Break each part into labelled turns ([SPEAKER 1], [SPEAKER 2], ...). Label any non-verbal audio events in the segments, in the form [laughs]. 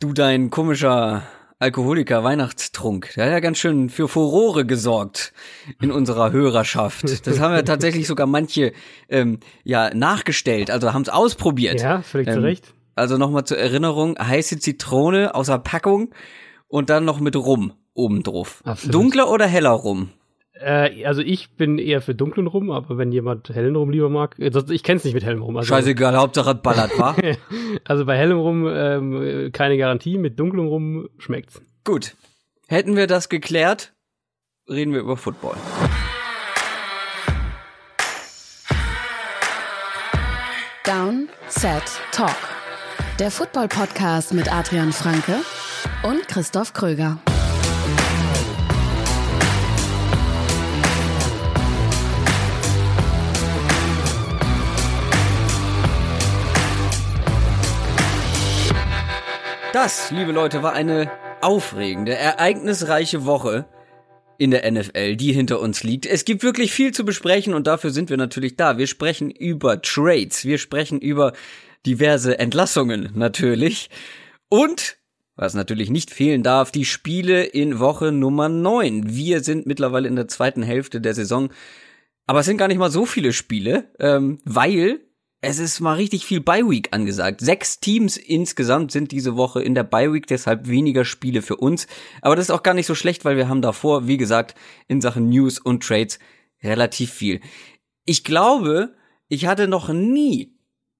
[SPEAKER 1] Du, dein komischer Alkoholiker Weihnachtstrunk, der hat ja ganz schön für Furore gesorgt in unserer Hörerschaft. Das haben ja tatsächlich [laughs] sogar manche ähm, ja nachgestellt, also haben es ausprobiert.
[SPEAKER 2] Ja, völlig
[SPEAKER 1] Ähm,
[SPEAKER 2] zu Recht.
[SPEAKER 1] Also nochmal zur Erinnerung, heiße Zitrone außer Packung und dann noch mit Rum obendrauf.
[SPEAKER 2] Absolut.
[SPEAKER 1] Dunkler oder heller Rum?
[SPEAKER 2] Äh, also ich bin eher für dunklen Rum, aber wenn jemand hellen Rum lieber mag, äh, ich kenn's nicht mit hellem Rum. Also,
[SPEAKER 1] Scheißegal, Hauptsache es ballert, wa? [laughs]
[SPEAKER 2] also bei hellem Rum ähm, keine Garantie, mit dunklem Rum schmeckt's.
[SPEAKER 1] Gut. Hätten wir das geklärt, reden wir über Football.
[SPEAKER 3] Down, Set, Talk. Der Football-Podcast mit Adrian Franke und Christoph Kröger.
[SPEAKER 1] Das, liebe Leute, war eine aufregende, ereignisreiche Woche in der NFL, die hinter uns liegt. Es gibt wirklich viel zu besprechen und dafür sind wir natürlich da. Wir sprechen über Trades, wir sprechen über diverse Entlassungen natürlich und was natürlich nicht fehlen darf, die Spiele in Woche Nummer 9. Wir sind mittlerweile in der zweiten Hälfte der Saison, aber es sind gar nicht mal so viele Spiele, ähm, weil es ist mal richtig viel Bye-Week angesagt. Sechs Teams insgesamt sind diese Woche in der Bye-Week, deshalb weniger Spiele für uns. Aber das ist auch gar nicht so schlecht, weil wir haben davor, wie gesagt, in Sachen News und Trades relativ viel. Ich glaube, ich hatte noch nie,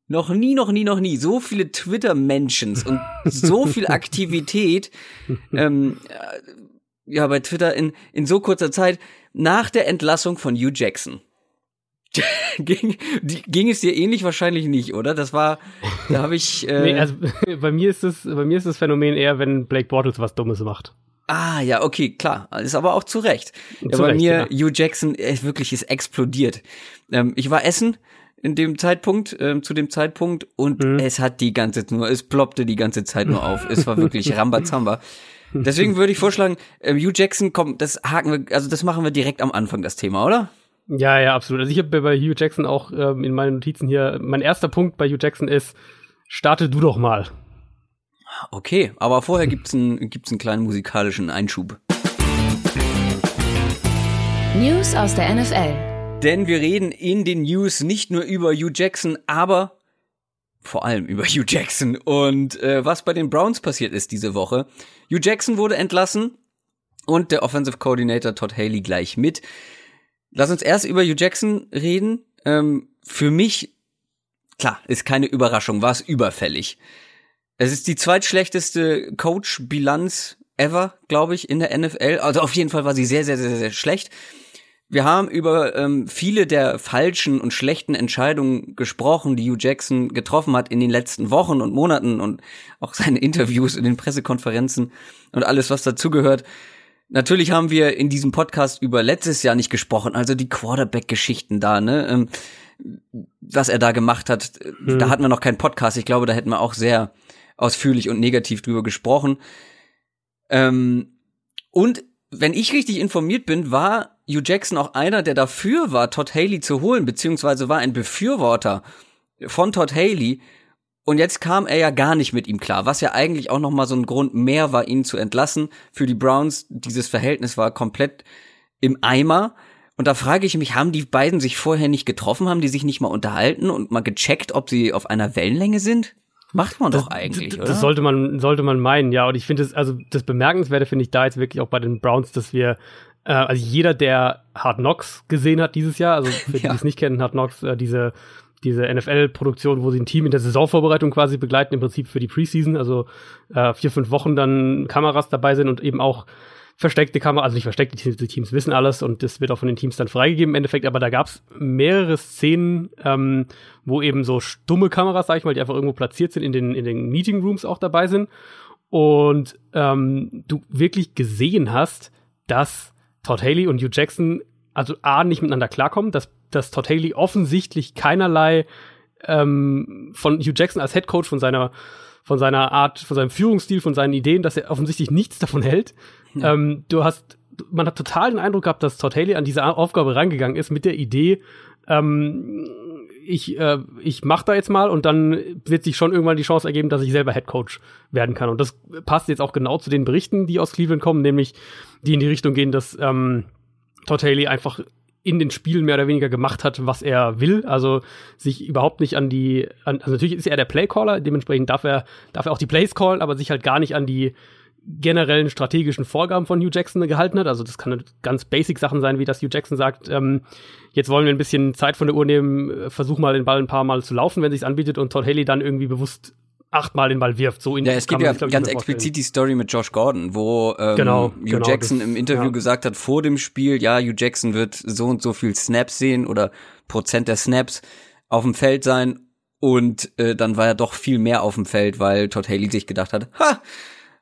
[SPEAKER 1] noch nie, noch nie, noch nie so viele Twitter-Mentions und so [laughs] viel Aktivität ähm, äh, ja, bei Twitter in, in so kurzer Zeit nach der Entlassung von Hugh Jackson. [laughs] ging, die, ging es dir ähnlich wahrscheinlich nicht, oder? Das war, da habe ich. [laughs] Äh,
[SPEAKER 2] Nee, also [laughs] bei mir ist es, bei mir ist das Phänomen eher, wenn Blake Bortles was Dummes macht.
[SPEAKER 1] ah, ja, okay, klar. Ist aber auch zu Recht. Ja,
[SPEAKER 2] Zu
[SPEAKER 1] bei
[SPEAKER 2] Recht,
[SPEAKER 1] mir,
[SPEAKER 2] genau.
[SPEAKER 1] Hugh Jackson, er wirklich ist explodiert. Ähm, ich war essen in dem Zeitpunkt, ähm, zu dem Zeitpunkt, und
[SPEAKER 2] Mhm.
[SPEAKER 1] es hat die ganze nur, es ploppte die ganze Zeit nur auf. Es war wirklich Rambazamba. Deswegen würde ich vorschlagen, ähm, Hugh Jackson, komm, das haken wir, also das machen wir direkt am Anfang, das Thema, oder?
[SPEAKER 2] Ja, ja, absolut. Also ich habe bei Hugh Jackson auch ähm, in meinen Notizen hier, mein erster Punkt bei Hugh Jackson ist, starte du doch mal.
[SPEAKER 1] Okay, aber vorher [laughs] gibt's einen, gibt's einen kleinen musikalischen Einschub.
[SPEAKER 3] News aus der NFL.
[SPEAKER 1] Denn wir reden in den News nicht nur über Hugh Jackson, aber vor allem über Hugh Jackson und äh, was bei den Browns passiert ist diese Woche. Hugh Jackson wurde entlassen und der Offensive Coordinator Todd Haley gleich mit. Lass uns erst über Hugh Jackson reden. Ähm, für mich, klar, ist keine Überraschung, war es überfällig. Es ist die zweitschlechteste Coach-Bilanz ever, glaube ich, in der NFL. Also auf jeden Fall war sie sehr, sehr, sehr, sehr schlecht. Wir haben über ähm, viele der falschen und schlechten Entscheidungen gesprochen, die Hugh Jackson getroffen hat in den letzten Wochen und Monaten und auch seine Interviews in den Pressekonferenzen und alles, was dazugehört. Natürlich haben wir in diesem Podcast über letztes Jahr nicht gesprochen, also die Quarterback-Geschichten da, ne? Ähm, was er da gemacht hat, da hatten wir noch keinen Podcast. Ich glaube, da hätten wir auch sehr ausführlich und negativ drüber gesprochen. Ähm, und wenn ich richtig informiert bin, war Hugh Jackson auch einer, der dafür war, Todd Haley zu holen, beziehungsweise war ein Befürworter von Todd Haley. Und jetzt kam er ja gar nicht mit ihm klar, was ja eigentlich auch noch mal so ein Grund mehr war, ihn zu entlassen. Für die Browns, dieses Verhältnis war komplett im Eimer. Und da frage ich mich, haben die beiden sich vorher nicht getroffen, haben die sich nicht mal unterhalten und mal gecheckt, ob sie auf einer Wellenlänge sind? Macht man doch eigentlich,
[SPEAKER 2] das,
[SPEAKER 1] oder?
[SPEAKER 2] das sollte man, sollte man meinen, ja. Und ich finde es, also das Bemerkenswerte finde ich da jetzt wirklich auch bei den Browns, dass wir, äh, also jeder, der Hard Knocks gesehen hat dieses Jahr, also für die, [laughs]
[SPEAKER 1] Ja.
[SPEAKER 2] die es nicht kennen, Hard Knocks, äh, diese, diese NFL-Produktion, wo sie ein Team in der Saisonvorbereitung quasi begleiten, im Prinzip für die Preseason, also äh, vier, fünf Wochen dann Kameras dabei sind und eben auch versteckte Kamera, also nicht versteckte Teams, die Teams wissen alles und das wird auch von den Teams dann freigegeben im Endeffekt, aber da gab es mehrere Szenen, ähm, wo eben so stumme Kameras, sag ich mal, die einfach irgendwo platziert sind, in den, in den Meeting Rooms auch dabei sind und ähm, du wirklich gesehen hast, dass Todd Haley und Hugh Jackson also A, nicht miteinander klarkommen, dass, dass Todd Haley offensichtlich keinerlei ähm, von Hugh Jackson als Head Coach von seiner von seiner Art, von seinem Führungsstil, von seinen Ideen, dass er offensichtlich nichts davon hält. Ähm, du hast, man hat total den Eindruck gehabt, dass Todd Haley an diese Aufgabe rangegangen ist mit der Idee, ähm, ich, äh, ich mach da jetzt mal und dann wird sich schon irgendwann die Chance ergeben, dass ich selber Head Coach werden kann. Und das passt jetzt auch genau zu den Berichten, die aus Cleveland kommen, nämlich die in die Richtung gehen, dass ähm, Todd Haley einfach in den Spielen mehr oder weniger gemacht hat, was er will. Also sich überhaupt nicht an die, an, also natürlich ist er der Playcaller, dementsprechend darf er, darf er auch die Plays callen, aber sich halt gar nicht an die generellen strategischen Vorgaben von Hugh Jackson gehalten hat. Also das kann ganz basic Sachen sein, wie dass Hugh Jackson sagt, ähm, jetzt wollen wir ein bisschen Zeit von der Uhr nehmen, äh, versuch mal den Ball ein paar Mal zu laufen, wenn sich's anbietet und Todd Haley dann irgendwie bewusst achtmal den Ball wirft. So in
[SPEAKER 1] ja, es gibt ja sich, ganz explizit die Story mit Josh Gordon, wo ähm, genau, Hugh genau, Jackson das, im Interview ja. gesagt hat vor dem Spiel, ja, Hugh Jackson wird so und so viel Snaps sehen oder Prozent der Snaps auf dem Feld sein und äh, dann war er doch viel mehr auf dem Feld, weil Todd Haley sich gedacht hat, ha,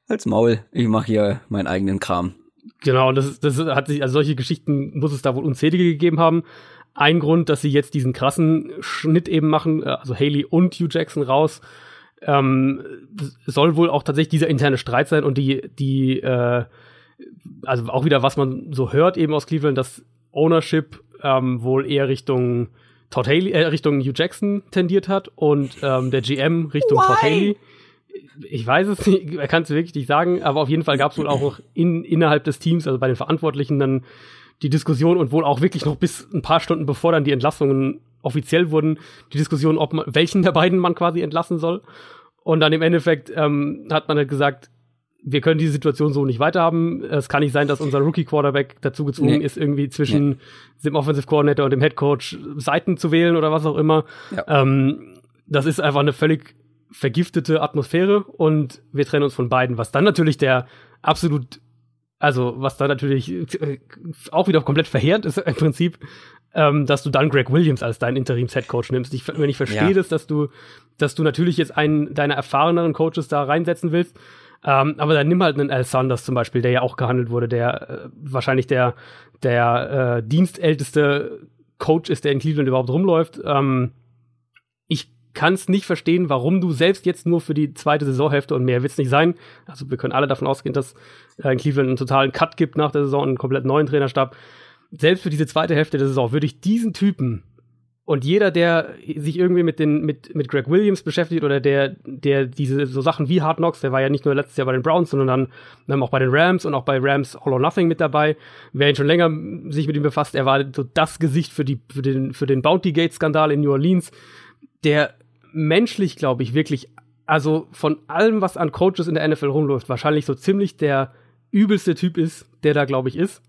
[SPEAKER 1] als Maul, ich mache hier meinen eigenen Kram.
[SPEAKER 2] Genau, das, das hat sich, also solche Geschichten muss es da wohl unzählige gegeben haben. Ein Grund, dass sie jetzt diesen krassen Schnitt eben machen, äh, also Haley und Hugh Jackson raus, ähm, soll wohl auch tatsächlich dieser interne Streit sein und die, die, äh, also auch wieder, was man so hört eben aus Cleveland, dass Ownership ähm, wohl eher Richtung Todd Haley, äh, Richtung Hugh Jackson tendiert hat und ähm, der GM Richtung Why? Todd Haley ich weiß es nicht, er kann es wirklich nicht sagen, aber auf jeden Fall gab es wohl auch in, innerhalb des Teams, also bei den Verantwortlichen, dann die Diskussion und wohl auch wirklich noch bis ein paar Stunden bevor dann die Entlassungen offiziell wurden, die Diskussion, ob man, welchen der beiden man quasi entlassen soll. Und dann im Endeffekt ähm, hat man halt gesagt, wir können diese Situation so nicht weiterhaben. Es kann nicht sein, dass unser Rookie-Quarterback dazu gezwungen nee. ist, irgendwie zwischen nee. dem Offensive Coordinator und dem Head Coach Seiten zu wählen oder was auch immer. Ja. Ähm, das ist einfach eine völlig vergiftete Atmosphäre und wir trennen uns von beiden, was dann natürlich der absolut, also was dann natürlich äh, auch wieder komplett verheerend ist im Prinzip, ähm, dass du dann Greg Williams als deinen Interims-Head-Coach nimmst. Ich, wenn ich verstehe ja. das, dass du, dass du natürlich jetzt einen deiner erfahreneren Coaches da reinsetzen willst, ähm, aber dann nimm halt einen Al Sanders zum Beispiel, der ja auch gehandelt wurde, der äh, wahrscheinlich der, der äh, dienstälteste Coach ist, der in Cleveland überhaupt rumläuft. Ähm, ich kannst nicht verstehen, warum du selbst jetzt nur für die zweite Saisonhälfte und mehr wird es nicht sein. Also wir können alle davon ausgehen, dass äh, in Cleveland einen totalen Cut gibt nach der Saison, einen komplett neuen Trainerstab. Selbst für diese zweite Hälfte der Saison würde ich diesen Typen und jeder, der sich irgendwie mit den mit mit Greg Williams beschäftigt oder der der diese so Sachen wie Hard Knocks, der war ja nicht nur letztes Jahr bei den Browns, sondern dann, auch bei den Rams und auch bei Rams All or Nothing mit dabei. Wer ihn schon länger sich mit ihm befasst, er war so das Gesicht für die für den für den Bounty Gate Skandal in New Orleans, der menschlich, glaube ich, wirklich, also von allem, was an Coaches in der NFL rumläuft, wahrscheinlich so ziemlich der übelste Typ ist, der da, glaube ich, ist.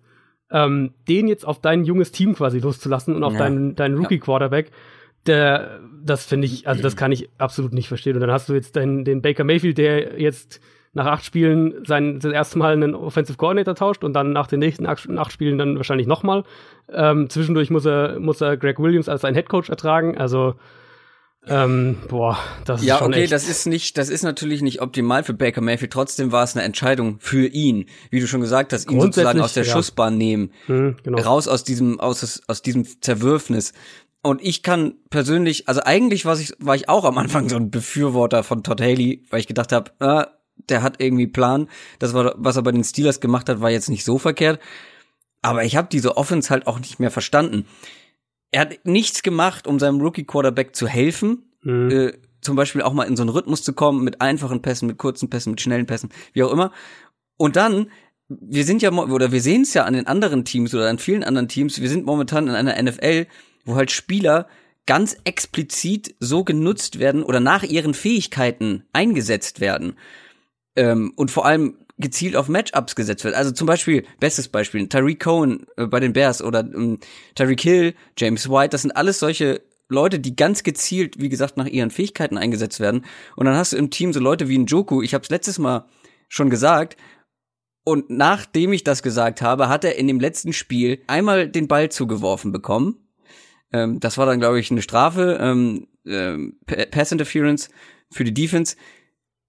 [SPEAKER 2] Ähm, den jetzt auf dein junges Team quasi loszulassen und auf ja. deinen, deinen Rookie-Quarterback, der, das finde ich, also das kann ich absolut nicht verstehen. Und dann hast du jetzt den, den Baker Mayfield, der jetzt nach acht Spielen sein das erste Mal einen Offensive Coordinator tauscht und dann nach den nächsten acht, acht Spielen dann wahrscheinlich nochmal. Ähm, zwischendurch muss er, muss er Greg Williams als sein Head Coach ertragen. Also ähm, boah, das ist
[SPEAKER 1] ja
[SPEAKER 2] schon
[SPEAKER 1] okay,
[SPEAKER 2] echt.
[SPEAKER 1] das ist nicht, das ist natürlich nicht optimal für Baker Mayfield. Trotzdem war es eine Entscheidung für ihn, wie du schon gesagt hast, ihn sozusagen aus der ja. Schussbahn nehmen, hm, genau. raus aus diesem, aus, aus diesem Zerwürfnis. Und ich kann persönlich, also eigentlich war ich, war ich auch am Anfang so ein Befürworter von Todd Haley, weil ich gedacht habe, äh, der hat irgendwie Plan. Das war, was er bei den Steelers gemacht hat, war jetzt nicht so verkehrt. Aber ich habe diese Offense halt auch nicht mehr verstanden er hat nichts gemacht, um seinem Rookie-Quarterback zu helfen. Mhm. Äh, zum Beispiel auch mal in so einen Rhythmus zu kommen, mit einfachen Pässen, mit kurzen Pässen, mit schnellen Pässen, wie auch immer. Und dann, wir sind ja, oder wir sehen es ja an den anderen Teams oder an vielen anderen Teams, wir sind momentan in einer NFL, wo halt Spieler ganz explizit so genutzt werden oder nach ihren Fähigkeiten eingesetzt werden. Ähm, und vor allem gezielt auf Matchups gesetzt wird. Also zum Beispiel, bestes Beispiel, Tariq Cohen äh, bei den Bears oder ähm, Tariq Hill, James White, das sind alles solche Leute, die ganz gezielt, wie gesagt, nach ihren Fähigkeiten eingesetzt werden. Und dann hast du im Team so Leute wie Njoku, ich habe es letztes Mal schon gesagt, und nachdem ich das gesagt habe, hat er in dem letzten Spiel einmal den Ball zugeworfen bekommen. Ähm, das war dann, glaube ich, eine Strafe, ähm, ähm, Pass Interference für die Defense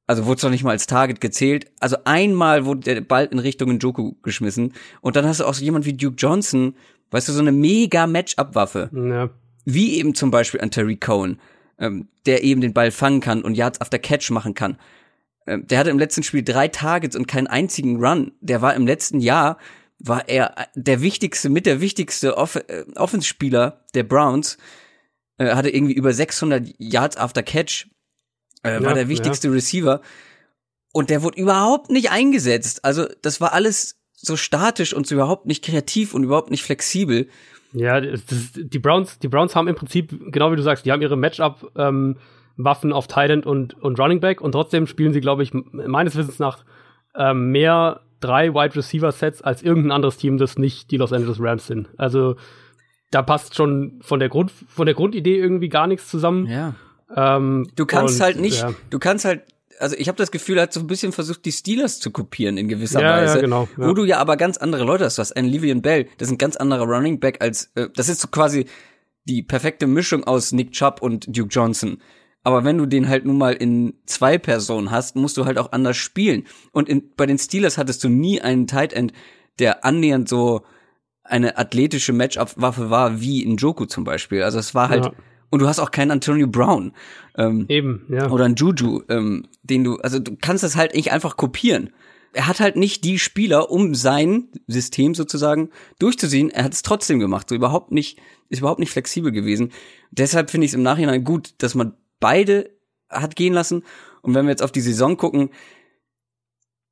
[SPEAKER 1] also wurde es noch nicht mal als Target gezählt. Also einmal wurde der Ball in Richtung Njoku geschmissen und dann hast du auch so jemand wie Duke Johnson, weißt du, so eine mega Matchup-Waffe. Ja. Wie eben zum Beispiel an Terry Cohen, ähm, der eben den Ball fangen kann und Yards after Catch machen kann. Ähm, der hatte im letzten Spiel drei Targets und keinen einzigen Run. Der war im letzten Jahr, war er der wichtigste, mit der wichtigste Off äh, Offenspieler der Browns äh, hatte irgendwie über 600 Yards after Catch, äh, war
[SPEAKER 2] Ja,
[SPEAKER 1] der wichtigste Receiver und der wurde überhaupt nicht eingesetzt. Also das war alles so statisch und so überhaupt nicht kreativ und überhaupt nicht flexibel.
[SPEAKER 2] Ja, das, die Browns, die Browns haben im Prinzip, genau wie du sagst, die haben ihre Matchup ähm, Waffen auf Tight End und, und Running Back und trotzdem spielen sie, glaube ich, meines Wissens nach ähm, mehr drei Wide Receiver Sets als irgendein anderes Team, das nicht die Los Angeles Rams sind. Also da passt schon von der Grund von der Grundidee irgendwie gar nichts zusammen.
[SPEAKER 1] Ja.
[SPEAKER 2] Ähm,
[SPEAKER 1] Du kannst
[SPEAKER 2] und,
[SPEAKER 1] halt nicht,
[SPEAKER 2] Ja,
[SPEAKER 1] du kannst halt, also ich habe das Gefühl, er hat so ein bisschen versucht, die Steelers zu kopieren in gewisser
[SPEAKER 2] Ja, ja,
[SPEAKER 1] Weise.
[SPEAKER 2] genau, ja.
[SPEAKER 1] Wo du ja aber ganz andere Leute hast. Du hast einen Livian Bell, das ist ein ganz anderer Running Back als, äh, das ist so quasi die perfekte Mischung aus Nick Chubb und Duke Johnson. Aber wenn du den halt nun mal in zwei Personen hast, musst du halt auch anders spielen. Und in, bei den Steelers hattest du nie einen Tight End, der annähernd so eine athletische Matchup-Waffe war, wie in Joku zum Beispiel. Also es war halt,
[SPEAKER 2] Ja.
[SPEAKER 1] Und du hast auch keinen Antonio Brown. Ähm,
[SPEAKER 2] eben, ja.
[SPEAKER 1] oder ein Juju, ähm, den du, also du kannst das halt nicht einfach kopieren. Er hat halt nicht die Spieler, um sein System sozusagen durchzuziehen. Er hat es trotzdem gemacht, so überhaupt nicht, ist überhaupt nicht flexibel gewesen. Deshalb finde ich es im Nachhinein gut, dass man beide hat gehen lassen. Und wenn wir jetzt auf die Saison gucken,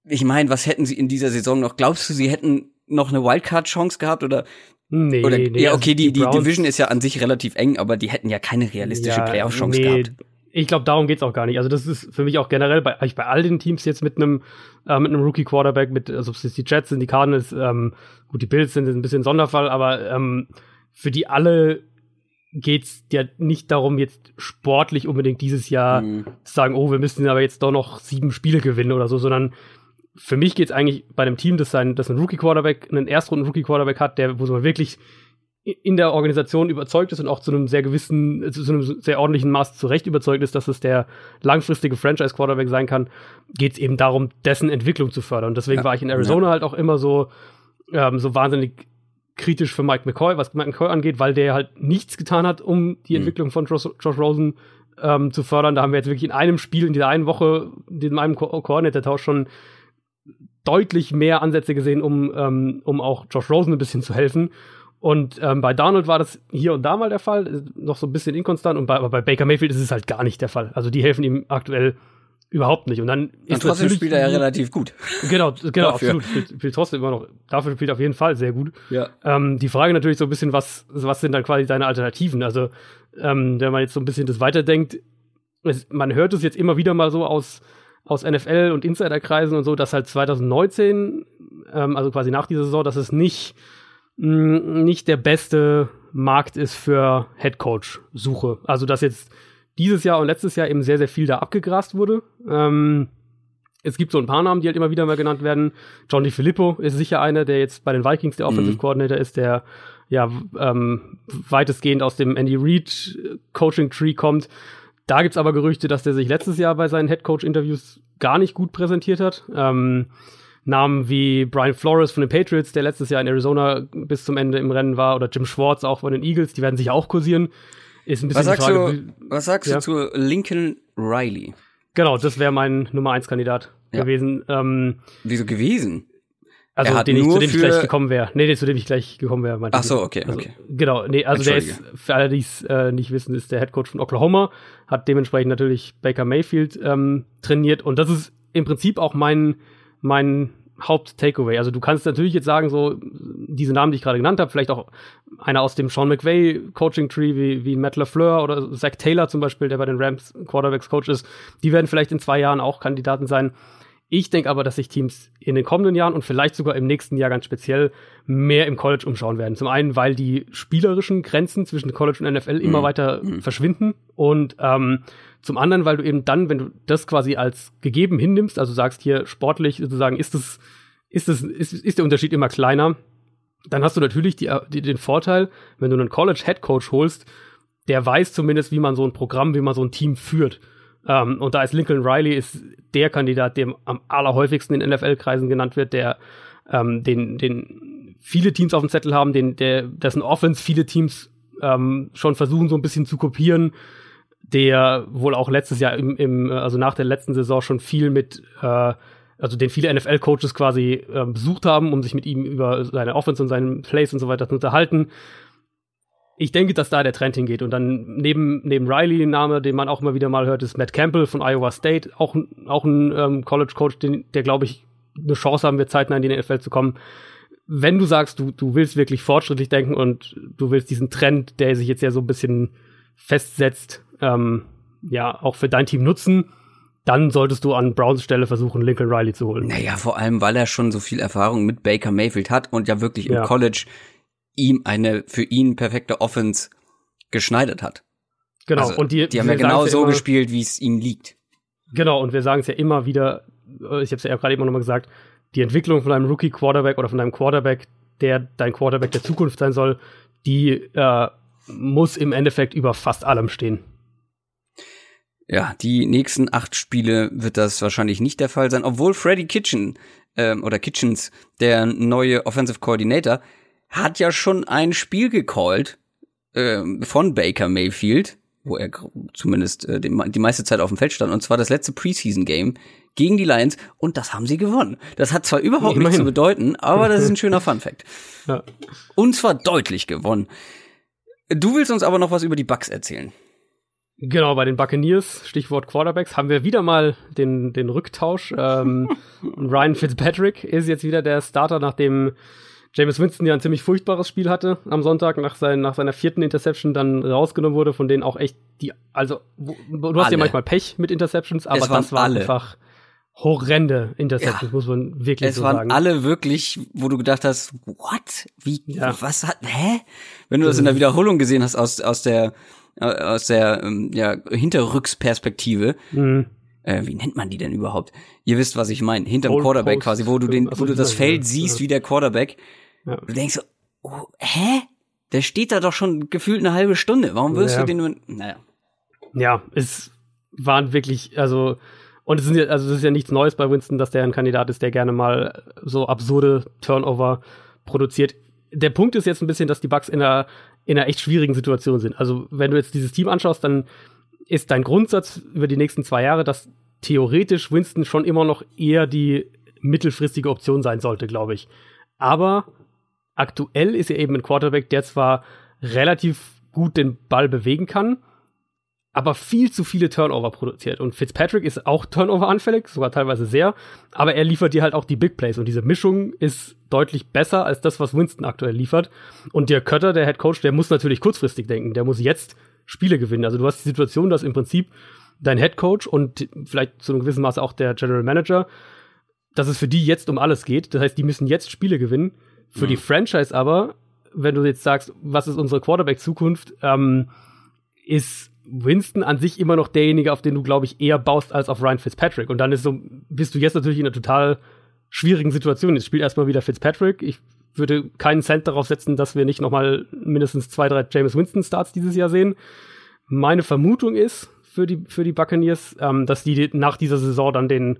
[SPEAKER 1] ich meine, was hätten sie in dieser Saison noch? Glaubst du, sie hätten noch eine Wildcard-Chance gehabt oder
[SPEAKER 2] nee,
[SPEAKER 1] oder
[SPEAKER 2] nee,
[SPEAKER 1] ja
[SPEAKER 2] also
[SPEAKER 1] okay, die, die
[SPEAKER 2] Browns-
[SPEAKER 1] Division ist ja an sich relativ eng, aber die hätten ja keine realistische
[SPEAKER 2] Ja,
[SPEAKER 1] Playoff-Chance
[SPEAKER 2] nee,
[SPEAKER 1] gehabt.
[SPEAKER 2] Ich glaube, darum geht's auch gar nicht. Also das ist für mich auch generell bei, bei all den Teams jetzt mit einem äh, mit einem Rookie Quarterback, mit also ob es die Jets sind, die Cardinals, ähm, gut, die Bills sind ein bisschen Sonderfall, aber ähm, für die alle geht's ja nicht darum, jetzt sportlich unbedingt dieses Jahr
[SPEAKER 1] Mhm.
[SPEAKER 2] zu sagen, oh, wir müssen aber jetzt doch noch sieben Spiele gewinnen oder so, sondern für mich geht's eigentlich bei einem Team, das sein, das einen Rookie Quarterback, einen Erstrunden Rookie Quarterback hat, der wo man wirklich in der Organisation überzeugt ist und auch zu einem sehr gewissen, zu einem sehr ordentlichen Maß zurecht überzeugt ist, dass es der langfristige Franchise-Quarterback sein kann, geht es eben darum, dessen Entwicklung zu fördern. Und deswegen
[SPEAKER 1] Ja.
[SPEAKER 2] war ich in Arizona halt auch immer so, ähm, so wahnsinnig kritisch für Mike McCoy, was Mike McCoy angeht, weil der halt nichts getan hat, um die
[SPEAKER 1] Mhm.
[SPEAKER 2] Entwicklung von Josh, Josh Rosen ähm, zu fördern. Da haben wir jetzt wirklich in einem Spiel, in dieser einen Woche, in einem Ko Koordinator-Tausch schon deutlich mehr Ansätze gesehen, um, ähm, um auch Josh Rosen ein bisschen zu helfen. Und ähm, bei Donald war das hier und da mal der Fall, ist noch so ein bisschen inkonstant. Und bei, aber bei Baker Mayfield ist es halt gar nicht der Fall. Also die helfen ihm aktuell überhaupt nicht. Und dann
[SPEAKER 1] Und
[SPEAKER 2] ist
[SPEAKER 1] trotzdem
[SPEAKER 2] natürlich
[SPEAKER 1] spielt er ja relativ gut.
[SPEAKER 2] Genau, [laughs] genau,
[SPEAKER 1] Dafür.
[SPEAKER 2] absolut. Spielt, spielt trotzdem immer noch. Dafür spielt er auf jeden Fall sehr gut.
[SPEAKER 1] Ja.
[SPEAKER 2] Ähm, die Frage natürlich so ein bisschen, was, was sind dann quasi deine Alternativen? Also, ähm, wenn man jetzt so ein bisschen das weiterdenkt, es, man hört es jetzt immer wieder mal so aus, aus NFL und Insiderkreisen und so, dass halt 2019, ähm, also quasi nach dieser Saison, dass es nicht, mh, nicht der beste Markt ist für Headcoach-Suche. Also, dass jetzt dieses Jahr und letztes Jahr eben sehr, sehr viel da abgegrast wurde. Ähm, es gibt so ein paar Namen, die halt immer wieder mal genannt werden. Johnny Filippo ist sicher einer, der jetzt bei den Vikings der Offensive
[SPEAKER 1] Mhm.
[SPEAKER 2] Coordinator ist, der ja ähm, weitestgehend aus dem Andy Reid Coaching Tree kommt. Da gibt's aber Gerüchte, dass der sich letztes Jahr bei seinen Head Coach Interviews gar nicht gut präsentiert hat. Ähm, Namen wie Brian Flores von den Patriots, der letztes Jahr in Arizona bis zum Ende im Rennen war, oder Jim Schwartz auch von den Eagles, die werden sich auch kursieren. Ist ein bisschen
[SPEAKER 1] Was sagst
[SPEAKER 2] Frage,
[SPEAKER 1] du, was sagst
[SPEAKER 2] Ja.
[SPEAKER 1] du zu Lincoln Riley?
[SPEAKER 2] Genau, das wäre mein Nummer eins Kandidat
[SPEAKER 1] Ja.
[SPEAKER 2] gewesen. Ähm,
[SPEAKER 1] Wieso gewesen?
[SPEAKER 2] Also
[SPEAKER 1] Er hat
[SPEAKER 2] den ich,
[SPEAKER 1] nur
[SPEAKER 2] zu dem ich gleich gekommen wäre. Nee, nee, zu dem ich gleich gekommen wäre.
[SPEAKER 1] Ach so, okay,
[SPEAKER 2] also,
[SPEAKER 1] okay.
[SPEAKER 2] Genau, nee, also der ist, für alle, die es äh, nicht wissen, ist der Headcoach von Oklahoma, hat dementsprechend natürlich Baker Mayfield ähm, trainiert und das ist im Prinzip auch mein, mein Haupt-Takeaway. Also du kannst natürlich jetzt sagen, so diese Namen, die ich gerade genannt habe, vielleicht auch einer aus dem Sean McVay Coaching Tree wie, wie Matt LaFleur oder Zach Taylor zum Beispiel, der bei den Rams Quarterbacks Coach ist, die werden vielleicht in zwei Jahren auch Kandidaten sein. Ich denke aber, dass sich Teams in den kommenden Jahren und vielleicht sogar im nächsten Jahr ganz speziell mehr im College umschauen werden. Zum einen, weil die spielerischen Grenzen zwischen College und NFL immer
[SPEAKER 1] Mhm.
[SPEAKER 2] weiter verschwinden und ähm, zum anderen, weil du eben dann, wenn du das quasi als gegeben hinnimmst, also sagst hier sportlich sozusagen, ist es ist es ist, ist der Unterschied immer kleiner, dann hast du natürlich die, die, den Vorteil, wenn du einen College Head Coach holst, der weiß zumindest, wie man so ein Programm, wie man so ein Team führt. Ähm, und da ist Lincoln Riley ist der Kandidat, der am allerhäufigsten in NFL-Kreisen genannt wird, der ähm, den, den viele Teams auf dem Zettel haben, den, der, dessen Offense viele Teams ähm, schon versuchen, so ein bisschen zu kopieren, der wohl auch letztes Jahr im, im also nach der letzten Saison schon viel mit äh, also den viele NFL-Coaches quasi äh, besucht haben, um sich mit ihm über seine Offense und seinen Plays und so weiter zu unterhalten. Ich denke, dass da der Trend hingeht. Und dann neben, neben Riley, den Name, den man auch immer wieder mal hört, ist Matt Campbell von Iowa State, auch, auch ein ähm, College-Coach, der, glaube ich, eine Chance haben wird, zeitnah in die NFL zu kommen. Wenn du sagst, du, du willst wirklich fortschrittlich denken und du willst diesen Trend, der sich jetzt ja so ein bisschen festsetzt, ähm, ja, auch für dein Team nutzen, dann solltest du an Browns Stelle versuchen, Lincoln Riley zu holen.
[SPEAKER 1] Naja, vor allem, weil er schon so viel Erfahrung mit Baker Mayfield hat und ja wirklich im ja. College ihm eine für ihn perfekte Offense geschneidert hat.
[SPEAKER 2] Genau, also,
[SPEAKER 1] und die, die haben ja genau so immer, gespielt, wie es ihm liegt.
[SPEAKER 2] Genau, und wir sagen es ja immer wieder, äh, ich habe es ja gerade eben nochmal gesagt, die Entwicklung von einem Rookie-Quarterback oder von einem Quarterback, der dein Quarterback der Zukunft sein soll, die äh, muss im Endeffekt über fast allem stehen.
[SPEAKER 1] Ja, die nächsten acht Spiele wird das wahrscheinlich nicht der Fall sein, obwohl Freddy Kitchen ähm, oder Kitchens, der neue Offensive Coordinator, hat ja schon ein Spiel gecallt äh, von Baker Mayfield, wo er zumindest äh, die, meiste Zeit auf dem Feld stand, und zwar das letzte Preseason-Game gegen die Lions, und das haben sie gewonnen. Das hat zwar überhaupt nichts zu bedeuten, aber das ist ein schöner [laughs] Fun-Fact. Ja. Und zwar deutlich gewonnen. Du willst uns aber noch was über die Bucks erzählen.
[SPEAKER 2] Genau, bei den Buccaneers, Stichwort Quarterbacks, haben wir wieder mal den, den Rücktausch. Ähm, [laughs] Ryan Fitzpatrick ist jetzt wieder der Starter, nachdem James Winston ja ein ziemlich furchtbares Spiel hatte am Sonntag nach, sein, nach seiner vierten Interception dann rausgenommen wurde, von denen auch echt die, also du hast alle. ja manchmal Pech mit Interceptions, aber das war alle. einfach horrende Interceptions, ja. muss man wirklich es so sagen.
[SPEAKER 1] Es waren alle wirklich, wo du gedacht hast, what? Wie, ja. was hat, hä? Wenn du das in der Wiederholung gesehen hast aus, aus der, aus der, ähm, ja, Hinterrücksperspektive, mhm. Äh, wie nennt man die denn überhaupt? Ihr wisst, was ich meine. Hinterm Quarterback quasi, wo du den, wo du das Feld siehst, wie der Quarterback ja. Du denkst so, oh, hä? Der steht da doch schon gefühlt eine halbe Stunde. Warum wirst ja. du den nur. Naja.
[SPEAKER 2] Ja, es waren wirklich, also, und es ist ja, also es ist ja nichts Neues bei Winston, dass der ein Kandidat ist, der gerne mal so absurde Turnover produziert. Der Punkt ist jetzt ein bisschen, dass die Bugs in einer, in einer echt schwierigen Situation sind. Also, wenn du jetzt dieses Team anschaust, dann ist dein Grundsatz über die nächsten zwei Jahre, dass theoretisch Winston schon immer noch eher die mittelfristige Option sein sollte, glaube ich. Aber aktuell ist er eben ein Quarterback, der zwar relativ gut den Ball bewegen kann, aber viel zu viele Turnover produziert. Und Fitzpatrick ist auch Turnover-anfällig, sogar teilweise sehr, aber er liefert dir halt auch die Big Plays. Und diese Mischung ist deutlich besser als das, was Winston aktuell liefert. Und der Kötter, der Head Coach, der muss natürlich kurzfristig denken. Der muss jetzt Spiele gewinnen. Also du hast die Situation, dass im Prinzip dein Head Coach und vielleicht zu einem gewissen Maße auch der General Manager, dass es für die jetzt um alles geht. Das heißt, die müssen jetzt Spiele gewinnen. Für mhm. die Franchise aber, wenn du jetzt sagst, was ist unsere Quarterback-Zukunft, ähm, ist Winston an sich immer noch derjenige, auf den du, glaube ich, eher baust als auf Ryan Fitzpatrick. Und dann ist so, bist du jetzt natürlich in einer total schwierigen Situation. Jetzt spielt erstmal wieder Fitzpatrick. Ich würde keinen Cent darauf setzen, dass wir nicht noch mal mindestens zwei, drei James Winston Starts dieses Jahr sehen. Meine Vermutung ist für die für die Buccaneers, ähm, dass die nach dieser Saison dann den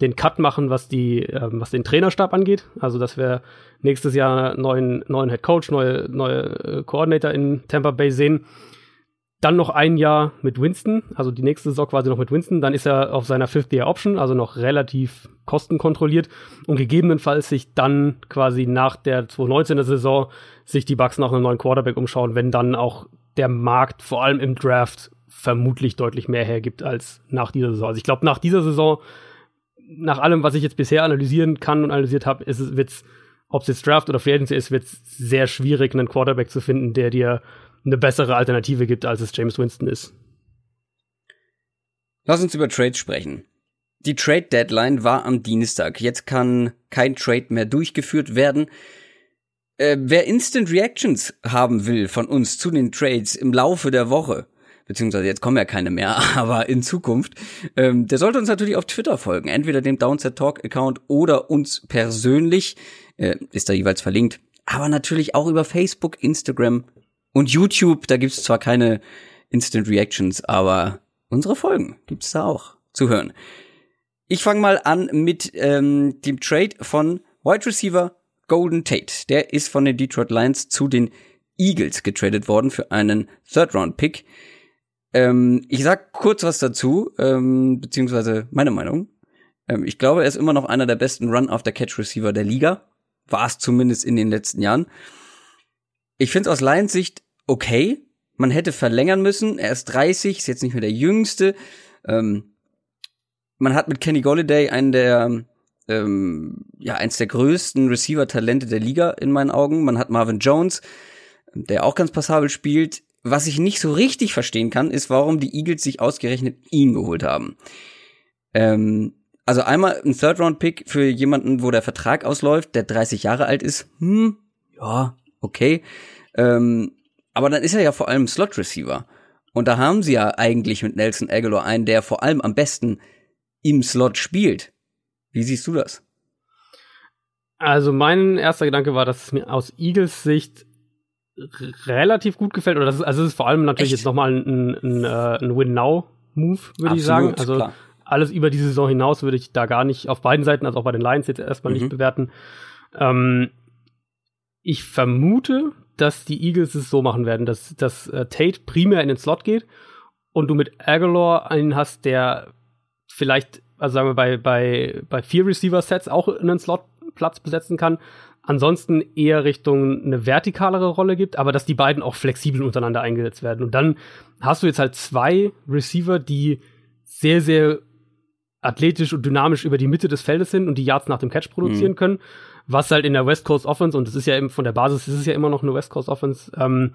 [SPEAKER 2] den Cut machen, was die, ähm, was den Trainerstab angeht. Also, dass wir nächstes Jahr neuen, neuen Head Coach, neue, neue äh, Coordinator in Tampa Bay sehen. Dann noch ein Jahr mit Winston, also die nächste Saison quasi noch mit Winston. Dann ist er auf seiner Fifth Year Option, also noch relativ kostenkontrolliert und gegebenenfalls sich dann quasi nach der 2019er Saison sich die Bucks nach einem neuen Quarterback umschauen, wenn dann auch der Markt vor allem im Draft vermutlich deutlich mehr hergibt als nach dieser Saison. Also ich glaube, nach dieser Saison nach allem, was ich jetzt bisher analysieren kann und analysiert habe, ist es, wird's, ob es jetzt Draft oder Free Agency ist, wird es sehr schwierig, einen Quarterback zu finden, der dir eine bessere Alternative gibt, als es James Winston ist.
[SPEAKER 1] Lass uns über Trades sprechen. Die Trade Deadline war am Dienstag. Jetzt kann kein Trade mehr durchgeführt werden. Äh, wer Instant Reactions haben will von uns zu den Trades im Laufe der Woche, beziehungsweise jetzt kommen ja keine mehr, [laughs] aber in Zukunft, ähm, der sollte uns natürlich auf Twitter folgen, entweder dem Downset Talk Account oder uns persönlich, äh, ist da jeweils verlinkt, aber natürlich auch über Facebook, Instagram und YouTube, da gibt's zwar keine Instant Reactions, aber unsere Folgen gibt's da auch zu hören. Ich fange mal an mit ähm, dem Trade von Wide Receiver Golden Tate. Der ist von den Detroit Lions zu den Eagles getradet worden für einen Third-Round-Pick. Ähm, ich sag kurz was dazu, ähm, beziehungsweise meine Meinung. Ähm, ich glaube, er ist immer noch einer der besten Run-After-Catch-Receiver der Liga. War es zumindest in den letzten Jahren. Ich finde es aus Lions Sicht okay. Man hätte verlängern müssen. Er ist 30, ist jetzt nicht mehr der Jüngste. Ähm, man hat mit Kenny Golliday einen der ähm, ja eins der größten Receiver-Talente der Liga in meinen Augen. Man hat Marvin Jones, der auch ganz passabel spielt. Was ich nicht so richtig verstehen kann, ist, warum die Eagles sich ausgerechnet ihn geholt haben. Ähm, also einmal ein Third-Round-Pick für jemanden, wo der Vertrag ausläuft, der 30 Jahre alt ist. Hm, ja, okay. Ähm, aber dann ist er ja vor allem Slot-Receiver. Und da haben sie ja eigentlich mit Nelson Aguilar einen, der vor allem am besten im Slot spielt. Wie siehst du das?
[SPEAKER 2] Also mein erster Gedanke war, dass es mir aus Eagles Sicht relativ gut gefällt. Oder das ist, also es ist vor allem natürlich Echt? jetzt nochmal ein, ein, äh, ein Win-Now-Move, würde ich sagen. Also klar. alles über die Saison hinaus würde ich da gar nicht auf beiden Seiten, also auch bei den Lions jetzt erstmal mhm. nicht bewerten. Ähm, ich vermute, dass die Eagles es so machen werden, dass, dass äh, Tate primär in den Slot geht und du mit Aguilar einen hast, der vielleicht, also sagen wir bei, bei, bei vier Receiver-Sets auch einen Slot-Platz besetzen kann. Ansonsten eher Richtung eine vertikalere Rolle gibt, aber dass die beiden auch flexibel untereinander eingesetzt werden. Und dann hast du jetzt halt zwei Receiver, die sehr, sehr athletisch und dynamisch über die Mitte des Feldes sind und die Yards nach dem Catch produzieren mhm. können was halt in der West Coast Offense, und das ist ja eben von der Basis, das ist ja immer noch eine West Coast Offense, ähm,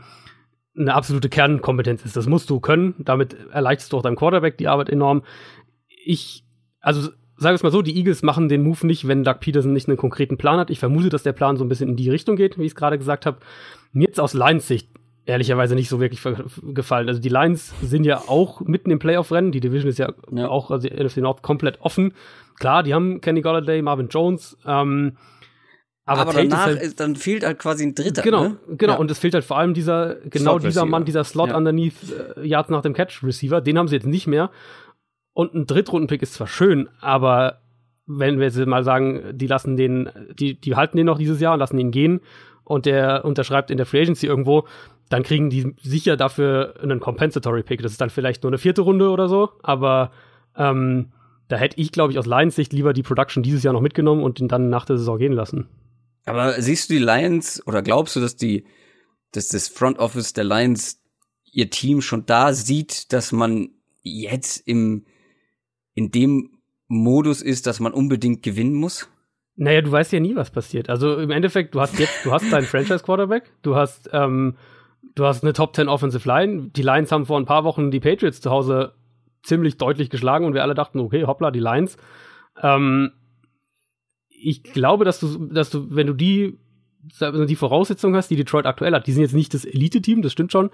[SPEAKER 2] eine absolute Kernkompetenz ist. Das musst du können. Damit erleichterst du auch deinem Quarterback die Arbeit enorm. Ich, also sage es mal so, die Eagles machen den Move nicht, wenn Doug Peterson nicht einen konkreten Plan hat. Ich vermute, dass der Plan so ein bisschen in die Richtung geht, wie ich es gerade gesagt habe. Mir jetzt aus Lions Sicht ehrlicherweise nicht so wirklich gefallen. Also die Lions sind ja auch mitten im Playoff-Rennen. Die Division ist ja, ja. auch, also die NFC North komplett offen. Klar, die haben Kenny Golladay, Marvin Jones, ähm,
[SPEAKER 1] aber, aber danach ist, halt, ist, dann fehlt halt quasi ein Dritter.
[SPEAKER 2] Genau,
[SPEAKER 1] ne?
[SPEAKER 2] genau. Ja. Und es fehlt halt vor allem dieser, genau dieser Mann, dieser Slot ja. underneath äh, Yards nach dem Catch Receiver. Den haben sie jetzt nicht mehr. Und ein Drittrunden-Pick ist zwar schön, aber wenn wir jetzt mal sagen, die lassen den, die, die halten den noch dieses Jahr und lassen ihn gehen und der unterschreibt in der Free Agency irgendwo, dann kriegen die sicher dafür einen Compensatory Pick. Das ist dann vielleicht nur eine vierte Runde oder so, aber ähm, da hätte ich, glaube ich, aus Lions Sicht lieber die Production dieses Jahr noch mitgenommen und ihn dann nach der Saison gehen lassen.
[SPEAKER 1] Aber siehst du die Lions oder glaubst du, dass die, dass das Front Office der Lions ihr Team schon da sieht, dass man jetzt im, in dem Modus ist, dass man unbedingt gewinnen muss?
[SPEAKER 2] Naja, du weißt ja nie, was passiert. Also im Endeffekt, du hast jetzt, du hast deinen [laughs] Franchise-Quarterback, du hast, ähm, du hast eine Top 10 Offensive Line. Die Lions haben vor ein paar Wochen die Patriots zu Hause ziemlich deutlich geschlagen und wir alle dachten, okay, hoppla, die Lions. Ähm, ich glaube, dass du, dass du, wenn du die, die Voraussetzungen hast, die Detroit aktuell hat, die sind jetzt nicht das Elite-Team, das stimmt schon,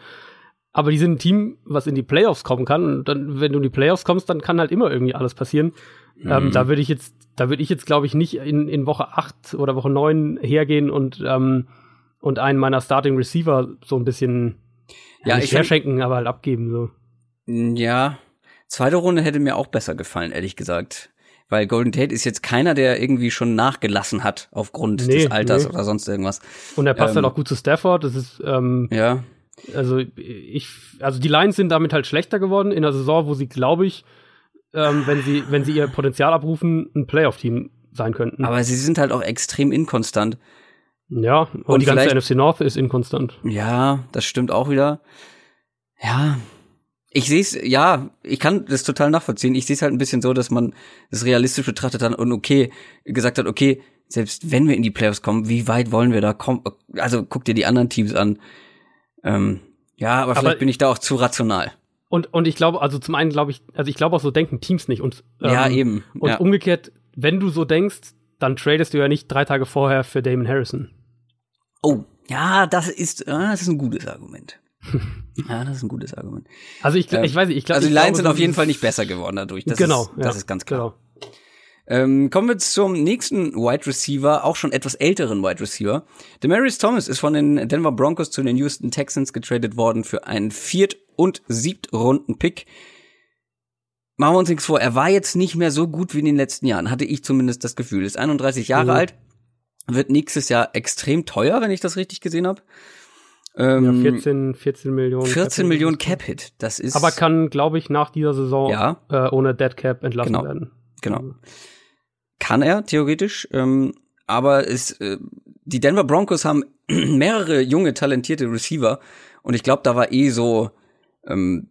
[SPEAKER 2] aber die sind ein Team, was in die Playoffs kommen kann. Und dann, wenn du in die Playoffs kommst, dann kann halt immer irgendwie alles passieren. Ähm, mhm. Ähm, da würde ich jetzt, da würde ich jetzt, glaube ich, nicht in, in Woche 8 oder Woche 9 hergehen und, ähm, und einen meiner Starting Receiver so ein bisschen ja, nicht ich herschenken, aber halt abgeben. So.
[SPEAKER 1] Ja, zweite Runde hätte mir auch besser gefallen, ehrlich gesagt. Weil Golden Tate ist jetzt keiner, der irgendwie schon nachgelassen hat aufgrund nee, des Alters nee. oder sonst irgendwas.
[SPEAKER 2] Und er passt halt ähm, halt auch gut zu Stafford. Das ist ähm,
[SPEAKER 1] ja.
[SPEAKER 2] Also ich, also die Lions sind damit halt schlechter geworden in der Saison, wo sie, glaube ich, ähm, wenn sie, wenn sie ihr Potenzial abrufen, ein Playoff-Team sein könnten.
[SPEAKER 1] Aber sie sind halt auch extrem inkonstant.
[SPEAKER 2] Ja, und, und die ganze NFC North ist inkonstant.
[SPEAKER 1] Ja, das stimmt auch wieder. Ja, ich sehe es, ja, ich kann das total nachvollziehen. Ich sehe es halt ein bisschen so, dass man das realistisch betrachtet hat und okay, gesagt hat, okay, selbst wenn wir in die Playoffs kommen, wie weit wollen wir da kommen? Also guck dir die anderen Teams an. Ähm, ja, aber, aber vielleicht bin ich da auch zu rational.
[SPEAKER 2] Und, und ich glaube, also zum einen glaube ich, also ich glaube auch so denken Teams nicht. Und,
[SPEAKER 1] ähm, ja, eben.
[SPEAKER 2] Und
[SPEAKER 1] ja.
[SPEAKER 2] umgekehrt, wenn du so denkst, dann tradest du ja nicht drei Tage vorher für Damon Harrison.
[SPEAKER 1] Oh, ja, das ist, äh, das ist ein gutes Argument. [laughs] Ja, das ist ein gutes Argument.
[SPEAKER 2] Also ich, ähm, ich weiß nicht, ich glaube.
[SPEAKER 1] Also die Lions sind auf jeden Fall nicht besser geworden dadurch. Das genau, ist, das ja, ist ganz klar. Genau. Ähm, kommen wir zum nächsten Wide Receiver, auch schon etwas älteren Wide Receiver. Demarius Thomas ist von den Denver Broncos zu den Houston Texans getradet worden für einen Viert- und Siebtrunden-Pick. Machen wir uns nichts vor, er war jetzt nicht mehr so gut wie in den letzten Jahren, hatte ich zumindest das Gefühl. Ist 31 Jahre mhm. alt, wird nächstes Jahr extrem teuer, wenn ich das richtig gesehen habe.
[SPEAKER 2] Ähm, ja, 14, 14 Millionen.
[SPEAKER 1] 14 Cap Millionen Cap-Hit, das ist.
[SPEAKER 2] Aber kann, glaube ich, nach dieser Saison ja. äh, ohne Dead Cap entlassen
[SPEAKER 1] genau.
[SPEAKER 2] werden.
[SPEAKER 1] Genau. Kann er, theoretisch. Ähm, aber es, äh, die Denver Broncos haben [clears throat] mehrere junge, talentierte Receiver und ich glaube, da war eh so, ähm,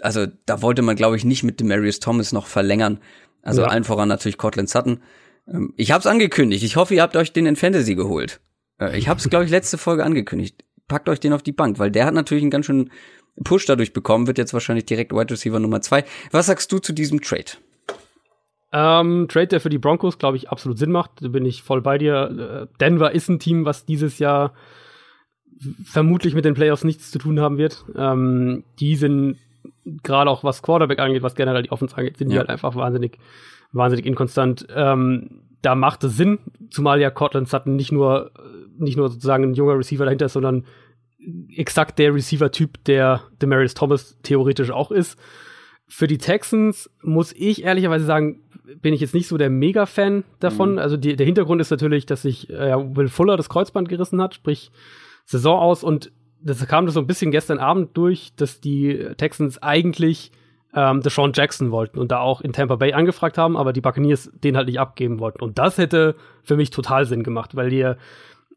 [SPEAKER 1] also da wollte man, glaube ich, nicht mit Demarius Thomas noch verlängern. Also ja. allen voran natürlich Cortland Sutton. Ähm, ich habe es angekündigt. Ich hoffe, ihr habt euch den in Fantasy geholt. Äh, ich habe es, glaube ich, letzte Folge angekündigt. Packt euch den auf die Bank, weil der hat natürlich einen ganz schönen Push dadurch bekommen, wird jetzt wahrscheinlich direkt Wide Receiver Nummer zwei. Was sagst du zu diesem Trade?
[SPEAKER 2] Ähm, Trade, der für die Broncos, glaube ich, absolut Sinn macht. Da bin ich voll bei dir. Äh, Denver ist ein Team, was dieses Jahr vermutlich mit den Playoffs nichts zu tun haben wird. Ähm, die sind gerade auch was Quarterback angeht, was generell die Offense angeht, sind ja. die halt einfach wahnsinnig, wahnsinnig inkonstant. Ähm, da macht es Sinn, zumal ja Cortland Sutton nicht nur, nicht nur sozusagen ein junger Receiver dahinter ist, sondern exakt der Receiver-Typ, der Demarius Thomas theoretisch auch ist. Für die Texans muss ich ehrlicherweise sagen, bin ich jetzt nicht so der Mega-Fan davon. Mhm. Also die, der Hintergrund ist natürlich, dass sich äh, Will Fuller das Kreuzband gerissen hat, sprich Saison aus und das kam das so ein bisschen gestern Abend durch, dass die Texans eigentlich ähm, Deshaun Jackson wollten und da auch in Tampa Bay angefragt haben, aber die Buccaneers den halt nicht abgeben wollten. Und das hätte für mich total Sinn gemacht, weil dir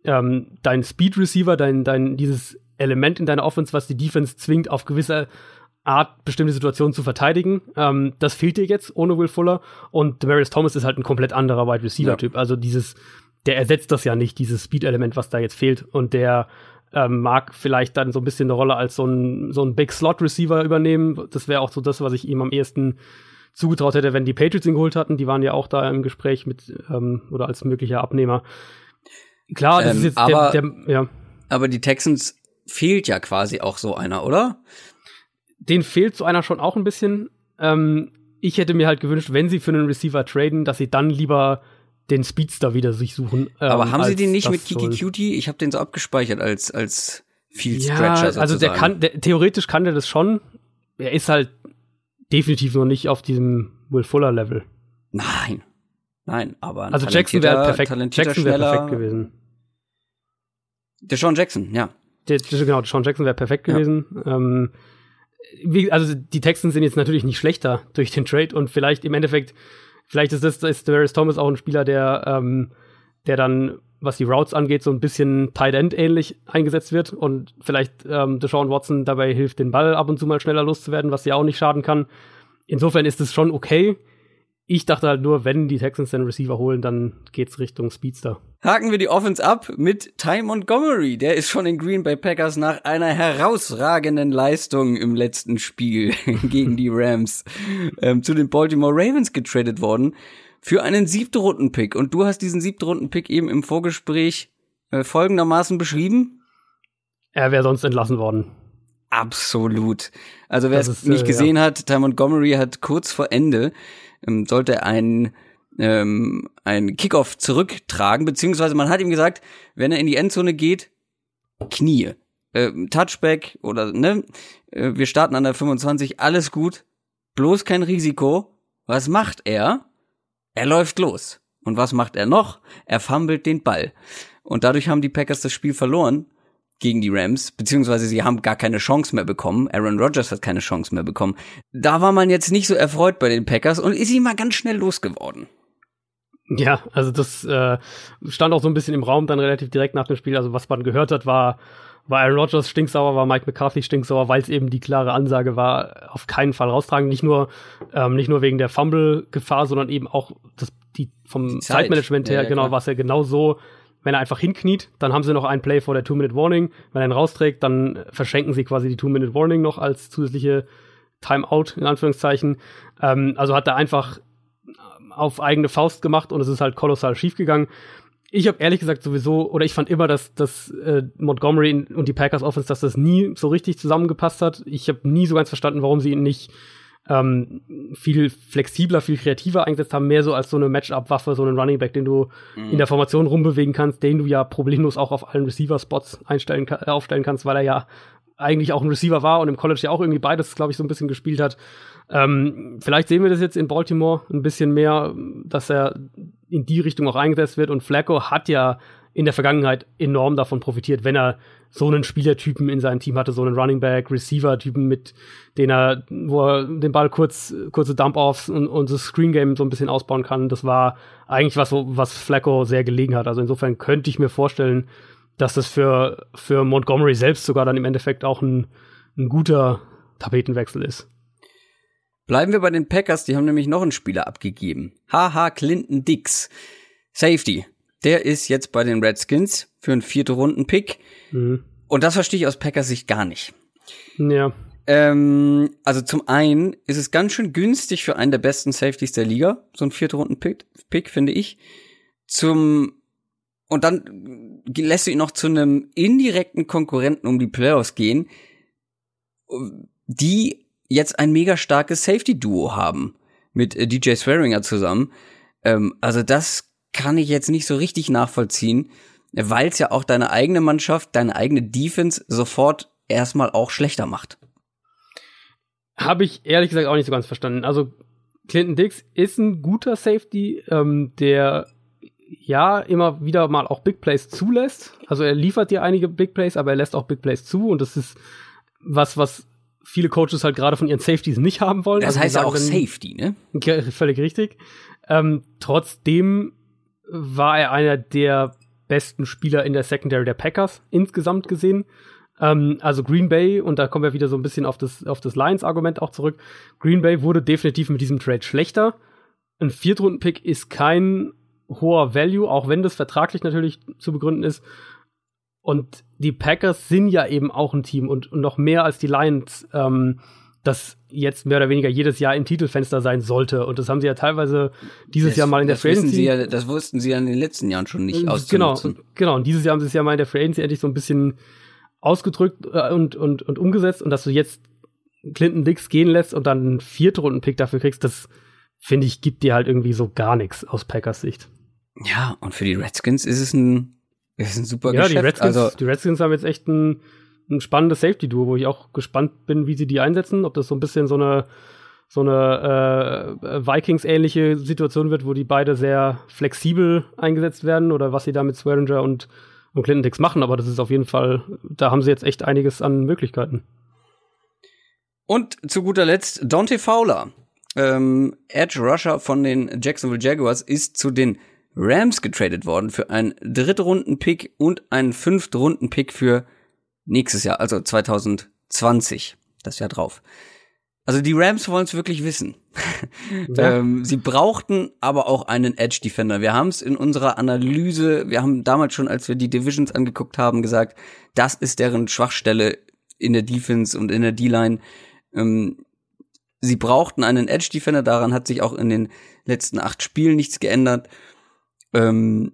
[SPEAKER 2] ähm, dein Speed Receiver, dein, dein, dieses Element in deiner Offense, was die Defense zwingt, auf gewisse Art bestimmte Situationen zu verteidigen. Ähm, das fehlt dir jetzt ohne Will Fuller. Und Demarius Thomas ist halt ein komplett anderer Wide Receiver-Typ. Ja. Also dieses, der ersetzt das ja nicht, dieses Speed-Element, was da jetzt fehlt. Und der ähm, mag vielleicht dann so ein bisschen eine Rolle als so ein, so ein Big Slot-Receiver übernehmen. Das wäre auch so das, was ich ihm am ehesten zugetraut hätte, wenn die Patriots ihn geholt hatten. Die waren ja auch da im Gespräch mit ähm, oder als möglicher Abnehmer. Klar, das
[SPEAKER 1] ähm,
[SPEAKER 2] ist jetzt
[SPEAKER 1] aber,
[SPEAKER 2] der, der, ja.
[SPEAKER 1] Aber die Texans fehlt ja quasi auch so einer, oder?
[SPEAKER 2] Den fehlt so einer schon auch ein bisschen. Ähm, ich hätte mir halt gewünscht, wenn sie für einen Receiver traden, dass sie dann lieber den Speedster wieder sich suchen.
[SPEAKER 1] Ähm, Aber haben sie den nicht mit Kiki Cutie? Ich habe den so abgespeichert als als Field Stretcher ja, sozusagen.
[SPEAKER 2] Also der kann, der, theoretisch kann der das schon. Er ist halt definitiv noch nicht auf diesem Will Fuller Level.
[SPEAKER 1] Nein, nein, aber
[SPEAKER 2] also Jackson wäre perfekt, Jackson wäre perfekt gewesen.
[SPEAKER 1] Der Sean Jackson, ja.
[SPEAKER 2] Der, genau, Sean Jackson wäre perfekt gewesen. Ja. Ähm, wie, also die Texans sind jetzt natürlich nicht schlechter durch den Trade und vielleicht im Endeffekt Vielleicht ist das ist Darius Thomas auch ein Spieler, der, ähm, der dann, was die Routes angeht, so ein bisschen Tight End ähnlich eingesetzt wird und vielleicht ähm, Deshaun Watson dabei hilft, den Ball ab und zu mal schneller loszuwerden, was ja auch nicht schaden kann. Insofern ist es schon okay. Ich dachte halt nur, wenn die Texans den Receiver holen, dann geht's Richtung Speedster.
[SPEAKER 1] Haken wir die Offense ab mit Ty Montgomery. Der ist schon in Green Bay Packers nach einer herausragenden Leistung im letzten Spiel [laughs] gegen die Rams ähm, zu den Baltimore Ravens getradet worden für einen siebten Runden-Pick. Und du hast diesen siebten Runden-Pick eben im Vorgespräch äh, folgendermaßen beschrieben.
[SPEAKER 2] Er wäre sonst entlassen worden.
[SPEAKER 1] Absolut. Also wer es nicht äh, gesehen ja. hat, Ty Montgomery hat kurz vor Ende ähm, sollte ein ähm, ein Kickoff zurücktragen, beziehungsweise man hat ihm gesagt, wenn er in die Endzone geht, Knie. Äh, Touchback oder ne, äh, wir starten an der 25, alles gut, bloß kein Risiko. Was macht er? Er läuft los. Und was macht er noch? Er fummelt den Ball. Und dadurch haben die Packers das Spiel verloren gegen die Rams, beziehungsweise sie haben gar keine Chance mehr bekommen. Aaron Rodgers hat keine Chance mehr bekommen. Da war man jetzt nicht so erfreut bei den Packers und ist ihm mal ganz schnell losgeworden.
[SPEAKER 2] Ja, also das äh, stand auch so ein bisschen im Raum dann relativ direkt nach dem Spiel. Also was man gehört hat, war, war Aaron Rodgers stinksauer, war Mike McCarthy stinksauer, weil es eben die klare Ansage war, auf keinen Fall raustragen. Nicht nur, ähm, nicht nur wegen der Fumble-Gefahr, sondern eben auch das, die vom die Zeit. Zeitmanagement her, ja, ja, genau, war es ja genau so, wenn er einfach hinkniet, dann haben sie noch ein Play vor der Two-Minute-Warning. Wenn er ihn rausträgt, dann verschenken sie quasi die Two-Minute-Warning noch als zusätzliche Timeout, in Anführungszeichen. Ähm, also hat er einfach auf eigene Faust gemacht und es ist halt kolossal schief gegangen. Ich habe ehrlich gesagt sowieso, oder ich fand immer, dass, dass äh, Montgomery und die Packers Offense, dass das nie so richtig zusammengepasst hat. Ich habe nie so ganz verstanden, warum sie ihn nicht ähm, viel flexibler, viel kreativer eingesetzt haben, mehr so als so eine Matchup-Waffe, so einen Running Back, den du mhm. in der Formation rumbewegen kannst, den du ja problemlos auch auf allen Receiver-Spots einstellen, äh, aufstellen kannst, weil er ja eigentlich auch ein Receiver war und im College ja auch irgendwie beides, glaube ich, so ein bisschen gespielt hat. Ähm, vielleicht sehen wir das jetzt in Baltimore ein bisschen mehr, dass er in die Richtung auch eingesetzt wird. Und Flacco hat ja in der Vergangenheit enorm davon profitiert, wenn er so einen Spielertypen in seinem Team hatte, so einen Running Back, Receiver-Typen, mit denen er, wo er den Ball kurz, kurze Dump-Offs und, und das Screen-Game so ein bisschen ausbauen kann. Das war eigentlich was, was Flacco sehr gelegen hat. Also insofern könnte ich mir vorstellen, dass das für, für Montgomery selbst sogar dann im Endeffekt auch ein, ein guter Tapetenwechsel ist.
[SPEAKER 1] Bleiben wir bei den Packers, die haben nämlich noch einen Spieler abgegeben. Haha, Clinton Dix. Safety. Der ist jetzt bei den Redskins für einen vierte Runden-Pick. Mhm. Und das verstehe ich aus Packers Sicht gar nicht.
[SPEAKER 2] Ja.
[SPEAKER 1] Ähm, also zum einen ist es ganz schön günstig für einen der besten Safeties der Liga, so ein vierte Runden-Pick, Pick, finde ich. Zum und dann lässt du ihn noch zu einem indirekten Konkurrenten um die Playoffs gehen, die jetzt ein mega starkes Safety-Duo haben mit äh, DJ Swearinger zusammen. Ähm, also das kann ich jetzt nicht so richtig nachvollziehen, weil es ja auch deine eigene Mannschaft, deine eigene Defense sofort erstmal auch schlechter macht.
[SPEAKER 2] Habe ich ehrlich gesagt auch nicht so ganz verstanden. Also Clinton Dix ist ein guter Safety, ähm, der ja immer wieder mal auch Big Plays zulässt. Also er liefert dir einige Big Plays, aber er lässt auch Big Plays zu und das ist was, was viele Coaches halt gerade von ihren Safeties nicht haben wollen.
[SPEAKER 1] Das also heißt ja auch Safety, ne?
[SPEAKER 2] Völlig richtig. Ähm, trotzdem war er einer der besten Spieler in der Secondary der Packers insgesamt gesehen. Ähm, also Green Bay, und da kommen wir wieder so ein bisschen auf das, auf das Lions-Argument auch zurück. Green Bay wurde definitiv mit diesem Trade schlechter. Ein Viertrunden-Pick ist kein hoher Value, auch wenn das vertraglich natürlich zu begründen ist. Und die Packers sind ja eben auch ein Team und, und noch mehr als die Lions, ähm, das jetzt mehr oder weniger jedes Jahr im Titelfenster sein sollte. Und das haben sie ja teilweise dieses
[SPEAKER 1] das,
[SPEAKER 2] Jahr mal in der
[SPEAKER 1] Free Agency. Ja, das wussten sie ja in den letzten Jahren schon nicht
[SPEAKER 2] auszunutzen. Genau, genau. Und dieses Jahr haben sie es ja mal in der Free Agency endlich so ein bisschen ausgedrückt äh, und, und, und umgesetzt. Und dass du jetzt Clinton Dix gehen lässt und dann einen Viertrunden-Pick dafür kriegst, das finde ich, gibt dir halt irgendwie so gar nichts aus Packers Sicht.
[SPEAKER 1] Ja, und für die Redskins ist es ein, ist ein super
[SPEAKER 2] ja,
[SPEAKER 1] Geschäft.
[SPEAKER 2] Die Redskins, also, die Redskins haben jetzt echt ein, ein spannendes Safety-Duo, wo ich auch gespannt bin, wie sie die einsetzen, ob das so ein bisschen so eine so eine äh, Vikings-ähnliche Situation wird, wo die beide sehr flexibel eingesetzt werden oder was sie da mit Swearinger und, und Clinton Dix machen, aber das ist auf jeden Fall, da haben sie jetzt echt einiges an Möglichkeiten.
[SPEAKER 1] Und zu guter Letzt Dante Fowler, ähm, Edge Rusher von den Jacksonville Jaguars, ist zu den Rams getradet worden für einen Drittrunden-Pick und einen Fünftrunden-Pick für nächstes Jahr, also 2020, das Jahr drauf. Also die Rams wollen es wirklich wissen. Ja. [laughs] ähm, sie brauchten aber auch einen Edge Defender. Wir haben es in unserer Analyse, wir haben damals schon, als wir die Divisions angeguckt haben, gesagt, das ist deren Schwachstelle in der Defense und in der D-Line. Ähm, sie brauchten einen Edge Defender, daran hat sich auch in den letzten acht Spielen nichts geändert. Ähm,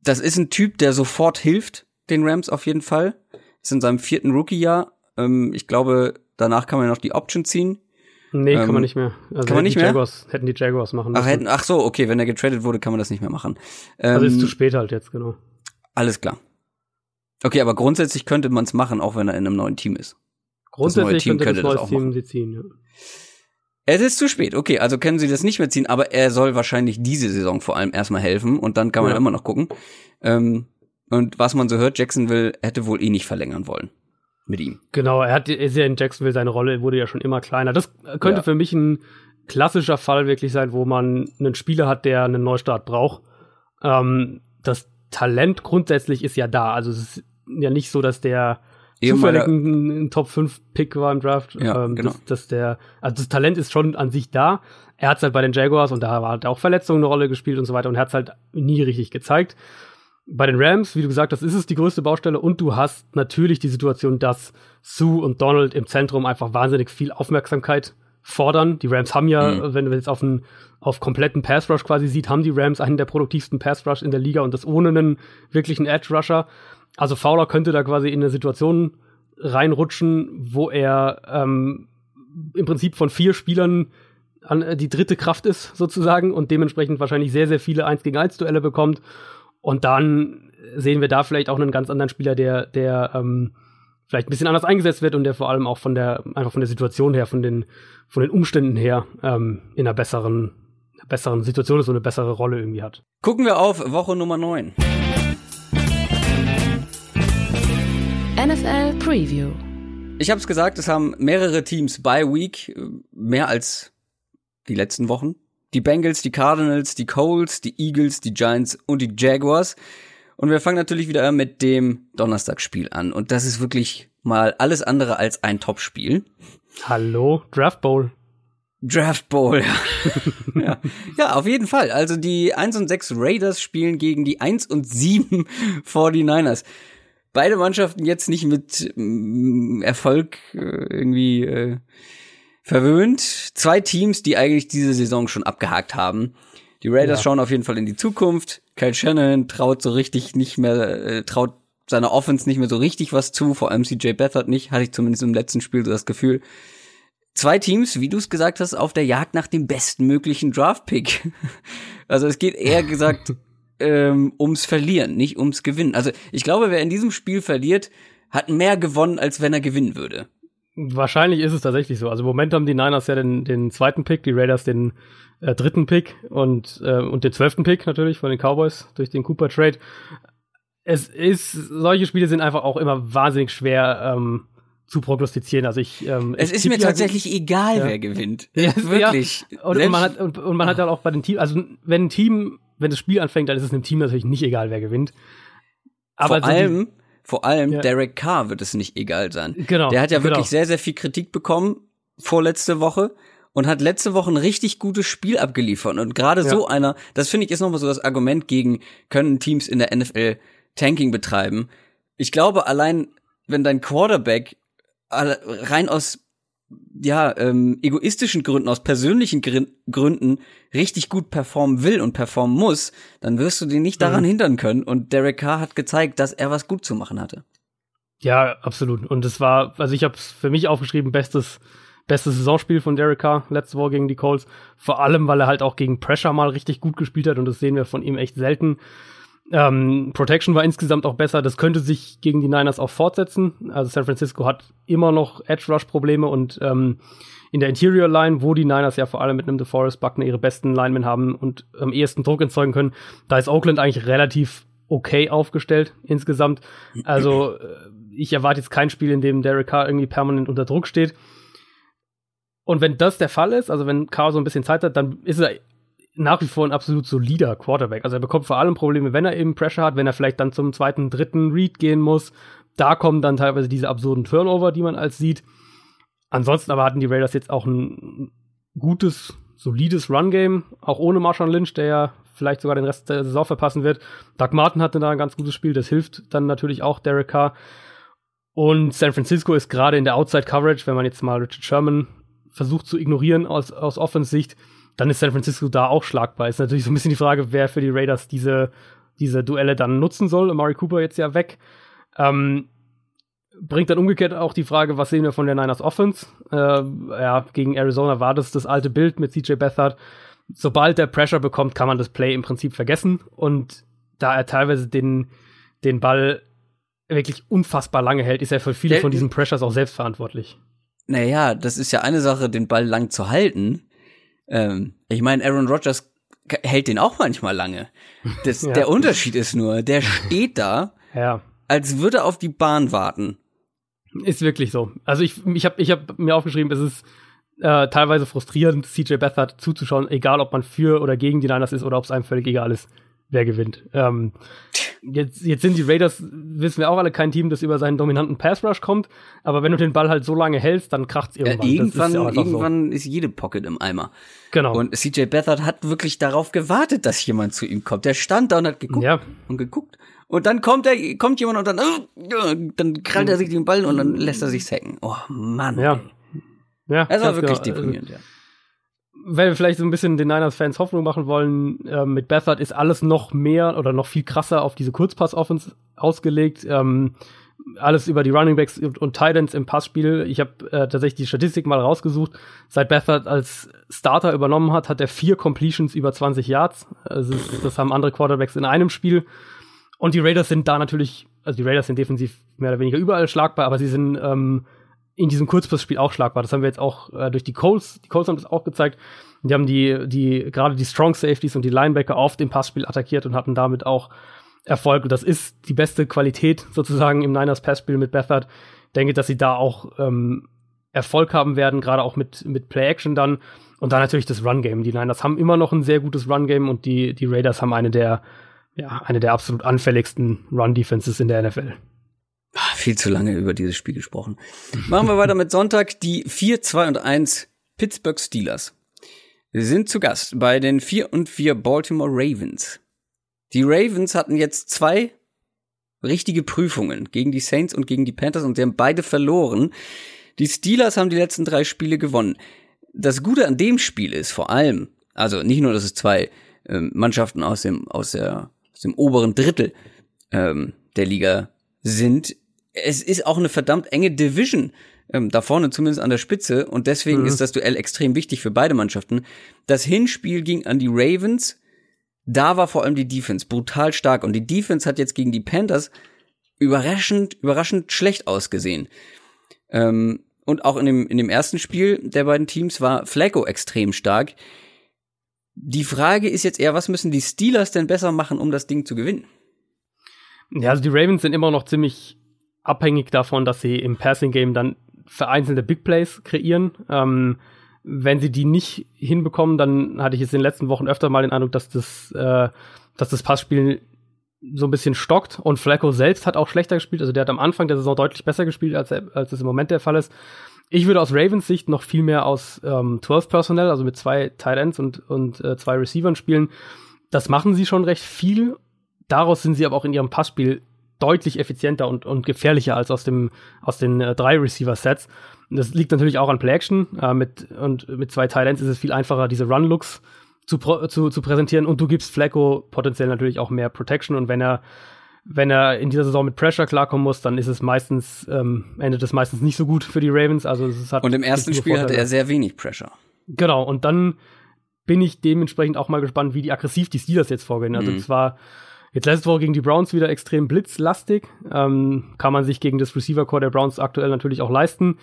[SPEAKER 1] das ist ein Typ, der sofort hilft, den Rams auf jeden Fall. Ist in seinem vierten Rookie-Jahr. Ähm, ich glaube, danach kann man noch die Option ziehen.
[SPEAKER 2] Nee, ähm, kann man ähm, nicht mehr. Also
[SPEAKER 1] kann man nicht mehr?
[SPEAKER 2] Jaguars, hätten die Jaguars machen
[SPEAKER 1] müssen. Ach, hätten, ach so, okay, wenn er getradet wurde, kann man das nicht mehr machen.
[SPEAKER 2] Ähm, also ist zu spät halt jetzt, genau.
[SPEAKER 1] Alles klar. Okay, aber grundsätzlich könnte man es machen, auch wenn er in einem neuen Team ist.
[SPEAKER 2] Grundsätzlich Team könnte das, das Team sie ziehen, ja.
[SPEAKER 1] Es ist zu spät, okay, also können sie das nicht mehr ziehen, aber er soll wahrscheinlich diese Saison vor allem erstmal helfen und dann kann man ja. immer noch gucken. Ähm, und was man so hört, Jacksonville hätte wohl eh nicht verlängern wollen mit ihm.
[SPEAKER 2] Genau, er hat ist ja in Jacksonville seine Rolle wurde ja schon immer kleiner. Das könnte ja. für mich ein klassischer Fall wirklich sein, wo man einen Spieler hat, der einen Neustart braucht. Ähm, das Talent grundsätzlich ist ja da, also es ist ja nicht so, dass der zufällig ein, Top 5 Pick war im Draft.
[SPEAKER 1] Ja, ähm, genau.
[SPEAKER 2] dass, dass der, also das Talent ist schon an sich da. Er hat es halt bei den Jaguars und da hat auch Verletzungen eine Rolle gespielt und so weiter und er hat es halt nie richtig gezeigt. Bei den Rams, wie du gesagt hast, ist es die größte Baustelle und du hast natürlich die Situation, dass Sue und Donald im Zentrum einfach wahnsinnig viel Aufmerksamkeit fordern. Die Rams haben ja, mhm. wenn du jetzt auf einen auf kompletten Pass Rush quasi sieht, haben die Rams einen der produktivsten Pass Rush in der Liga und das ohne einen wirklichen Edge Rusher. Also Fowler könnte da quasi in eine Situation reinrutschen, wo er ähm, im Prinzip von vier Spielern an, äh, die dritte Kraft ist, sozusagen, und dementsprechend wahrscheinlich sehr, sehr viele 1 gegen 1 Duelle bekommt. Und dann sehen wir da vielleicht auch einen ganz anderen Spieler, der, der ähm, vielleicht ein bisschen anders eingesetzt wird und der vor allem auch von der, einfach von der Situation her, von den, von den Umständen her ähm, in einer besseren, einer besseren Situation ist und eine bessere Rolle irgendwie hat.
[SPEAKER 1] Gucken wir auf Woche Nummer 9.
[SPEAKER 3] NFL Preview.
[SPEAKER 1] Ich habe es gesagt, es haben mehrere Teams bei Week, äh, mehr als die letzten Wochen. Die Bengals, die Cardinals, die Colts, die Eagles, die Giants und die Jaguars. Und wir fangen natürlich wieder mit dem Donnerstagsspiel an. Und das ist wirklich mal alles andere als ein Topspiel.
[SPEAKER 2] Hallo, Draft Bowl.
[SPEAKER 1] Draft Bowl, ja. [laughs] ja. ja. auf jeden Fall. Also die 1 und 6 Raiders spielen gegen die 1 und 7 49ers. [laughs] Beide Mannschaften jetzt nicht mit mm, Erfolg äh, irgendwie äh, verwöhnt. Zwei Teams, die eigentlich diese Saison schon abgehakt haben. Die Raiders ja. schauen auf jeden Fall in die Zukunft. Kyle Shannon traut so richtig nicht mehr, äh, traut seiner Offense nicht mehr so richtig was zu, vor allem CJ Beathard nicht, hatte ich zumindest im letzten Spiel so das Gefühl. Zwei Teams, wie du es gesagt hast, auf der Jagd nach dem besten möglichen Draft-Pick. [laughs] Also es geht eher gesagt [laughs] ähm, ums Verlieren, nicht ums Gewinnen. Also ich glaube, wer in diesem Spiel verliert, hat mehr gewonnen, als wenn er gewinnen würde.
[SPEAKER 2] Wahrscheinlich ist es tatsächlich so. Also im Moment haben die Niners ja den, den zweiten Pick, die Raiders den äh, dritten Pick und, äh, und den zwölften Pick natürlich von den Cowboys durch den Cooper Trade. Es ist, solche Spiele sind einfach auch immer wahnsinnig schwer ähm, zu prognostizieren. Also ich, ähm,
[SPEAKER 1] es ist mir tatsächlich ja, egal, ja. wer gewinnt. [laughs] Ja,
[SPEAKER 2] wirklich. Und, und, man hat und, und man hat dann auch bei den Teams, also wenn ein Team, wenn das Spiel anfängt, dann ist es einem Team natürlich nicht egal, wer gewinnt.
[SPEAKER 1] Aber vor allem, die, vor allem ja. Derek Carr wird es nicht egal sein. Genau. Der hat ja wirklich genau. sehr, sehr viel Kritik bekommen vorletzte Woche und hat letzte Woche ein richtig gutes Spiel abgeliefert. Und gerade ja. so einer, das finde ich ist nochmal so das Argument gegen, können Teams in der NFL Tanking betreiben. Ich glaube, allein wenn dein Quarterback rein aus ja, ähm, egoistischen Gründen, aus persönlichen Gr Gründen richtig gut performen will und performen muss, dann wirst du den nicht daran mhm. hindern können. Und Derek Carr hat gezeigt, dass er was gut zu machen hatte.
[SPEAKER 2] Ja, absolut. Und es war, also ich habe es für mich aufgeschrieben, bestes bestes Saisonspiel von Derek Carr letzte Woche gegen die Colts. Vor allem, weil er halt auch gegen Pressure mal richtig gut gespielt hat und das sehen wir von ihm echt selten. Ähm, Protection war insgesamt auch besser. Das könnte sich gegen die Niners auch fortsetzen. Also San Francisco hat immer noch Edge Rush Probleme und ähm, in der Interior Line, wo die Niners ja vor allem mit einem DeForest Buckner ihre besten Linemen haben und am ehesten Druck erzeugen können, da ist Oakland eigentlich relativ okay aufgestellt insgesamt. Also äh, ich erwarte jetzt kein Spiel, in dem Derek Carr irgendwie permanent unter Druck steht. Und wenn das der Fall ist, also wenn Carr so ein bisschen Zeit hat, dann ist er nach wie vor ein absolut solider Quarterback. Also er bekommt vor allem Probleme, wenn er eben Pressure hat, wenn er vielleicht dann zum zweiten, dritten Read gehen muss. Da kommen dann teilweise diese absurden Turnover, die man als sieht. Ansonsten aber hatten die Raiders jetzt auch ein gutes, solides Run-Game, auch ohne Marshawn Lynch, der ja vielleicht sogar den Rest der Saison verpassen wird. Doug Martin hatte da ein ganz gutes Spiel, das hilft dann natürlich auch Derek Carr. Und San Francisco ist gerade in der Outside Coverage, wenn man jetzt mal Richard Sherman versucht zu ignorieren aus, aus Offensicht, dann ist San Francisco da auch schlagbar. Ist natürlich so ein bisschen die Frage, wer für die Raiders diese, diese Duelle dann nutzen soll. Amari Cooper jetzt ja weg. Ähm, bringt dann umgekehrt auch die Frage, was sehen wir von der Niners Offense? Äh, ja, gegen Arizona war das das alte Bild mit CJ Beathard. Sobald der Pressure bekommt, kann man das Play im Prinzip vergessen. Und da er teilweise den, den Ball wirklich unfassbar lange hält, ist er für viele von diesen Pressures auch selbst verantwortlich.
[SPEAKER 1] Naja, das ist ja eine Sache, den Ball lang zu halten. Ähm, ich meine, Aaron Rodgers hält den auch manchmal lange. Das, [laughs] ja. Der Unterschied ist nur, der steht da, [laughs] ja. als würde er auf die Bahn warten.
[SPEAKER 2] Ist wirklich so. Also ich, ich habe ich hab mir aufgeschrieben, es ist äh, teilweise frustrierend, CJ Beathard zuzuschauen, egal ob man für oder gegen die Niners ist oder ob es einem völlig egal ist wer gewinnt. Ähm, jetzt, jetzt sind die Raiders, wissen wir auch alle, kein Team, das über seinen dominanten Pass Rush kommt. Aber wenn du den Ball halt so lange hältst, dann kracht's irgendwann.
[SPEAKER 1] Ja, irgendwann ist, ja irgendwann so. ist jede Pocket im Eimer. Genau. Und CJ Beathard hat wirklich darauf gewartet, dass jemand zu ihm kommt. Der stand da und hat geguckt ja. und geguckt. Und dann kommt er, kommt jemand und dann, uh, dann krallt er sich den Ball und dann lässt er sich sacken. Oh Mann.
[SPEAKER 2] Ja. Ja.
[SPEAKER 1] Das war wirklich genau. deprimierend, ja
[SPEAKER 2] wenn wir vielleicht so ein bisschen den Niners-Fans Hoffnung machen wollen, äh, mit Bethard ist alles noch mehr oder noch viel krasser auf diese Kurzpass-Offense ausgelegt. Ähm, alles über die Running Backs und, und Titans im Passspiel. Ich habe äh, tatsächlich die Statistik mal rausgesucht. Seit Bethard als Starter übernommen hat, hat er vier Completions über 20 Yards. Also das, das haben andere Quarterbacks in einem Spiel. Und die Raiders sind da natürlich, also die Raiders sind defensiv mehr oder weniger überall schlagbar, aber sie sind ähm, in diesem Kurzpassspiel auch schlagbar. Das haben wir jetzt auch äh, durch die Colts, die Colts haben das auch gezeigt. Die haben die, die, gerade die Strong Safeties und die Linebacker auf dem Passspiel attackiert und hatten damit auch Erfolg. Und das ist die beste Qualität sozusagen im Niners Passspiel mit Bethard. Denke, dass sie da auch ähm, Erfolg haben werden, gerade auch mit, mit Play-Action dann. Und dann natürlich das Run-Game. Die Niners haben immer noch ein sehr gutes Run-Game und die, die Raiders haben eine der, ja, eine der absolut anfälligsten Run-Defenses in der NFL.
[SPEAKER 1] Ach, viel zu lange über dieses Spiel gesprochen. Machen wir weiter mit Sonntag. Die 4, 2 und 1 Pittsburgh Steelers sind zu Gast bei den 4 und 4 Baltimore Ravens. Die Ravens hatten jetzt zwei richtige Prüfungen gegen die Saints und gegen die Panthers und sie haben beide verloren. Die Steelers haben die letzten drei Spiele gewonnen. Das Gute an dem Spiel ist vor allem, also nicht nur, dass es zwei ähm, Mannschaften aus dem, aus, der, aus dem oberen Drittel ähm, der Liga sind, es ist auch eine verdammt enge Division ähm, da vorne zumindest an der Spitze und deswegen mhm. ist das Duell extrem wichtig für beide Mannschaften. Das Hinspiel ging an die Ravens. Da war vor allem die Defense brutal stark und die Defense hat jetzt gegen die Panthers überraschend, überraschend schlecht ausgesehen. Ähm, und auch in dem, in dem ersten Spiel der beiden Teams war Flacco extrem stark. Die Frage ist jetzt eher, was müssen die Steelers denn besser machen, um das Ding zu gewinnen?
[SPEAKER 2] Ja, also die Ravens sind immer noch ziemlich abhängig davon, dass sie im Passing Game dann vereinzelte Big Plays kreieren. Ähm, wenn sie die nicht hinbekommen, dann hatte ich jetzt in den letzten Wochen öfter mal den Eindruck, dass das, äh, dass das Passspiel so ein bisschen stockt und Flacco selbst hat auch schlechter gespielt. Also der hat am Anfang der Saison deutlich besser gespielt, als, als es im Moment der Fall ist. Ich würde aus Ravens Sicht noch viel mehr aus ähm, 12 Personnel, also mit zwei Tight Ends und, und äh, zwei Receivern spielen. Das machen sie schon recht viel. Daraus sind sie aber auch in ihrem Passspiel deutlich effizienter und, und gefährlicher als aus, dem, aus den äh, drei Receiver-Sets. Das liegt natürlich auch an Play-Action. Äh, mit, und mit zwei Titans ist es viel einfacher, diese Run-Looks zu, zu, zu präsentieren. Und du gibst Flacco potenziell natürlich auch mehr Protection. Und wenn er, wenn er in dieser Saison mit Pressure klarkommen muss, dann ist es meistens, ähm, endet es meistens nicht so gut für die Ravens. Also es hat
[SPEAKER 1] und im ersten Spiel hatte er sehr wenig Pressure.
[SPEAKER 2] Genau, und dann bin ich dementsprechend auch mal gespannt, wie die aggressiv die Steelers jetzt vorgehen. Also mhm. war Jetzt letzte Woche gegen die Browns wieder extrem blitzlastig. Ähm, kann man sich gegen das Receiver-Core der Browns aktuell natürlich auch leisten.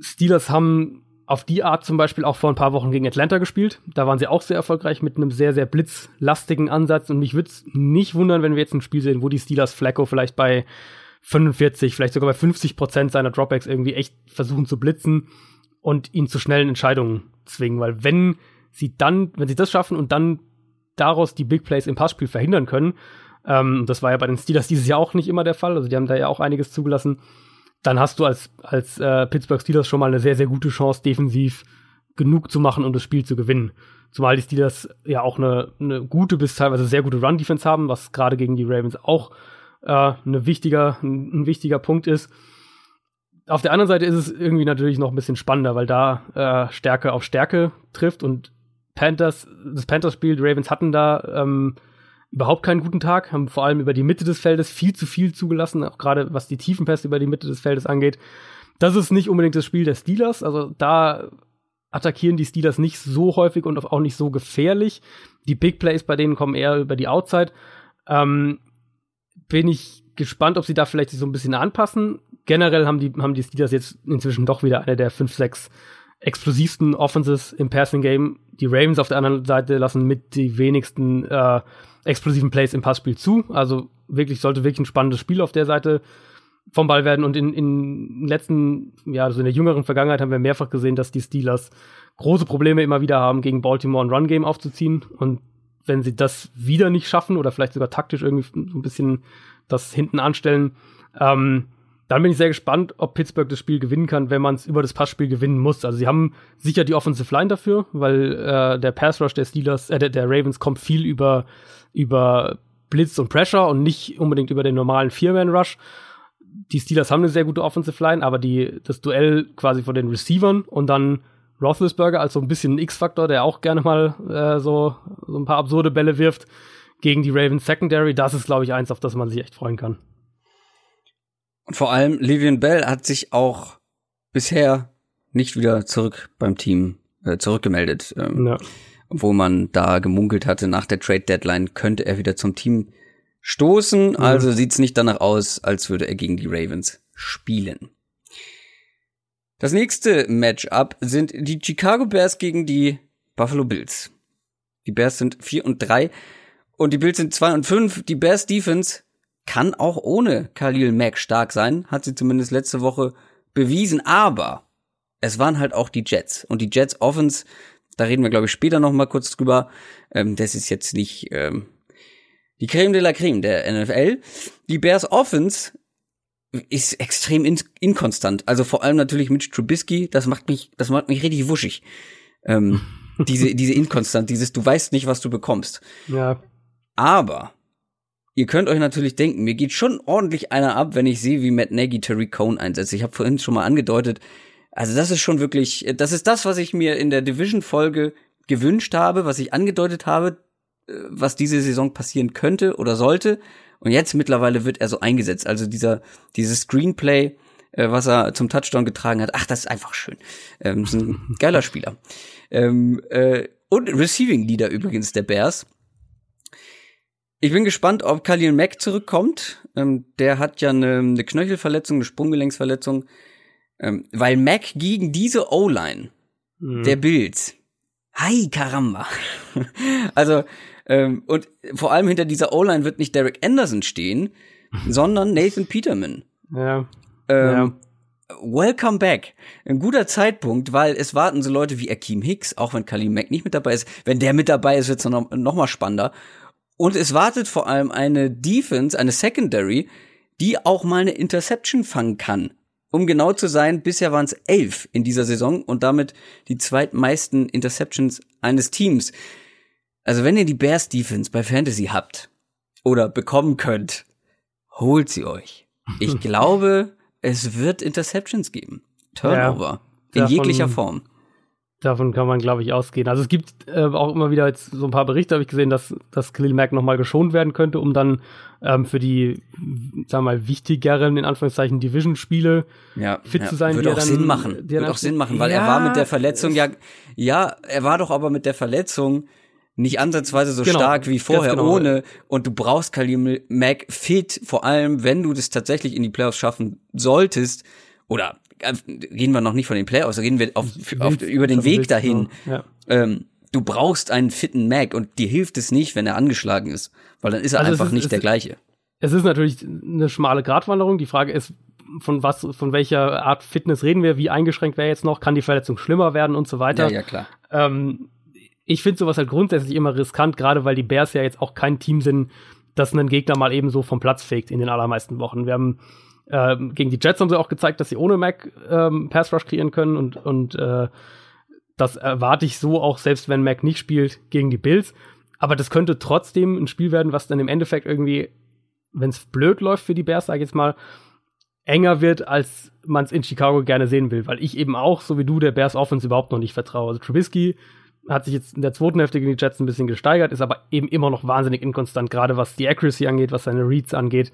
[SPEAKER 2] Steelers haben auf die Art zum Beispiel auch vor ein paar Wochen gegen Atlanta gespielt. Da waren sie auch sehr erfolgreich mit einem sehr, sehr blitzlastigen Ansatz. Und mich würde es nicht wundern, wenn wir jetzt ein Spiel sehen, wo die Steelers Flacco vielleicht bei 45, vielleicht sogar bei 50 Prozent seiner Dropbacks irgendwie echt versuchen zu blitzen und ihn zu schnellen Entscheidungen zwingen. Weil wenn sie dann, wenn sie das schaffen und dann daraus die Big Plays im Passspiel verhindern können. Ähm, das war ja bei den Steelers dieses Jahr auch nicht immer der Fall. Also die haben da ja auch einiges zugelassen. Dann hast du als, als äh, Pittsburgh Steelers schon mal eine sehr, sehr gute Chance, defensiv genug zu machen, um das Spiel zu gewinnen. Zumal die Steelers ja auch eine, eine gute bis teilweise sehr gute Run-Defense haben, was gerade gegen die Ravens auch äh, eine wichtiger, ein, ein wichtiger Punkt ist. Auf der anderen Seite ist es irgendwie natürlich noch ein bisschen spannender, weil da äh, Stärke auf Stärke trifft und Panthers, das Panthers-Spiel, die Ravens hatten da ähm, überhaupt keinen guten Tag, haben vor allem über die Mitte des Feldes viel zu viel zugelassen, auch gerade was die Tiefenpässe über die Mitte des Feldes angeht. Das ist nicht unbedingt das Spiel der Steelers, also da attackieren die Steelers nicht so häufig und auch nicht so gefährlich. Die Big Plays bei denen kommen eher über die Outside. Ähm, bin ich gespannt, ob sie da vielleicht sich so ein bisschen anpassen. Generell haben die, haben die Steelers jetzt inzwischen doch wieder eine der 5, 6 explosivsten Offenses im Passing Game. Die Ravens auf der anderen Seite lassen mit die wenigsten äh, explosiven Plays im Passspiel zu. Also wirklich sollte wirklich ein spannendes Spiel auf der Seite vom Ball werden. Und in, in letzten, ja, also in der jüngeren Vergangenheit haben wir mehrfach gesehen, dass die Steelers große Probleme immer wieder haben, gegen Baltimore ein Run-Game aufzuziehen. Und wenn sie das wieder nicht schaffen oder vielleicht sogar taktisch irgendwie ein bisschen das hinten anstellen, ähm, dann bin ich sehr gespannt, ob Pittsburgh das Spiel gewinnen kann, wenn man es über das Passspiel gewinnen muss. Also sie haben sicher die Offensive Line dafür, weil äh, der Pass Rush der Steelers, äh, der, der Ravens kommt viel über über Blitz und Pressure und nicht unbedingt über den normalen Vier-Man Rush. Die Steelers haben eine sehr gute Offensive Line, aber die das Duell quasi von den Receivern und dann Roethlisberger als so ein bisschen ein X-Faktor, der auch gerne mal äh, so so ein paar absurde Bälle wirft gegen die Ravens Secondary. Das ist glaube ich eins, auf das man sich echt freuen kann.
[SPEAKER 1] Und vor allem Livian Bell hat sich auch bisher nicht wieder zurück beim Team äh, zurückgemeldet. Ähm, ja. Obwohl man da gemunkelt hatte, nach der Trade Deadline könnte er wieder zum Team stoßen. Mhm. Also sieht's nicht danach aus, als würde er gegen die Ravens spielen. Das nächste Matchup sind die Chicago Bears gegen die Buffalo Bills. Die Bears sind 4 und 3 Und die Bills sind 2 und 5. Die Bears Defense kann auch ohne Khalil Mack stark sein, hat sie zumindest letzte Woche bewiesen, aber es waren halt auch die Jets und die Jets Offense, da reden wir glaube ich später noch mal kurz drüber. Ähm, das ist jetzt nicht ähm, die Creme de la Creme der NFL. Die Bears Offense ist extrem in inkonstant. Also vor allem natürlich mit Trubisky, das macht mich, das macht mich richtig wuschig. Ähm, [laughs] diese, diese Inkonstant, dieses, du weißt nicht, was du bekommst.
[SPEAKER 2] Ja.
[SPEAKER 1] Aber ihr könnt euch natürlich denken, mir geht schon ordentlich einer ab, wenn ich sehe, wie Matt Nagy Terry Cohn einsetzt. Ich habe vorhin schon mal angedeutet, also das ist schon wirklich, das ist das, was ich mir in der Division-Folge gewünscht habe, was ich angedeutet habe, äh, was diese Saison passieren könnte oder sollte. Und jetzt mittlerweile wird er so eingesetzt. Also dieser, dieses Screenplay, äh, was er zum Touchdown getragen hat, ach, das ist einfach schön. Ähm, ist ein geiler [laughs] Spieler. Ähm, äh, und Receiving Leader übrigens der Bears. Ich bin gespannt, ob Khalil Mack zurückkommt. Ähm, der hat ja eine, eine Knöchelverletzung, eine Sprunggelenksverletzung. Ähm, weil Mack gegen diese O-Line mhm. der Bills, hi Karamba. [laughs] also, ähm, und vor allem hinter dieser O-Line wird nicht Derek Anderson stehen, [laughs] sondern Nathan Peterman.
[SPEAKER 2] Ja.
[SPEAKER 1] Ähm, ja. Welcome back. Ein guter Zeitpunkt, weil es warten so Leute wie Akeem Hicks, auch wenn Khalil Mack nicht mit dabei ist. Wenn der mit dabei ist, wird's noch, noch mal spannender. Und es wartet vor allem eine Defense, eine Secondary, die auch mal eine Interception fangen kann. Um genau zu sein, bisher waren es elf in dieser Saison und damit die zweitmeisten Interceptions eines Teams. Also wenn ihr die Bears Defense bei Fantasy habt oder bekommen könnt, holt sie euch. Ich [laughs] glaube, es wird Interceptions geben. Turnover. Ja, in jeglicher Form.
[SPEAKER 2] Davon kann man, glaube ich, ausgehen. Also es gibt äh, auch immer wieder jetzt so ein paar Berichte, habe ich gesehen, dass, dass Khalil Mack nochmal geschont werden könnte, um dann ähm, für die, sagen wir mal, wichtigeren, in Anführungszeichen, Division-Spiele
[SPEAKER 1] ja,
[SPEAKER 2] fit
[SPEAKER 1] ja.
[SPEAKER 2] zu sein.
[SPEAKER 1] Würde auch dann, Sinn machen. Würde auch Sinn machen, weil ja, er war mit der Verletzung ja, ja, er war doch aber mit der Verletzung nicht ansatzweise so genau, stark wie vorher genau. ohne und du brauchst Khalil Mack fit, vor allem wenn du das tatsächlich in die Playoffs schaffen solltest oder gehen wir noch nicht von den Playoffs, reden wir auf, auf, über den Weg dahin. Ja. Ähm, du brauchst einen fitten Mac und dir hilft es nicht, wenn er angeschlagen ist, weil dann ist er also einfach ist, nicht der gleiche.
[SPEAKER 2] Es ist natürlich eine schmale Gratwanderung. Die Frage ist, von was, von welcher Art Fitness reden wir? Wie eingeschränkt wäre jetzt noch? Kann die Verletzung schlimmer werden und so weiter?
[SPEAKER 1] Ja, ja, klar.
[SPEAKER 2] Ähm, ich finde sowas halt grundsätzlich immer riskant, gerade weil die Bears ja jetzt auch kein Team sind, das einen Gegner mal eben so vom Platz fegt in den allermeisten Wochen. Wir haben ähm, gegen die Jets haben sie auch gezeigt, dass sie ohne Mac ähm, Pass Rush kreieren können und, und äh, das erwarte ich so auch, selbst wenn Mac nicht spielt, gegen die Bills. Aber das könnte trotzdem ein Spiel werden, was dann im Endeffekt irgendwie, wenn es blöd läuft für die Bears, sag ich jetzt mal, enger wird, als man es in Chicago gerne sehen will. Weil ich eben auch, so wie du, der Bears Offense überhaupt noch nicht vertraue. Also Trubisky hat sich jetzt in der zweiten Hälfte gegen die Jets ein bisschen gesteigert, ist aber eben immer noch wahnsinnig inkonstant, gerade was die Accuracy angeht, was seine Reads angeht.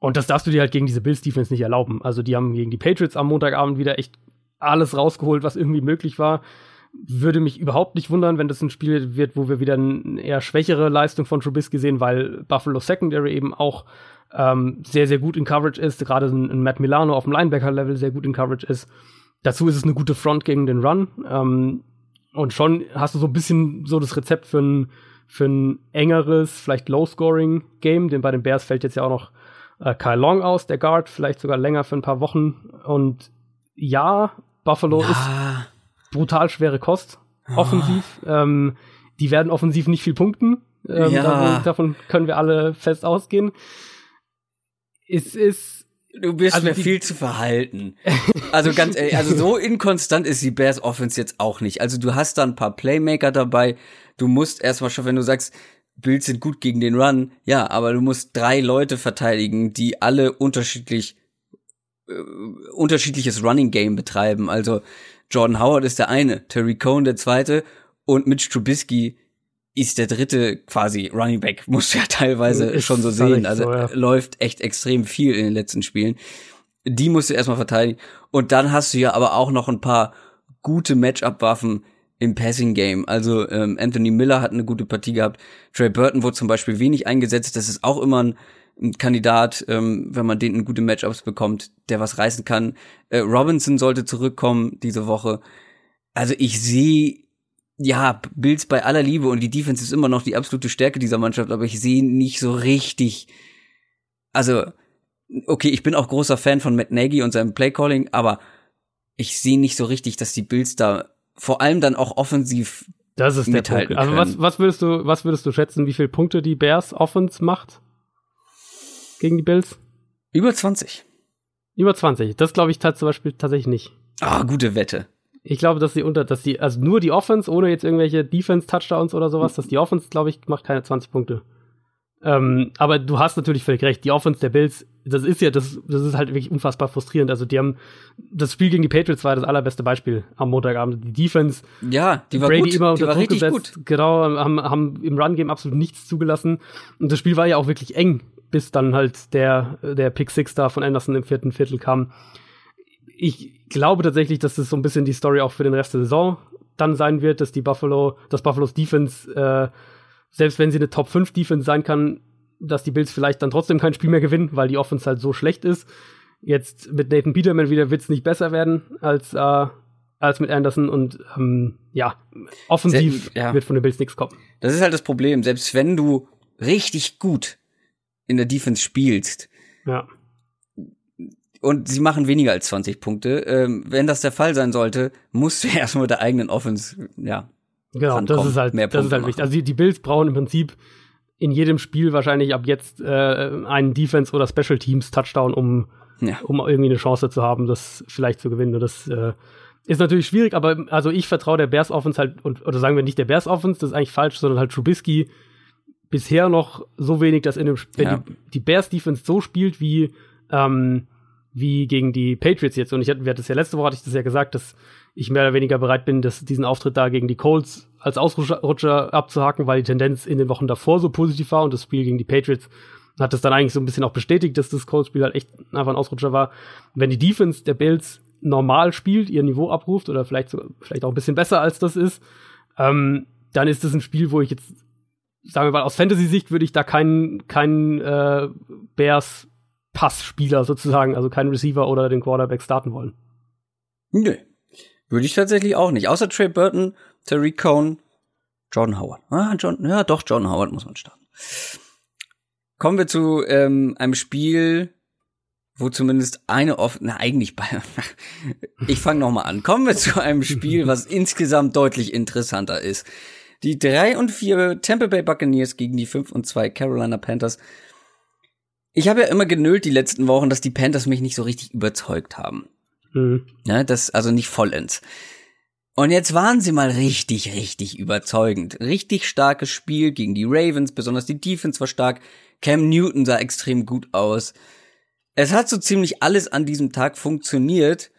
[SPEAKER 2] Und das darfst du dir halt gegen diese Bills Defense nicht erlauben. Also die haben gegen die Patriots am Montagabend wieder echt alles rausgeholt, was irgendwie möglich war. Würde mich überhaupt nicht wundern, wenn das ein Spiel wird, wo wir wieder eine eher schwächere Leistung von Trubisky sehen, weil Buffalo Secondary eben auch ähm, sehr, sehr gut in Coverage ist. Gerade ein, ein Matt Milano auf dem Linebacker-Level sehr gut in Coverage ist. Dazu ist es eine gute Front gegen den Run. Ähm, und schon hast du so ein bisschen so das Rezept für ein, für ein engeres, vielleicht Low-Scoring-Game. Denn bei den Bears fällt jetzt ja auch noch äh, Kyle Long aus, der Guard, vielleicht sogar länger für ein paar Wochen. Und ja, Buffalo ja. ist brutal schwere Kost, offensiv. Oh. Ähm, die werden offensiv nicht viel punkten. Ähm, ja. davon, davon, können wir alle fest ausgehen. Es ist.
[SPEAKER 1] Du bist also mir viel zu verhalten. Also ganz ehrlich, also so [laughs] inkonstant ist die Bears Offense jetzt auch nicht. Also du hast da ein paar Playmaker dabei. Du musst erstmal schon, wenn du sagst, Bills sind gut gegen den Run, ja, aber du musst drei Leute verteidigen, die alle unterschiedlich äh, unterschiedliches Running Game betreiben. Also Jordan Howard ist der eine, Terry Cohn der zweite und Mitch Trubisky ist der dritte quasi Running Back, [laughs] muss ja teilweise ist schon so sehen. Also so, ja. läuft echt extrem viel in den letzten Spielen. Die musst du erstmal verteidigen. Und dann hast du ja aber auch noch ein paar gute Matchup-Waffen, im Passing Game. Also ähm, Anthony Miller hat eine gute Partie gehabt. Trey Burton wurde zum Beispiel wenig eingesetzt. Das ist auch immer ein, ein Kandidat, ähm, wenn man den in gute Matchups bekommt, der was reißen kann. Äh, Robinson sollte zurückkommen diese Woche. Also ich sehe ja, Bills bei aller Liebe und die Defense ist immer noch die absolute Stärke dieser Mannschaft, aber ich sehe nicht so richtig, also, okay, ich bin auch großer Fan von Matt Nagy und seinem Playcalling, aber ich sehe nicht so richtig, dass die Bills da vor allem dann auch offensiv
[SPEAKER 2] das ist der Punkt. Also was, was würdest du, was würdest du schätzen, wie viele Punkte die Bears Offense macht gegen die Bills?
[SPEAKER 1] Über 20.
[SPEAKER 2] Über 20. Das glaube ich zum Beispiel tatsächlich nicht.
[SPEAKER 1] Ah, gute Wette.
[SPEAKER 2] Ich glaube, dass sie unter, dass die, also nur die Offense, ohne jetzt irgendwelche Defense-Touchdowns oder sowas, dass die Offense, glaube ich, macht keine 20 Punkte. Ähm, aber du hast natürlich völlig recht. Die Offense der Bills, das ist ja, das, das ist halt wirklich unfassbar frustrierend. Also die haben, das Spiel gegen die Patriots war das allerbeste Beispiel am Montagabend. Die Defense,
[SPEAKER 1] ja, die war
[SPEAKER 2] Brady
[SPEAKER 1] gut.
[SPEAKER 2] immer unter
[SPEAKER 1] die war
[SPEAKER 2] Druck
[SPEAKER 1] richtig
[SPEAKER 2] gesetzt,
[SPEAKER 1] gut.
[SPEAKER 2] genau, haben, haben im Run-Game absolut nichts zugelassen. Und das Spiel war ja auch wirklich eng, bis dann halt der, der Pick Six da von Anderson im vierten Viertel kam. Ich glaube tatsächlich, dass das so ein bisschen die Story auch für den Rest der Saison dann sein wird, dass die Buffalo, dass Buffalo's Defense, äh, selbst wenn sie eine Top 5 Defense sein kann, dass die Bills vielleicht dann trotzdem kein Spiel mehr gewinnen, weil die Offense halt so schlecht ist. Jetzt mit Nathan Peterman wieder wird's nicht besser werden als, äh, als mit Anderson und ähm, ja, offensiv
[SPEAKER 1] Sehr- ja.
[SPEAKER 2] wird von den Bills nichts kommen.
[SPEAKER 1] Das ist halt das Problem. Selbst wenn du richtig gut in der Defense spielst
[SPEAKER 2] Ja.
[SPEAKER 1] und sie machen weniger als 20 Punkte, ähm, wenn das der Fall sein sollte, musst du [laughs] erstmal mit der eigenen Offense, ja,
[SPEAKER 2] Genau,
[SPEAKER 1] Dran
[SPEAKER 2] das ist halt,
[SPEAKER 1] mehr
[SPEAKER 2] das ist halt wichtig. Also die, die Bills brauchen im Prinzip in jedem Spiel wahrscheinlich ab jetzt äh, einen Defense- oder Special Teams Touchdown, um,
[SPEAKER 1] Ja.
[SPEAKER 2] um irgendwie eine Chance zu haben, das vielleicht zu gewinnen. Und das äh, ist natürlich schwierig, aber also ich vertraue der Bears Offense halt, und, oder sagen wir nicht der Bears Offense, das ist eigentlich falsch, sondern halt Trubisky bisher noch so wenig, dass in dem, wenn
[SPEAKER 1] Ja.
[SPEAKER 2] die, die Bears Defense so spielt wie, ähm, wie gegen die Patriots jetzt. Und ich hatte, wir hatten das ja letzte Woche, hatte ich das ja gesagt, dass ich mehr oder weniger bereit bin, dass diesen Auftritt da gegen die Colts als Ausrutscher Rutscher abzuhaken, weil die Tendenz in den Wochen davor so positiv war und das Spiel gegen die Patriots hat das dann eigentlich so ein bisschen auch bestätigt, dass das Colts-Spiel halt echt einfach ein Ausrutscher war. Wenn die Defense der Bills normal spielt, ihr Niveau abruft oder vielleicht so, vielleicht auch ein bisschen besser als das ist, ähm, dann ist das ein Spiel, wo ich jetzt, sagen wir mal, aus Fantasy-Sicht würde ich da keinen keinen äh, Bears Passspieler sozusagen, also keinen Receiver oder den Quarterback starten wollen.
[SPEAKER 1] Nö. Würde ich tatsächlich auch nicht. Außer Trey Burton, Tariq Cohn, Jordan Howard. Ah, John, ja, doch, Jordan Howard muss man starten. Kommen wir zu ähm, einem Spiel, wo zumindest eine offen, na eigentlich bei, [laughs] ich fange noch mal an. Kommen wir zu einem Spiel, was insgesamt deutlich interessanter ist. Die 3 und 4 Tampa Bay Buccaneers gegen die 5 und 2 Carolina Panthers. Ich habe ja immer genölt die letzten Wochen, dass die Panthers mich nicht so richtig überzeugt haben.
[SPEAKER 2] Mhm.
[SPEAKER 1] Ja, das also nicht vollends. Und jetzt waren sie mal richtig, richtig überzeugend. Richtig starkes Spiel gegen die Ravens, besonders die Defense war stark. Cam Newton sah extrem gut aus. Es hat so ziemlich alles an diesem Tag funktioniert.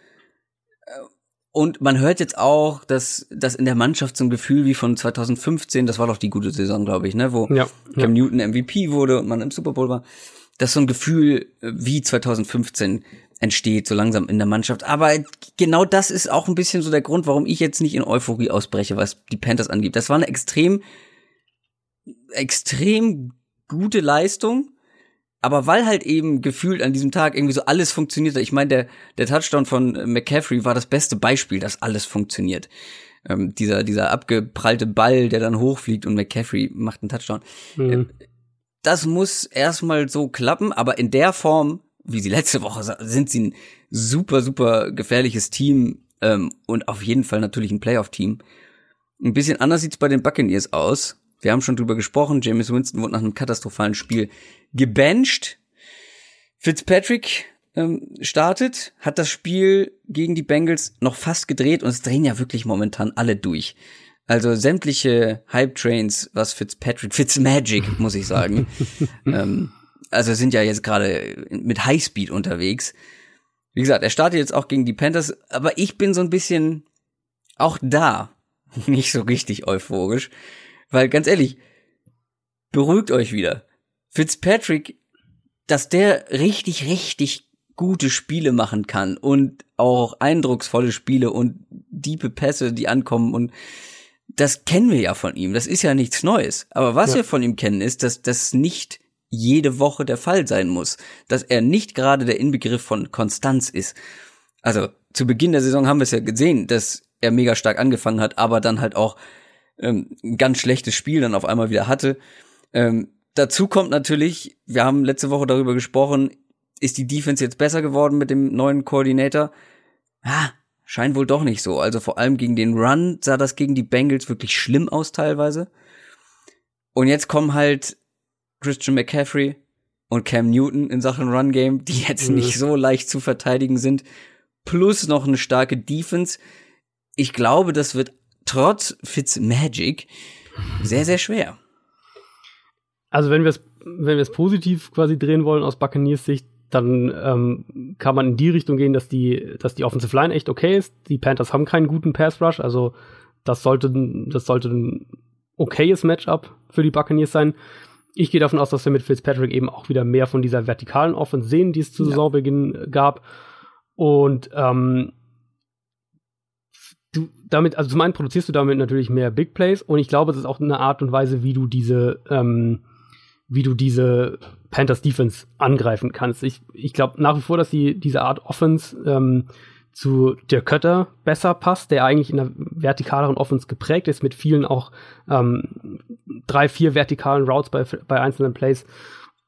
[SPEAKER 1] Und man hört jetzt auch, dass, dass in der Mannschaft so ein Gefühl wie von 2015, das war doch die gute Saison, glaube ich, ne, wo
[SPEAKER 2] Ja,
[SPEAKER 1] Cam
[SPEAKER 2] ja.
[SPEAKER 1] Newton MVP wurde und man im Super Bowl war, dass so ein Gefühl wie 2015 entsteht, so langsam in der Mannschaft. Aber genau das ist auch ein bisschen so der Grund, warum ich jetzt nicht in Euphorie ausbreche, was die Panthers angeht. Das war eine extrem, extrem gute Leistung. Aber weil halt eben gefühlt an diesem Tag irgendwie so alles funktioniert, ich meine, der, der Touchdown von McCaffrey war das beste Beispiel, dass alles funktioniert. Ähm, dieser, dieser abgeprallte Ball, der dann hochfliegt und McCaffrey macht einen Touchdown
[SPEAKER 2] Mhm.
[SPEAKER 1] das muss erstmal so klappen, aber in der Form, wie sie letzte Woche sind sie ein super, super gefährliches Team ähm, und auf jeden Fall natürlich ein Playoff-Team. Ein bisschen anders sieht's bei den Buccaneers aus. Wir haben schon drüber gesprochen, James Winston wurde nach einem katastrophalen Spiel gebencht. Fitzpatrick ähm, startet, hat das Spiel gegen die Bengals noch fast gedreht und es drehen ja wirklich momentan alle durch. Also sämtliche Hype-Trains, was Fitzpatrick, Fitzmagic, muss ich sagen. [laughs] ähm, also sind ja jetzt gerade mit Highspeed unterwegs. Wie gesagt, er startet jetzt auch gegen die Panthers, aber ich bin so ein bisschen auch da [laughs] nicht so richtig euphorisch, weil ganz ehrlich, beruhigt euch wieder. Fitzpatrick, dass der richtig, richtig gute Spiele machen kann und auch eindrucksvolle Spiele und diepe Pässe, die ankommen und das kennen wir ja von ihm. Das ist ja nichts Neues. Aber was
[SPEAKER 2] Ja.
[SPEAKER 1] wir von ihm kennen, ist, dass das nicht jede Woche der Fall sein muss. Dass er nicht gerade der Inbegriff von Konstanz ist. Also zu Beginn der Saison haben wir es ja gesehen, dass er mega stark angefangen hat, aber dann halt auch ähm, ein ganz schlechtes Spiel dann auf einmal wieder hatte. Ähm, dazu kommt natürlich, wir haben letzte Woche darüber gesprochen, ist die Defense jetzt besser geworden mit dem neuen Koordinator? Ah, scheint wohl doch nicht so. Also vor allem gegen den Run sah das gegen die Bengals wirklich schlimm aus teilweise. Und jetzt kommen halt Christian McCaffrey und Cam Newton in Sachen Run Game, die jetzt mhm. nicht so leicht zu verteidigen sind, plus noch eine starke Defense. Ich glaube, das wird trotz Fitz Magic sehr, sehr schwer.
[SPEAKER 2] Also wenn wir es wenn wir es positiv quasi drehen wollen aus Buccaneers Sicht, dann ähm, kann man in die Richtung gehen, dass die, dass die Offensive Line echt okay ist. Die Panthers haben keinen guten Pass Rush, also das sollte, das sollte ein okayes Matchup für die Buccaneers sein. Ich gehe davon aus, dass wir mit Fitzpatrick eben auch wieder mehr von dieser vertikalen Offense sehen, die es zu ja. Saisonbeginn gab. Und ähm, du damit, also zum einen produzierst du damit natürlich mehr Big Plays und ich glaube, das ist auch eine Art und Weise, wie du diese, ähm, wie du diese Panthers Defense angreifen kannst. Ich, ich glaube nach wie vor, dass die, diese Art Offense ähm, zu der Kötter besser passt, der eigentlich in der vertikaleren Offense geprägt ist, mit vielen auch ähm, drei, vier vertikalen Routes bei, bei einzelnen Plays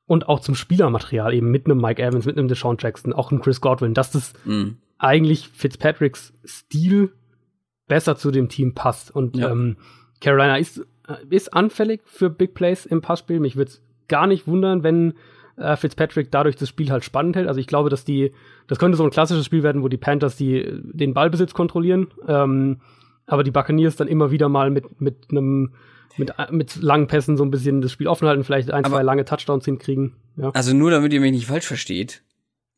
[SPEAKER 2] und auch zum Spielermaterial eben mit einem Mike Evans, mit einem Deshaun Jackson, auch einem Chris Godwin, dass das mm. eigentlich Fitzpatricks Stil besser zu dem Team passt. Und ja. ähm, Carolina ist, äh, ist anfällig für Big Plays im Passspiel. Mich würde gar nicht wundern, wenn äh, Fitzpatrick dadurch das Spiel halt spannend hält. Also ich glaube, dass die, das könnte so ein klassisches Spiel werden, wo die Panthers die, den Ballbesitz kontrollieren, ähm, aber die Buccaneers dann immer wieder mal mit, mit einem mit, mit langen Pässen so ein bisschen das Spiel offen halten, vielleicht ein, aber, zwei lange Touchdowns hinkriegen. Ja.
[SPEAKER 1] Also nur damit ihr mich nicht falsch versteht,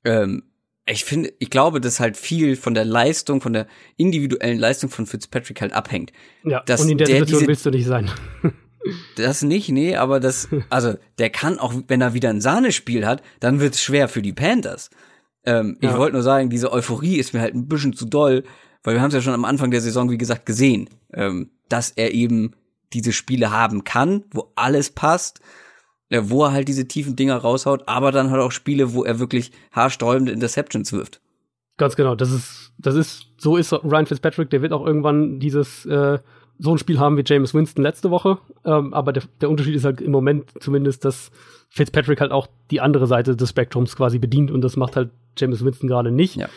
[SPEAKER 1] ähm, ich finde, ich glaube, dass halt viel von der Leistung, von der individuellen Leistung von Fitzpatrick halt abhängt.
[SPEAKER 2] Ja, dass und in der, der Situation diese, willst du nicht sein. [laughs]
[SPEAKER 1] Das nicht, nee, aber das, [laughs] also der kann auch, wenn er wieder ein Sahnespiel hat, dann wird's schwer für die Panthers. Ähm, ja. Ich wollte nur sagen, diese Euphorie ist mir halt ein bisschen zu doll, weil wir haben es ja schon am Anfang der Saison, wie gesagt, gesehen, ähm, dass er eben diese Spiele haben kann, wo alles passt, äh, wo er halt diese tiefen Dinger raushaut, aber dann halt auch Spiele, wo er wirklich haarsträubende Interceptions wirft.
[SPEAKER 2] Ganz genau, das ist, das ist, so ist Ryan Fitzpatrick, der wird auch irgendwann dieses äh, so ein Spiel haben wie James Winston letzte Woche. Ähm, aber der, der Unterschied ist halt im Moment zumindest, dass Fitzpatrick halt auch die andere Seite des Spektrums quasi bedient und das macht halt James Winston gerade nicht. Ja.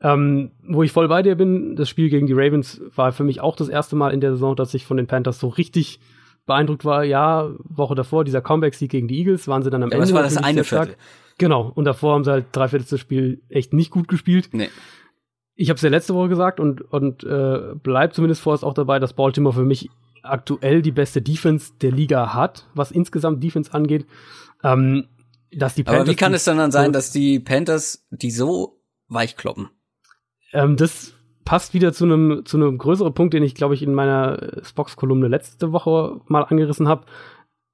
[SPEAKER 2] Ähm, wo ich voll bei dir bin, das Spiel gegen die Ravens war für mich auch das erste Mal in der Saison, dass ich von den Panthers so richtig beeindruckt war. Ja, Woche davor, dieser Comeback-Sieg gegen die Eagles, waren sie dann am ja, Ende.
[SPEAKER 1] Das war das eine Viertel.
[SPEAKER 2] Genau, und davor haben sie halt drei Viertel das Spiel echt nicht gut gespielt. Nee ich habe es ja letzte Woche gesagt und, und äh, bleibt zumindest vorerst auch dabei, dass Baltimore für mich aktuell die beste Defense der Liga hat, was insgesamt Defense angeht. Ähm, dass die
[SPEAKER 1] Panthers Aber wie kann es dann dann sein, dass die Panthers die so weich kloppen?
[SPEAKER 2] Ähm, das passt wieder zu einem zu einem größeren Punkt, den ich glaube ich in meiner Spox-Kolumne letzte Woche mal angerissen habe.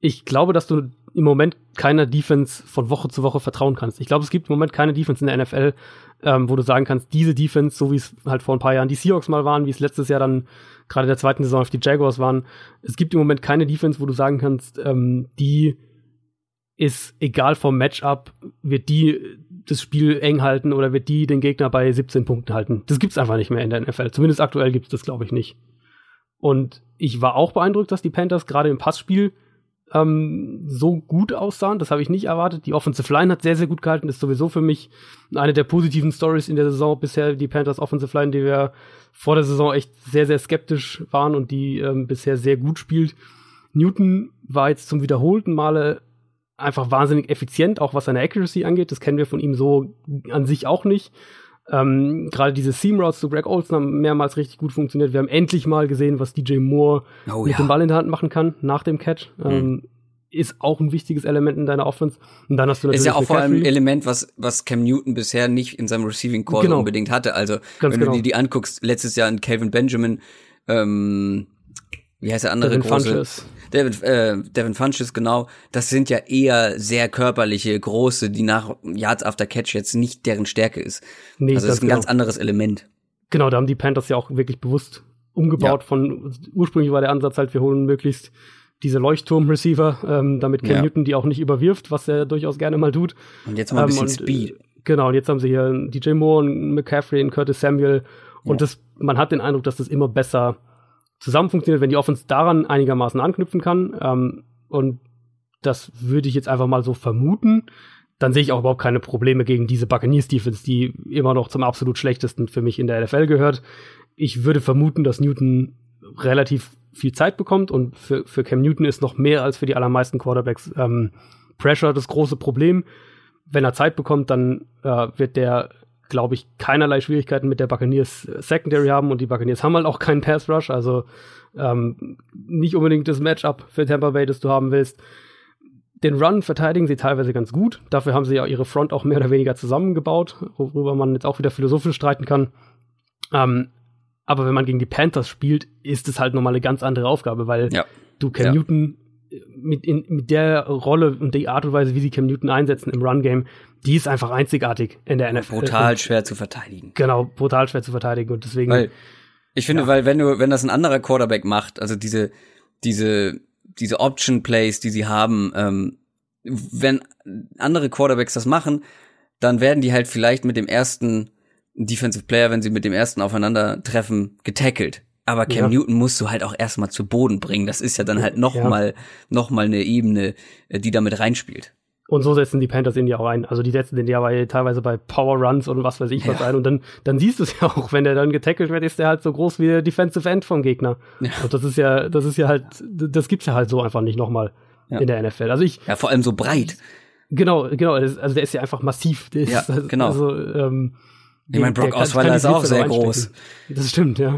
[SPEAKER 2] Ich glaube, dass du im Moment keiner Defense von Woche zu Woche vertrauen kannst. Ich glaube, es gibt im Moment keine Defense in der NFL, ähm, wo du sagen kannst, diese Defense, so wie es halt vor ein paar Jahren die Seahawks mal waren, wie es letztes Jahr dann gerade der zweiten Saison auf die Jaguars waren. Es gibt im Moment keine Defense, wo du sagen kannst, ähm, die ist egal vom Matchup, wird die das Spiel eng halten oder wird die den Gegner bei 17 Punkten halten. Das gibt's einfach nicht mehr in der NFL. Zumindest aktuell gibt's das, glaube ich, nicht. Und ich war auch beeindruckt, dass die Panthers gerade im Passspiel ähm, so gut aussahen. Das habe ich nicht erwartet. Die Offensive Line hat sehr, sehr gut gehalten. Ist sowieso für mich eine der positiven Stories in der Saison bisher. Die Panthers Offensive Line, die wir vor der Saison echt sehr, sehr skeptisch waren und die ähm, bisher sehr gut spielt. Newton war jetzt zum wiederholten Male einfach wahnsinnig effizient, auch was seine Accuracy angeht. Das kennen wir von ihm so an sich auch nicht. Ähm, Gerade diese Seam Routes zu Greg Olson haben mehrmals richtig gut funktioniert. Wir haben endlich mal gesehen, was DJ Moore oh, mit ja. dem Ball in der Hand machen kann nach dem Catch. Mhm. Ähm, ist auch ein wichtiges Element in deiner Offense. Und dann hast du
[SPEAKER 1] natürlich ist ja auch vor allem ein Element, was was Cam Newton bisher nicht in seinem Receiving Core genau. unbedingt hatte. Also Ganz wenn genau. du dir die anguckst, letztes Jahr in Calvin Benjamin, ähm, wie heißt der andere
[SPEAKER 2] Devin große? Funches.
[SPEAKER 1] Devin, äh, Devin Funches, genau. Das sind ja eher sehr körperliche, große, die nach Yards after Catch jetzt nicht deren Stärke ist. Nee, also das ist ein genau. ganz anderes Element.
[SPEAKER 2] Genau, da haben die Panthers ja auch wirklich bewusst umgebaut ja. von, ursprünglich war der Ansatz halt, wir holen möglichst diese Leuchtturm-Receiver, ähm, damit Ken ja. Newton die auch nicht überwirft, was er durchaus gerne mal tut.
[SPEAKER 1] Und jetzt mal ein bisschen ähm, und, Speed.
[SPEAKER 2] Genau, und jetzt haben sie hier DJ Moore, und McCaffrey und Curtis Samuel. Und ja. das, man hat den Eindruck, dass das immer besser zusammen funktioniert, wenn die Offense daran einigermaßen anknüpfen kann. Ähm, und das würde ich jetzt einfach mal so vermuten. Dann sehe ich auch überhaupt keine Probleme gegen diese Buccaneers Defense, die immer noch zum absolut schlechtesten für mich in der NFL gehört. Ich würde vermuten, dass Newton relativ viel Zeit bekommt und für, für Cam Newton ist noch mehr als für die allermeisten Quarterbacks ähm, Pressure das große Problem. Wenn er Zeit bekommt, dann äh, wird der, glaube ich, keinerlei Schwierigkeiten mit der Buccaneers Secondary haben und die Buccaneers haben halt auch keinen Pass Rush, also ähm, nicht unbedingt das Matchup für Tampa Bay, das du haben willst. Den Run verteidigen sie teilweise ganz gut. Dafür haben sie ja ihre Front auch mehr oder weniger zusammengebaut, worüber man jetzt auch wieder philosophisch streiten kann. Ähm, aber wenn man gegen die Panthers spielt, ist es halt nochmal eine ganz andere Aufgabe, weil ja. du Cam ja. Newton mit, in, mit der Rolle und die Art und Weise, wie sie Cam Newton einsetzen im Run-Game, die ist einfach einzigartig in der NFL.
[SPEAKER 1] Brutal [laughs] schwer zu verteidigen.
[SPEAKER 2] Genau, brutal schwer zu verteidigen und deswegen.
[SPEAKER 1] Weil, ich finde, ja. weil wenn du, wenn das ein anderer Quarterback macht, also diese, diese, diese Option Plays, die sie haben, ähm, wenn andere Quarterbacks das machen, dann werden die halt vielleicht mit dem ersten Defensive Player, wenn sie mit dem ersten aufeinandertreffen, getackelt. Aber Cam ja. Newton musst du halt auch erstmal zu Boden bringen. Das ist ja dann halt noch ja. noch mal eine Ebene, äh, die damit reinspielt.
[SPEAKER 2] Und so setzen die Panthers ihn ja auch ein. Also die setzen den ja bei, teilweise bei Power Runs und was weiß ich was ja. ein. Und dann, dann siehst du es ja auch, wenn der dann getackelt wird, ist der halt so groß wie der Defensive End vom Gegner. Ja. Und das ist ja, das ist ja halt, das gibt's ja halt so einfach nicht nochmal ja. in der NFL. Also ich.
[SPEAKER 1] Ja, vor allem so breit.
[SPEAKER 2] Genau, genau. Also der ist ja einfach massiv. Der
[SPEAKER 1] ja,
[SPEAKER 2] ist,
[SPEAKER 1] genau.
[SPEAKER 2] Also, ähm,
[SPEAKER 1] ich meine, Brock Osweiler ist auch sehr groß.
[SPEAKER 2] Das stimmt, ja.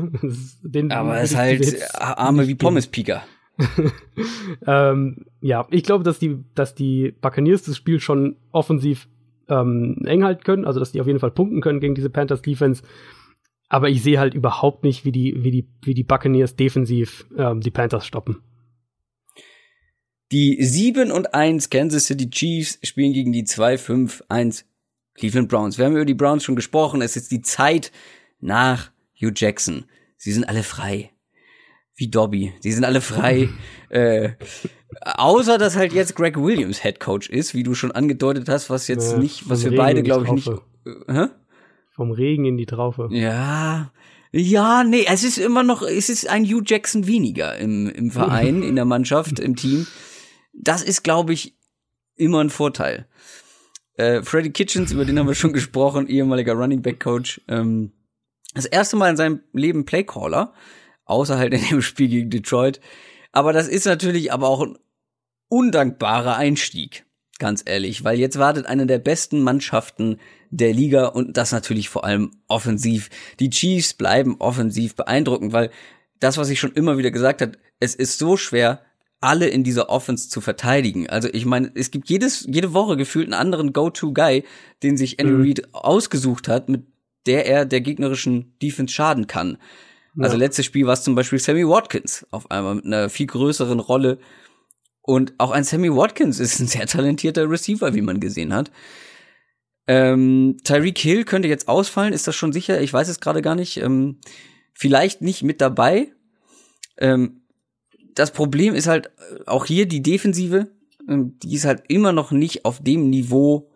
[SPEAKER 1] Den, Aber er ist halt Arme wie Pommes-Pieker. [laughs]
[SPEAKER 2] ähm, ja, ich glaube, dass die, dass die Buccaneers das Spiel schon offensiv ähm, eng halten können, also dass die auf jeden Fall punkten können gegen diese Panthers Defense. Aber ich sehe halt überhaupt nicht, wie die, wie die, wie die Buccaneers defensiv ähm, die Panthers stoppen.
[SPEAKER 1] Die 7 und 1 Kansas City Chiefs spielen gegen die 2, 5, 1 Cleveland Browns. Wir haben über die Browns schon gesprochen. Es ist die Zeit nach Hugh Jackson. Sie sind alle frei. Wie Dobby. Sie sind alle frei. [laughs] äh, außer, dass halt jetzt Greg Williams Head Coach ist, wie du schon angedeutet hast, was jetzt ja, nicht, was wir Regen beide, glaube ich, nicht. Äh?
[SPEAKER 2] Vom Regen in die Traufe.
[SPEAKER 1] Ja. Ja, nee, es ist immer noch, es ist ein Hugh Jackson weniger im, im Verein, [laughs] in der Mannschaft, im Team. Das ist, glaube ich, immer ein Vorteil. Äh, Freddy Kitchens, über den haben wir schon [laughs] gesprochen, ehemaliger Running Back Coach. Ähm, das erste Mal in seinem Leben Playcaller, außer halt in dem Spiel gegen Detroit. Aber das ist natürlich aber auch ein undankbarer Einstieg, ganz ehrlich, weil jetzt wartet eine der besten Mannschaften der Liga und das natürlich vor allem offensiv. Die Chiefs bleiben offensiv beeindruckend, weil das, was ich schon immer wieder gesagt habe, es ist so schwer, alle in dieser Offense zu verteidigen. Also ich meine, es gibt jedes, jede Woche gefühlt einen anderen Go-To-Guy, den sich Andy mhm. Reid ausgesucht hat, mit der er der gegnerischen Defense schaden kann. Ja. Also letztes Spiel war es zum Beispiel Sammy Watkins auf einmal mit einer viel größeren Rolle. Und auch ein Sammy Watkins ist ein sehr talentierter Receiver, wie man gesehen hat. Ähm, Tyreek Hill könnte jetzt ausfallen, ist das schon sicher? Ich weiß es gerade gar nicht. Ähm, vielleicht nicht mit dabei. Ähm, das Problem ist halt auch hier die Defensive, ähm, die ist halt immer noch nicht auf dem Niveau,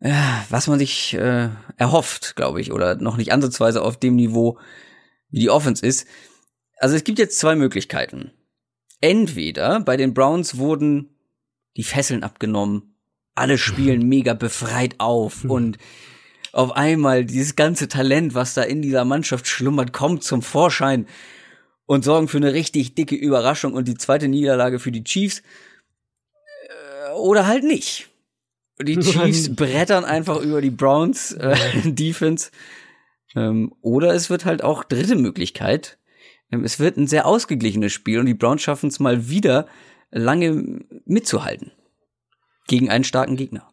[SPEAKER 1] was man sich äh, erhofft, glaube ich, oder noch nicht ansatzweise auf dem Niveau, wie die Offense ist. Also es gibt jetzt zwei Möglichkeiten. Entweder bei den Browns wurden die Fesseln abgenommen, alle spielen [laughs] mega befreit auf [laughs] und auf einmal dieses ganze Talent, was da in dieser Mannschaft schlummert, kommt zum Vorschein und sorgen für eine richtig dicke Überraschung und die zweite Niederlage für die Chiefs. Äh, oder halt nicht. Die [laughs] Chiefs brettern einfach über die Browns äh, [laughs] Defense. Ähm, oder es wird halt auch dritte Möglichkeit. Ähm, es wird ein sehr ausgeglichenes Spiel und die Browns schaffen es mal wieder lange mitzuhalten. Gegen einen starken Gegner.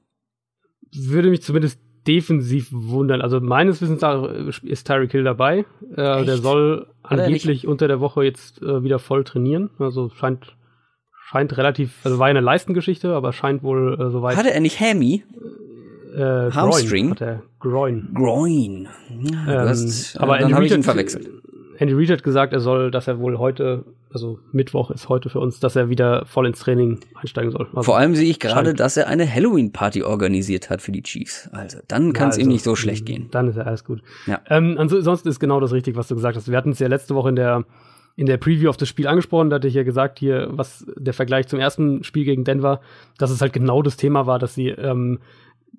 [SPEAKER 2] Würde mich zumindest defensiv wundern. Also meines Wissens ist Tyreek Hill dabei. Äh, der soll angeblich unter der Woche jetzt äh, wieder voll trainieren. Also scheint scheint relativ, also war eine Leistengeschichte, aber scheint wohl äh, soweit.
[SPEAKER 1] Hatte er nicht Hammy?
[SPEAKER 2] Äh, Hamstring? Hat er. Groin.
[SPEAKER 1] Groin.
[SPEAKER 2] Ja, ähm, hast, aber dann Andy Reid hat, verwechselt. Andy Reid hat gesagt, er soll, dass er wohl heute also Mittwoch ist heute für uns, dass er wieder voll ins Training einsteigen soll. Also
[SPEAKER 1] Vor allem sehe ich gerade, dass er eine Halloween-Party organisiert hat für die Chiefs. Also dann kann es ja, also, ihm nicht so schlecht gehen.
[SPEAKER 2] Dann ist ja alles gut. Ja. Ähm, ansonsten ist genau das richtig, was du gesagt hast. Wir hatten es ja letzte Woche in der in der Preview auf das Spiel angesprochen, da hatte ich ja gesagt, hier, was der Vergleich zum ersten Spiel gegen Denver, dass es halt genau das Thema war, dass sie, ähm,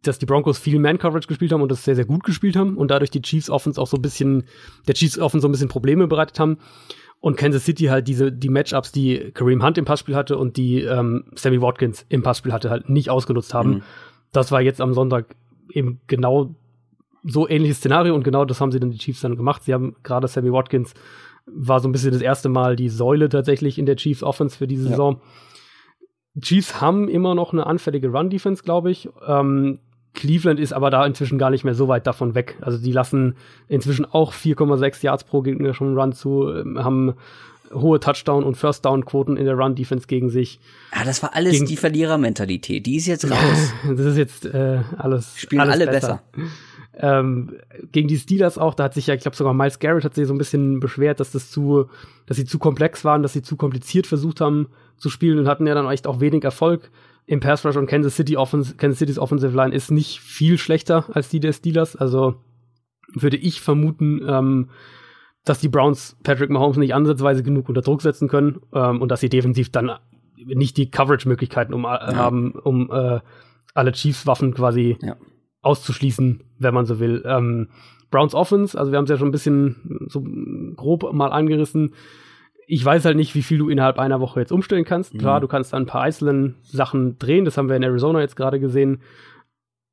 [SPEAKER 2] dass die Broncos viel Man-Coverage gespielt haben und das sehr, sehr gut gespielt haben und dadurch die Chiefs Offense auch so ein bisschen, der Chiefs Offense so ein bisschen Probleme bereitet haben und Kansas City halt diese die Matchups, die Kareem Hunt im Passspiel hatte und die ähm, Sammy Watkins im Passspiel hatte, halt nicht ausgenutzt haben. Mhm. Das war jetzt am Sonntag eben genau so ähnliches Szenario und genau das haben sie dann die Chiefs dann gemacht. Sie haben gerade Sammy Watkins war so ein bisschen das erste Mal die Säule tatsächlich in der Chiefs Offense für diese ja. Saison. Chiefs haben immer noch eine anfällige Run Defense, glaube ich. Ähm, Cleveland ist aber da inzwischen gar nicht mehr so weit davon weg. Also die lassen inzwischen auch 4,6 Yards pro Gegner schon Run zu, ähm, haben hohe Touchdown- und First-Down-Quoten in der Run-Defense gegen sich.
[SPEAKER 1] Ja, das war alles gegen die Verlierermentalität. Die ist jetzt raus. [laughs]
[SPEAKER 2] das ist jetzt äh, alles.
[SPEAKER 1] Spielen
[SPEAKER 2] alles
[SPEAKER 1] alle besser.
[SPEAKER 2] besser. Ähm, gegen die Steelers auch, da hat sich ja, ich glaube sogar Miles Garrett hat sich so ein bisschen beschwert, dass das zu, dass sie zu komplex waren, dass sie zu kompliziert versucht haben zu spielen und hatten ja dann echt auch wenig Erfolg im Pass Rush und Kansas City Offense, Kansas City's Offensive Line ist nicht viel schlechter als die der Steelers. Also würde ich vermuten, ähm, dass die Browns Patrick Mahomes nicht ansatzweise genug unter Druck setzen können ähm, und dass sie defensiv dann nicht die Coverage-Möglichkeiten um, äh, ja. haben, um äh, alle Chiefs-Waffen quasi ja. auszuschließen, wenn man so will. Ähm, Browns Offense, also wir haben es ja schon ein bisschen so grob mal angerissen, ich weiß halt nicht, wie viel du innerhalb einer Woche jetzt umstellen kannst. Klar, mhm. du kannst dann ein paar einzelne Sachen drehen, das haben wir in Arizona jetzt gerade gesehen.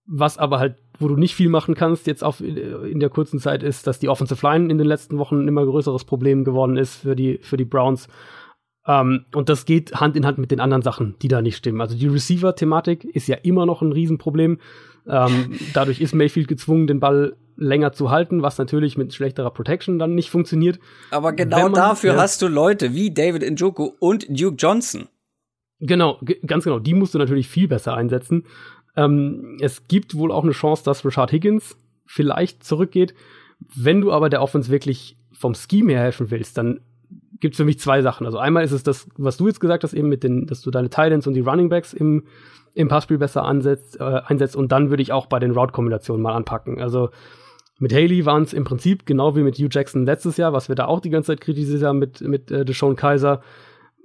[SPEAKER 2] Was aber halt, wo du nicht viel machen kannst jetzt auf, in der kurzen Zeit ist, dass die Offensive Line in den letzten Wochen ein immer größeres Problem geworden ist für die, für die Browns. Um, und das geht Hand in Hand mit den anderen Sachen, die da nicht stimmen. Also die Receiver-Thematik ist ja immer noch ein Riesenproblem. Um, [laughs] dadurch ist Mayfield gezwungen, den Ball länger zu halten, was natürlich mit schlechterer Protection dann nicht funktioniert.
[SPEAKER 1] Aber genau man, dafür ja. hast du Leute wie David Njoku und Duke Johnson.
[SPEAKER 2] Genau, ganz genau. Die musst du natürlich viel besser einsetzen. Ähm, es gibt wohl auch eine Chance, dass Richard Higgins vielleicht zurückgeht. Wenn du aber der Offense wirklich vom Scheme her helfen willst, dann gibt es für mich zwei Sachen. Also einmal ist es das, was du jetzt gesagt hast, eben mit den, dass du deine Titans und die Running Backs im, im Passspiel besser ansetzt, äh, einsetzt. Und dann würde ich auch bei den Route-Kombinationen mal anpacken. Also mit Haley waren es im Prinzip genau wie mit Hugh Jackson letztes Jahr, was wir da auch die ganze Zeit kritisiert haben mit, mit äh, Deshaun Kaiser.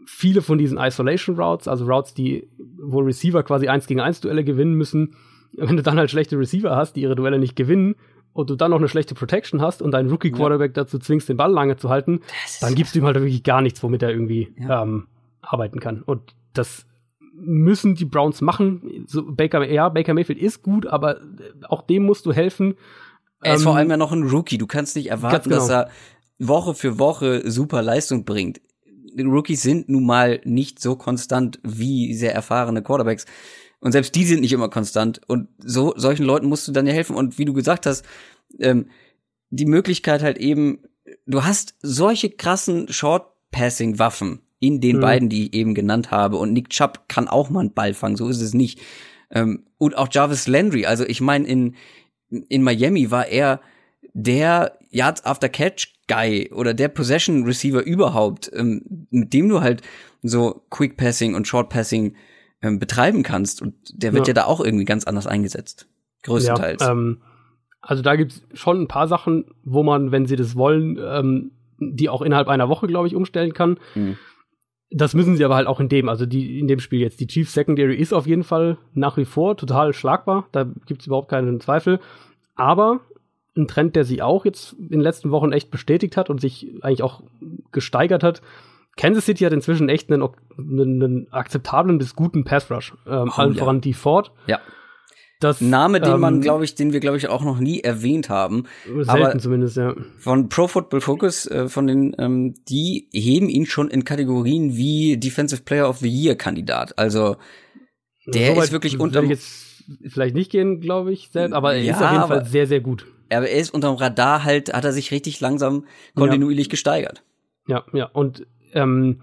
[SPEAKER 2] Viele von diesen Isolation Routes, also Routes, die, wo Receiver quasi eins gegen eins Duelle gewinnen müssen. Wenn du dann halt schlechte Receiver hast, die ihre Duelle nicht gewinnen, und du dann noch eine schlechte Protection hast und deinen Rookie Quarterback ja. dazu zwingst, den Ball lange zu halten, dann gibst du ihm halt wirklich gar nichts, womit er irgendwie ja. ähm, arbeiten kann. Und das müssen die Browns machen. So, Baker, ja, Baker Mayfield ist gut, aber auch dem musst du helfen.
[SPEAKER 1] Er ist ähm, vor allem ja noch ein Rookie. Du kannst nicht erwarten, genau. dass er Woche für Woche super Leistung bringt. Rookies sind nun mal nicht so konstant wie sehr erfahrene Quarterbacks. Und selbst die sind nicht immer konstant. Und so solchen Leuten musst du dann ja helfen. Und wie du gesagt hast, ähm, die Möglichkeit halt eben, du hast solche krassen Short-Passing-Waffen in den mhm. beiden, die ich eben genannt habe. Und Nick Chubb kann auch mal einen Ball fangen, so ist es nicht. Ähm, und auch Jarvis Landry. Also ich meine, in, in Miami war er der Yards after Catch Guy oder der Possession Receiver überhaupt, ähm, mit dem du halt so Quick Passing und Short Passing ähm, betreiben kannst. Und der wird ja. ja. da auch irgendwie ganz anders eingesetzt. Größtenteils.
[SPEAKER 2] Ja, ähm, also da gibt's schon ein paar Sachen, wo man, wenn sie das wollen, ähm, die auch innerhalb einer Woche, glaube ich, umstellen kann. Mhm. Das müssen sie aber halt auch in dem, also die, in dem Spiel jetzt. Die Chiefs Secondary ist auf jeden Fall nach wie vor total schlagbar. Da gibt es überhaupt keinen Zweifel. Aber ein Trend, der sich auch jetzt in den letzten Wochen echt bestätigt hat und sich eigentlich auch gesteigert hat. Kansas City hat inzwischen echt einen, einen, einen akzeptablen bis guten Pass Rush. Ähm, oh, allen ja. voran die Ford.
[SPEAKER 1] Ja. Das, Name, den ähm, man, glaube ich, den wir, glaube ich, auch noch nie erwähnt haben.
[SPEAKER 2] Selten aber zumindest, ja.
[SPEAKER 1] Von Pro Football Focus, äh, von den, ähm, die heben ihn schon in Kategorien wie Defensive Player of the Year Kandidat. Also der so ist wirklich unter.
[SPEAKER 2] Vielleicht nicht gehen, glaube ich, selbst, aber er ja, ist auf jeden Fall sehr, sehr gut.
[SPEAKER 1] Aber er ist unterm Radar halt, hat er sich richtig langsam kontinuierlich ja. gesteigert.
[SPEAKER 2] Ja, ja. Und ähm,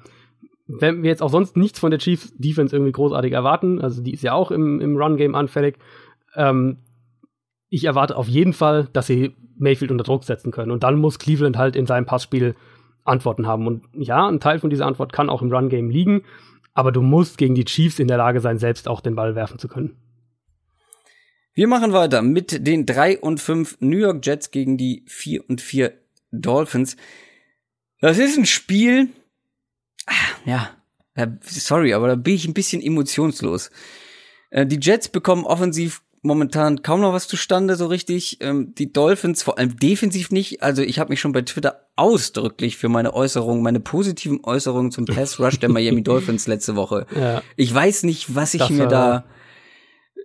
[SPEAKER 2] wenn wir jetzt auch sonst nichts von der Chiefs Defense irgendwie großartig erwarten, also die ist ja auch im, im Run-Game anfällig, ähm, ich erwarte auf jeden Fall, dass sie Mayfield unter Druck setzen können. Und dann muss Cleveland halt in seinem Passspiel Antworten haben. Und ja, ein Teil von dieser Antwort kann auch im Run-Game liegen, aber du musst gegen die Chiefs in der Lage sein, selbst auch den Ball werfen zu können.
[SPEAKER 1] Wir machen weiter mit den 3 und 5 New York Jets gegen die 4 und 4 Dolphins. Das ist ein Spiel, ah, ja, sorry, aber da bin ich ein bisschen emotionslos. Äh, die Jets bekommen offensiv momentan kaum noch was zustande so richtig. Ähm, die Dolphins vor allem defensiv nicht. Also ich habe mich schon bei Twitter ausdrücklich für meine Äußerungen, meine positiven Äußerungen zum Pass Rush der Miami Dolphins letzte Woche. Ja. Ich weiß nicht, was ich das mir da.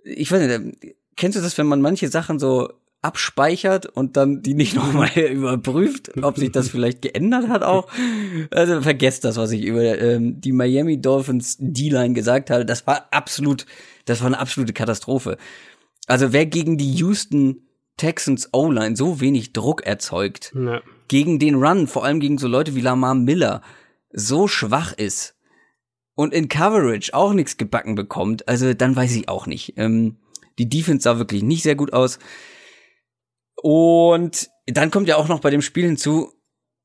[SPEAKER 1] Ich weiß nicht. Kennst du das, wenn man manche Sachen so abspeichert und dann die nicht [laughs] nochmal überprüft, ob sich das vielleicht geändert hat auch. Also vergesst das, was ich über ähm, die Miami Dolphins D-Line gesagt habe. Das war absolut, das war eine absolute Katastrophe. Also wer gegen die Houston Texans O-Line so wenig Druck erzeugt, ja. gegen den Run, vor allem gegen so Leute wie Lamar Miller, so schwach ist und in Coverage auch nichts gebacken bekommt, also dann weiß ich auch nicht. Ähm, die Defense sah wirklich nicht sehr gut aus. Und dann kommt ja auch noch bei dem Spiel hinzu,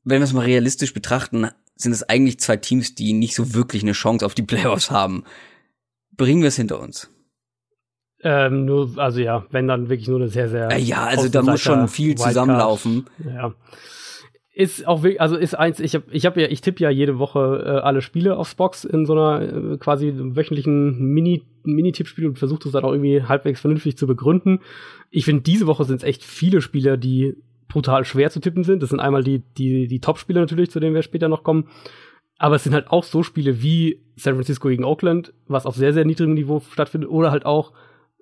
[SPEAKER 1] wenn wir es mal realistisch betrachten, sind es eigentlich zwei Teams, die nicht so wirklich eine Chance auf die Playoffs haben. Bringen wir es hinter uns.
[SPEAKER 2] Ähm, nur, also ja, wenn dann wirklich nur eine sehr, sehr.
[SPEAKER 1] Ja, also da muss schon viel zusammenlaufen.
[SPEAKER 2] Ja. Ist auch wirklich, also ist eins, ich habe ich hab ja, ich tippe ja jede Woche äh, alle Spiele aufs Box in so einer äh, quasi wöchentlichen Mini, Mini-Tippspiel und versuche das dann auch irgendwie halbwegs vernünftig zu begründen. Ich finde, diese Woche sind es echt viele Spieler, die brutal schwer zu tippen sind. Das sind einmal die, die, die Top-Spieler natürlich, zu denen wir später noch kommen. Aber es sind halt auch so Spiele wie San Francisco gegen Oakland, was auf sehr, sehr niedrigem Niveau stattfindet, oder halt auch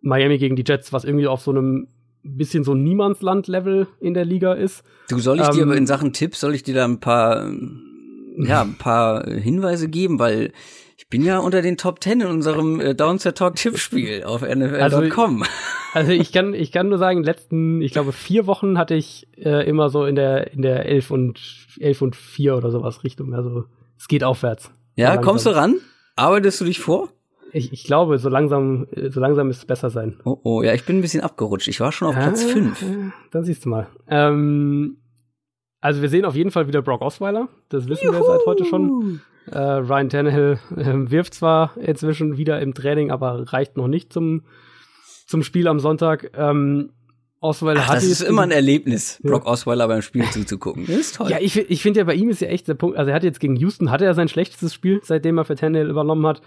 [SPEAKER 2] Miami gegen die Jets, was irgendwie auf so einem bisschen so Niemandsland-Level in der Liga ist.
[SPEAKER 1] Du soll ich ähm, dir aber in Sachen Tipps, soll ich dir da ein paar, ja, ein paar Hinweise geben, weil ich bin ja unter den Top Ten in unserem äh, Downset Talk Tippspiel auf NFL.com.
[SPEAKER 2] Also, also, ich kann, ich kann nur sagen, in den letzten, ich glaube, vier Wochen hatte ich äh, immer so in der, in der elf und, elf und vier oder sowas Richtung. Also, es geht aufwärts.
[SPEAKER 1] Ja, kommst du ran? Arbeitest du dich vor?
[SPEAKER 2] Ich, ich glaube, so langsam, so langsam müsste es besser sein.
[SPEAKER 1] Oh, oh, ja, ich bin ein bisschen abgerutscht. Ich war schon auf Platz 5.
[SPEAKER 2] Dann siehst du mal. Ähm, also wir sehen auf jeden Fall wieder Brock Osweiler. Das wissen Juhu. wir seit heute schon. Äh, Ryan Tannehill äh, wirft zwar inzwischen wieder im Training, aber reicht noch nicht zum, zum Spiel am Sonntag. Ähm,
[SPEAKER 1] Osweiler hat Das ist immer ein Erlebnis, ja. Brock Osweiler beim Spiel zuzugucken. Das
[SPEAKER 2] ist toll. Ja, ich, ich finde ja bei ihm ist ja echt der Punkt, also er hat jetzt gegen Houston, hatte er sein schlechtestes Spiel, seitdem er für Tannehill übernommen hat.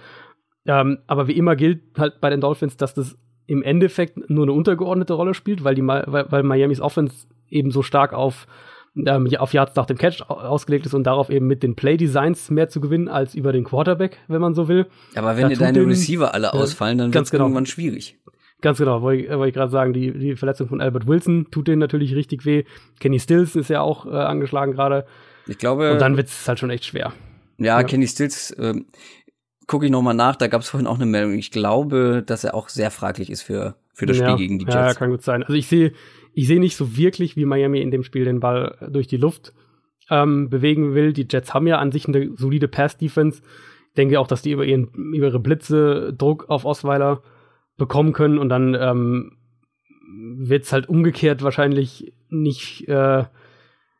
[SPEAKER 2] Ähm, aber wie immer gilt halt bei den Dolphins, dass das im Endeffekt nur eine untergeordnete Rolle spielt, weil, die, weil, weil Miamis Offense eben so stark auf, ähm, auf Yards nach dem Catch ausgelegt ist und darauf eben mit den Play-Designs mehr zu gewinnen als über den Quarterback, wenn man so will.
[SPEAKER 1] Aber wenn dir deine den, Receiver alle ausfallen, dann wird es genau. irgendwann schwierig.
[SPEAKER 2] Ganz genau, wollte ich, wollt ich gerade sagen, die, die Verletzung von Albert Wilson tut denen natürlich richtig weh. Kenny Stills ist ja auch äh, angeschlagen gerade.
[SPEAKER 1] Ich glaube.
[SPEAKER 2] Und dann wird es halt schon echt schwer.
[SPEAKER 1] Ja, ja. Kenny Stills, äh, gucke ich nochmal nach, da gab es vorhin auch eine Meldung. Ich glaube, dass er auch sehr fraglich ist für, für das ja, Spiel gegen die Jets.
[SPEAKER 2] Ja, kann gut sein. Also ich sehe ich sehe nicht so wirklich, wie Miami in dem Spiel den Ball durch die Luft ähm, bewegen will. Die Jets haben ja an sich eine solide Pass-Defense. Ich denke auch, dass die über, ihren, über ihre Blitze Druck auf Osweiler bekommen können und dann ähm, wird es halt umgekehrt wahrscheinlich nicht, äh,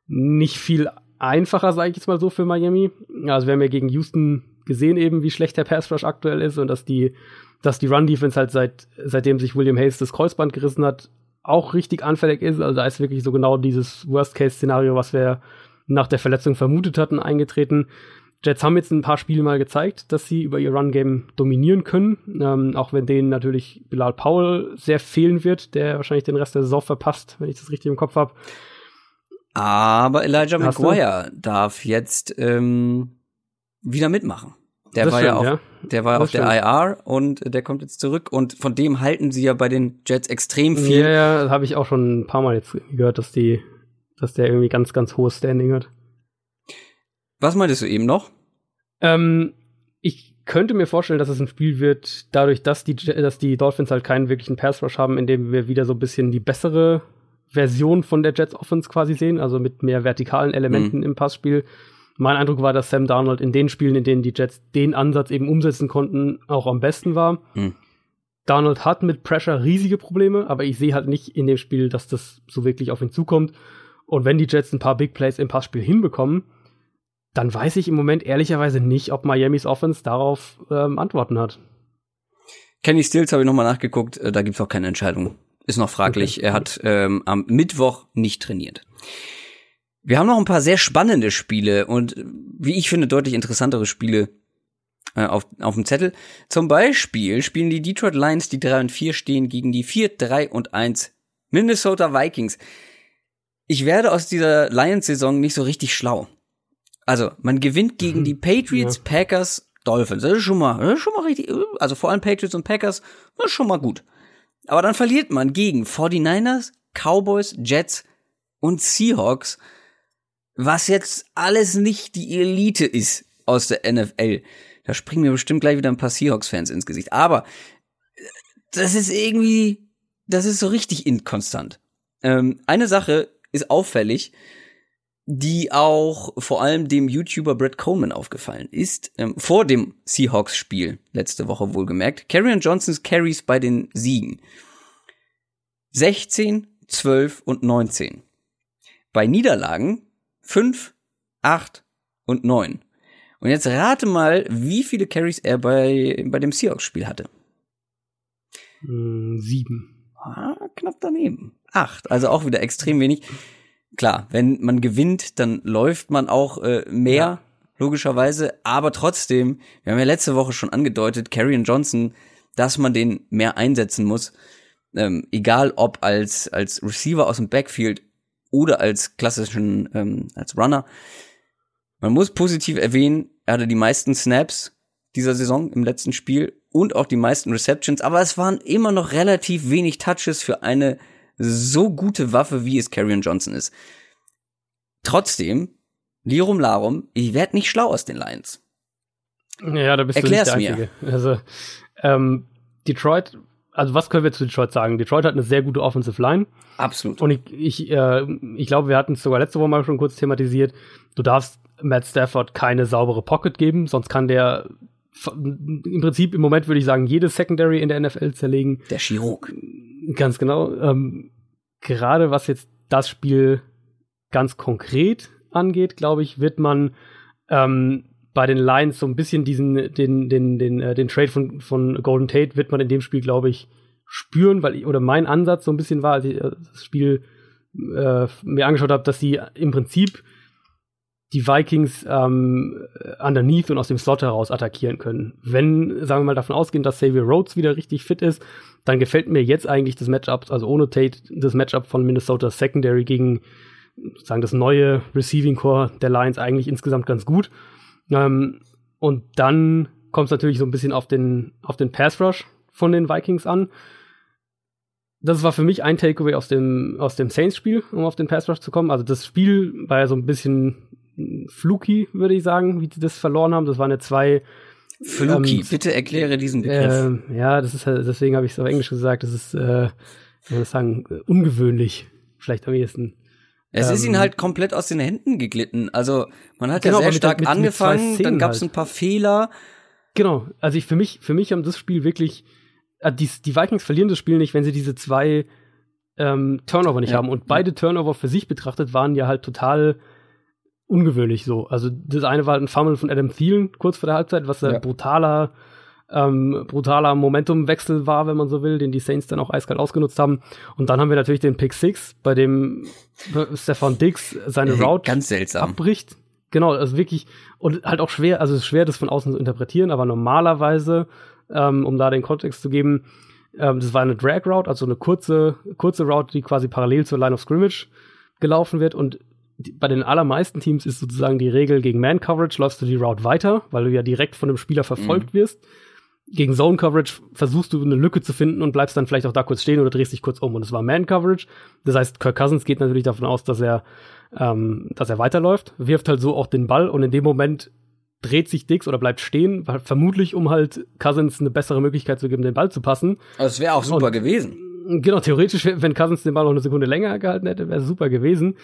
[SPEAKER 2] nicht viel einfacher, sage ich jetzt mal so, für Miami. Also wir haben ja gegen Houston gesehen eben, wie schlecht der Pass Rush aktuell ist und dass die, dass die Run Defense halt seit, seitdem sich William Hayes das Kreuzband gerissen hat, auch richtig anfällig ist. Also da ist wirklich so genau dieses Worst-Case-Szenario, was wir nach der Verletzung vermutet hatten, eingetreten. Jets haben jetzt ein paar Spiele mal gezeigt, dass sie über ihr Run-Game dominieren können, ähm, auch wenn denen natürlich Bilal Powell sehr fehlen wird, der wahrscheinlich den Rest der Saison verpasst, wenn ich das richtig im Kopf habe.
[SPEAKER 1] Aber Elijah Hast McGuire du? darf jetzt ähm, wieder mitmachen. Der das war stimmt, ja, auch, ja. der war das auf stimmt. der IR und der kommt jetzt zurück und von dem halten sie ja bei den Jets extrem viel.
[SPEAKER 2] Ja, ja, habe ich auch schon ein paar Mal jetzt gehört, dass die, dass der irgendwie ganz, ganz hohes Standing hat.
[SPEAKER 1] Was meintest du eben noch?
[SPEAKER 2] Ähm, ich könnte mir vorstellen, dass es ein Spiel wird, dadurch, dass die, dass die Dolphins halt keinen wirklichen Pass Rush haben, in dem wir wieder so ein bisschen die bessere Version von der Jets Offense quasi sehen, also mit mehr vertikalen Elementen mhm. im Passspiel mein Eindruck war, dass Sam Darnold in den Spielen, in denen die Jets den Ansatz eben umsetzen konnten, auch am besten war. Mhm. Darnold hat mit Pressure riesige Probleme, aber ich sehe halt nicht in dem Spiel, dass das so wirklich auf ihn zukommt. Und wenn die Jets ein paar Big Plays im Passspiel hinbekommen, dann weiß ich im Moment ehrlicherweise nicht, ob Miamis Offense darauf ähm, Antworten hat.
[SPEAKER 1] Kenny Stills habe ich nochmal nachgeguckt, äh, da gibt's auch keine Entscheidung. Ist noch fraglich. Okay. Er hat ähm, am Mittwoch nicht trainiert. Wir haben noch ein paar sehr spannende Spiele und wie ich finde deutlich interessantere Spiele äh, auf, auf dem Zettel. Zum Beispiel spielen die Detroit Lions, die 3 und 4 stehen, gegen die 4, 3 und 1 Minnesota Vikings. Ich werde aus dieser Lions-Saison nicht so richtig schlau. Also, man gewinnt gegen mhm. die Patriots, ja. Packers, Dolphins. Das ist schon mal, das ist schon mal richtig, also vor allem Patriots und Packers, das ist schon mal gut. Aber dann verliert man gegen 49ers, Cowboys, Jets und Seahawks was jetzt alles nicht die Elite ist aus der NFL. Da springen mir bestimmt gleich wieder ein paar Seahawks-Fans ins Gesicht. Aber das ist irgendwie, das ist so richtig inkonstant. Ähm, eine Sache ist auffällig, die auch vor allem dem YouTuber Brett Coleman aufgefallen ist, ähm, vor dem Seahawks-Spiel, letzte Woche wohlgemerkt, Carrion Johnsons Carries bei den Siegen. 16, 12 und 19. Bei Niederlagen 5, 8 und 9. Und jetzt rate mal, wie viele Carries er bei, bei dem Seahawks-Spiel hatte.
[SPEAKER 2] Mm, sieben.
[SPEAKER 1] Ah, knapp daneben. Acht, also auch wieder extrem wenig. Klar, wenn man gewinnt, dann läuft man auch äh, mehr, ja. logischerweise. Aber trotzdem, wir haben ja letzte Woche schon angedeutet, Carrion Johnson, dass man den mehr einsetzen muss. Ähm, egal ob als, als Receiver aus dem Backfield oder als klassischen, ähm, als Runner. Man muss positiv erwähnen, er hatte die meisten Snaps dieser Saison im letzten Spiel und auch die meisten Receptions, aber es waren immer noch relativ wenig Touches für eine so gute Waffe, wie es Carrion Johnson ist. Trotzdem, Lirum Larum, ich werde nicht schlau aus den Lions.
[SPEAKER 2] Ja, da bist
[SPEAKER 1] Erklär's
[SPEAKER 2] du
[SPEAKER 1] nicht der Einzige.
[SPEAKER 2] Mir. Also, ähm, Detroit also was können wir zu Detroit sagen? Detroit hat eine sehr gute Offensive Line.
[SPEAKER 1] Absolut.
[SPEAKER 2] Und ich, ich, äh, ich glaube, wir hatten es sogar letzte Woche mal schon kurz thematisiert. Du darfst Matt Stafford keine saubere Pocket geben, sonst kann der im Prinzip im Moment würde ich sagen, jedes Secondary in der NFL zerlegen.
[SPEAKER 1] Der Chirurg.
[SPEAKER 2] Ganz genau. Ähm, gerade was jetzt das Spiel ganz konkret angeht, glaube ich, wird man ähm, bei den Lions so ein bisschen diesen, den, den, den, äh, den Trade von, von Golden Tate wird man in dem Spiel, glaube ich, spüren, weil ich, oder mein Ansatz so ein bisschen war, als ich äh, das Spiel äh, mir angeschaut habe, dass sie im Prinzip die Vikings ähm, underneath und aus dem Slot heraus attackieren können. Wenn, sagen wir mal, davon ausgehen, dass Xavier Rhodes wieder richtig fit ist, dann gefällt mir jetzt eigentlich das Matchup, also ohne Tate, das Matchup von Minnesota Secondary gegen, sagen das neue Receiving Core der Lions eigentlich insgesamt ganz gut. Ähm, und dann kommt es natürlich so ein bisschen auf den, auf den Pass Rush von den Vikings an. Das war für mich ein Takeaway aus dem, aus dem Saints-Spiel, um auf den Pass Rush zu kommen. Also das Spiel war ja so ein bisschen fluky, würde ich sagen, wie sie das verloren haben. Das waren ja zwei
[SPEAKER 1] Fluky, ähm, bitte erkläre diesen Begriff.
[SPEAKER 2] Äh, ja, das ist deswegen habe ich es auf Englisch gesagt, das ist, äh, ich sagen, ungewöhnlich, vielleicht am ehesten.
[SPEAKER 1] Es ähm, ist ihnen halt komplett aus den Händen geglitten. Also man hat genau, ja sehr stark mit, angefangen, mit dann gab es halt. ein paar Fehler.
[SPEAKER 2] Genau, also ich für mich, für mich haben das Spiel wirklich, äh, die, die Vikings verlieren das Spiel nicht, wenn sie diese zwei ähm, Turnover nicht ja. haben. Und beide Turnover für sich betrachtet waren ja halt total ungewöhnlich so. Also das eine war halt ein Fummel von Adam Thielen kurz vor der Halbzeit, was ein brutaler ähm, brutaler Momentumwechsel war, wenn man so will, den die Saints dann auch eiskalt ausgenutzt haben. Und dann haben wir natürlich den Pick Six, bei dem Stefan Diggs seine äh, Route
[SPEAKER 1] Ganz seltsam.
[SPEAKER 2] abbricht. Genau, also wirklich, und halt auch schwer, also es ist schwer, das von außen zu interpretieren, aber normalerweise, ähm, um da den Kontext zu geben, ähm, das war eine Drag Route, also eine kurze, kurze Route, die quasi parallel zur Line of Scrimmage gelaufen wird und die, bei den allermeisten Teams ist sozusagen die Regel gegen Man Coverage läufst du die Route weiter, weil du ja direkt von dem Spieler verfolgt mhm. wirst gegen Zone Coverage versuchst du eine Lücke zu finden und bleibst dann vielleicht auch da kurz stehen oder drehst dich kurz um. Und es war Man Coverage. Das heißt, Kirk Cousins geht natürlich davon aus, dass er, ähm, dass er weiterläuft, wirft halt so auch den Ball und in dem Moment dreht sich Dix oder bleibt stehen, vermutlich um halt Cousins eine bessere Möglichkeit zu geben, den Ball zu passen.
[SPEAKER 1] Also es wäre auch super und, gewesen.
[SPEAKER 2] Genau, theoretisch, wenn Cousins den Ball noch eine Sekunde länger gehalten hätte, wäre es super gewesen.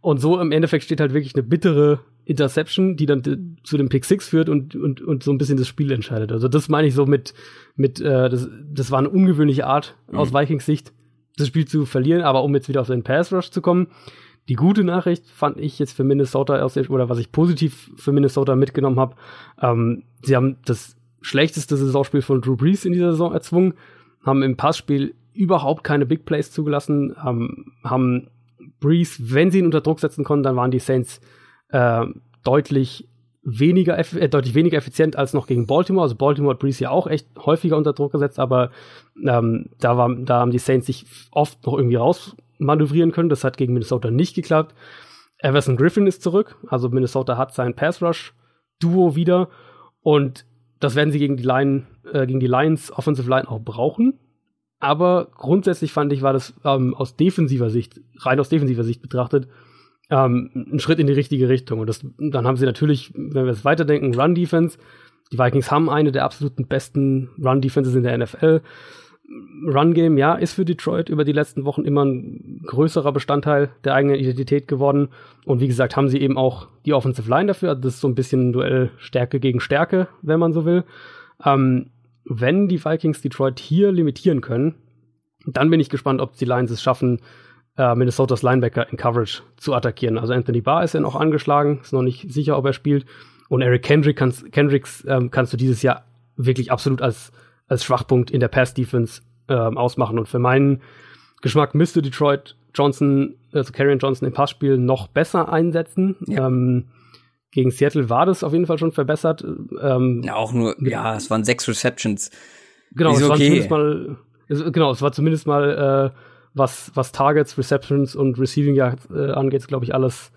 [SPEAKER 2] Und so im Endeffekt steht halt wirklich eine bittere Interception, die dann zu dem Pick Six führt und, und, und so ein bisschen das Spiel entscheidet. Also das meine ich so mit, mit äh, das, das war eine ungewöhnliche Art mhm. aus Vikings Sicht, das Spiel zu verlieren. Aber um jetzt wieder auf den Pass Rush zu kommen, Die gute Nachricht fand ich jetzt für Minnesota aus oder was ich positiv für Minnesota mitgenommen habe, ähm, sie haben das schlechteste Saisonspiel von Drew Brees in dieser Saison erzwungen, haben im Passspiel überhaupt keine Big Plays zugelassen, ähm, haben Brees, wenn sie ihn unter Druck setzen konnten, dann waren die Saints äh, deutlich weniger, äh, deutlich weniger effizient als noch gegen Baltimore. Also Baltimore hat Brees ja auch echt häufiger unter Druck gesetzt, aber ähm, da, war, da haben die Saints sich oft noch irgendwie rausmanövrieren können. Das hat gegen Minnesota nicht geklappt. Everson Griffin ist zurück. Also Minnesota hat sein Pass Rush Duo wieder und das werden sie gegen die Line, äh, gegen die Lions Offensive Line auch brauchen. Aber grundsätzlich fand ich, war das ähm, aus defensiver Sicht, rein aus defensiver Sicht betrachtet, ähm, ein Schritt in die richtige Richtung. Und das, dann haben sie natürlich, wenn wir es weiterdenken, Run-Defense. Die Vikings haben eine der absoluten besten Run-Defenses in der NFL. Run-Game, ja, ist für Detroit über die letzten Wochen immer ein größerer Bestandteil der eigenen Identität geworden. Und wie gesagt, haben sie eben auch die Offensive Line dafür. Das ist so ein bisschen ein Duell Stärke gegen Stärke, wenn man so will. Ähm, wenn die Vikings Detroit hier limitieren können, dann bin ich gespannt, ob die Lions es schaffen, äh, Minnesotas Linebacker in Coverage zu attackieren. Also Anthony Barr ist ja noch angeschlagen, ist noch nicht sicher, ob er spielt. Und Eric Kendrick kannst, Kendricks ähm, kannst du dieses Jahr wirklich absolut als, als Schwachpunkt in der Pass-Defense ähm, ausmachen. Und für meinen Geschmack müsste Detroit Johnson, also Karrion Johnson im Passspiel noch besser einsetzen. Ja. Ähm, gegen Seattle war das auf jeden Fall schon verbessert.
[SPEAKER 1] Ähm, ja, auch nur, ja, es waren sechs Receptions.
[SPEAKER 2] Genau, es okay. war zumindest mal, es, genau, es war zumindest mal, äh, was, was Targets, Receptions und Receiving Yards äh, angeht, glaube ich, alles,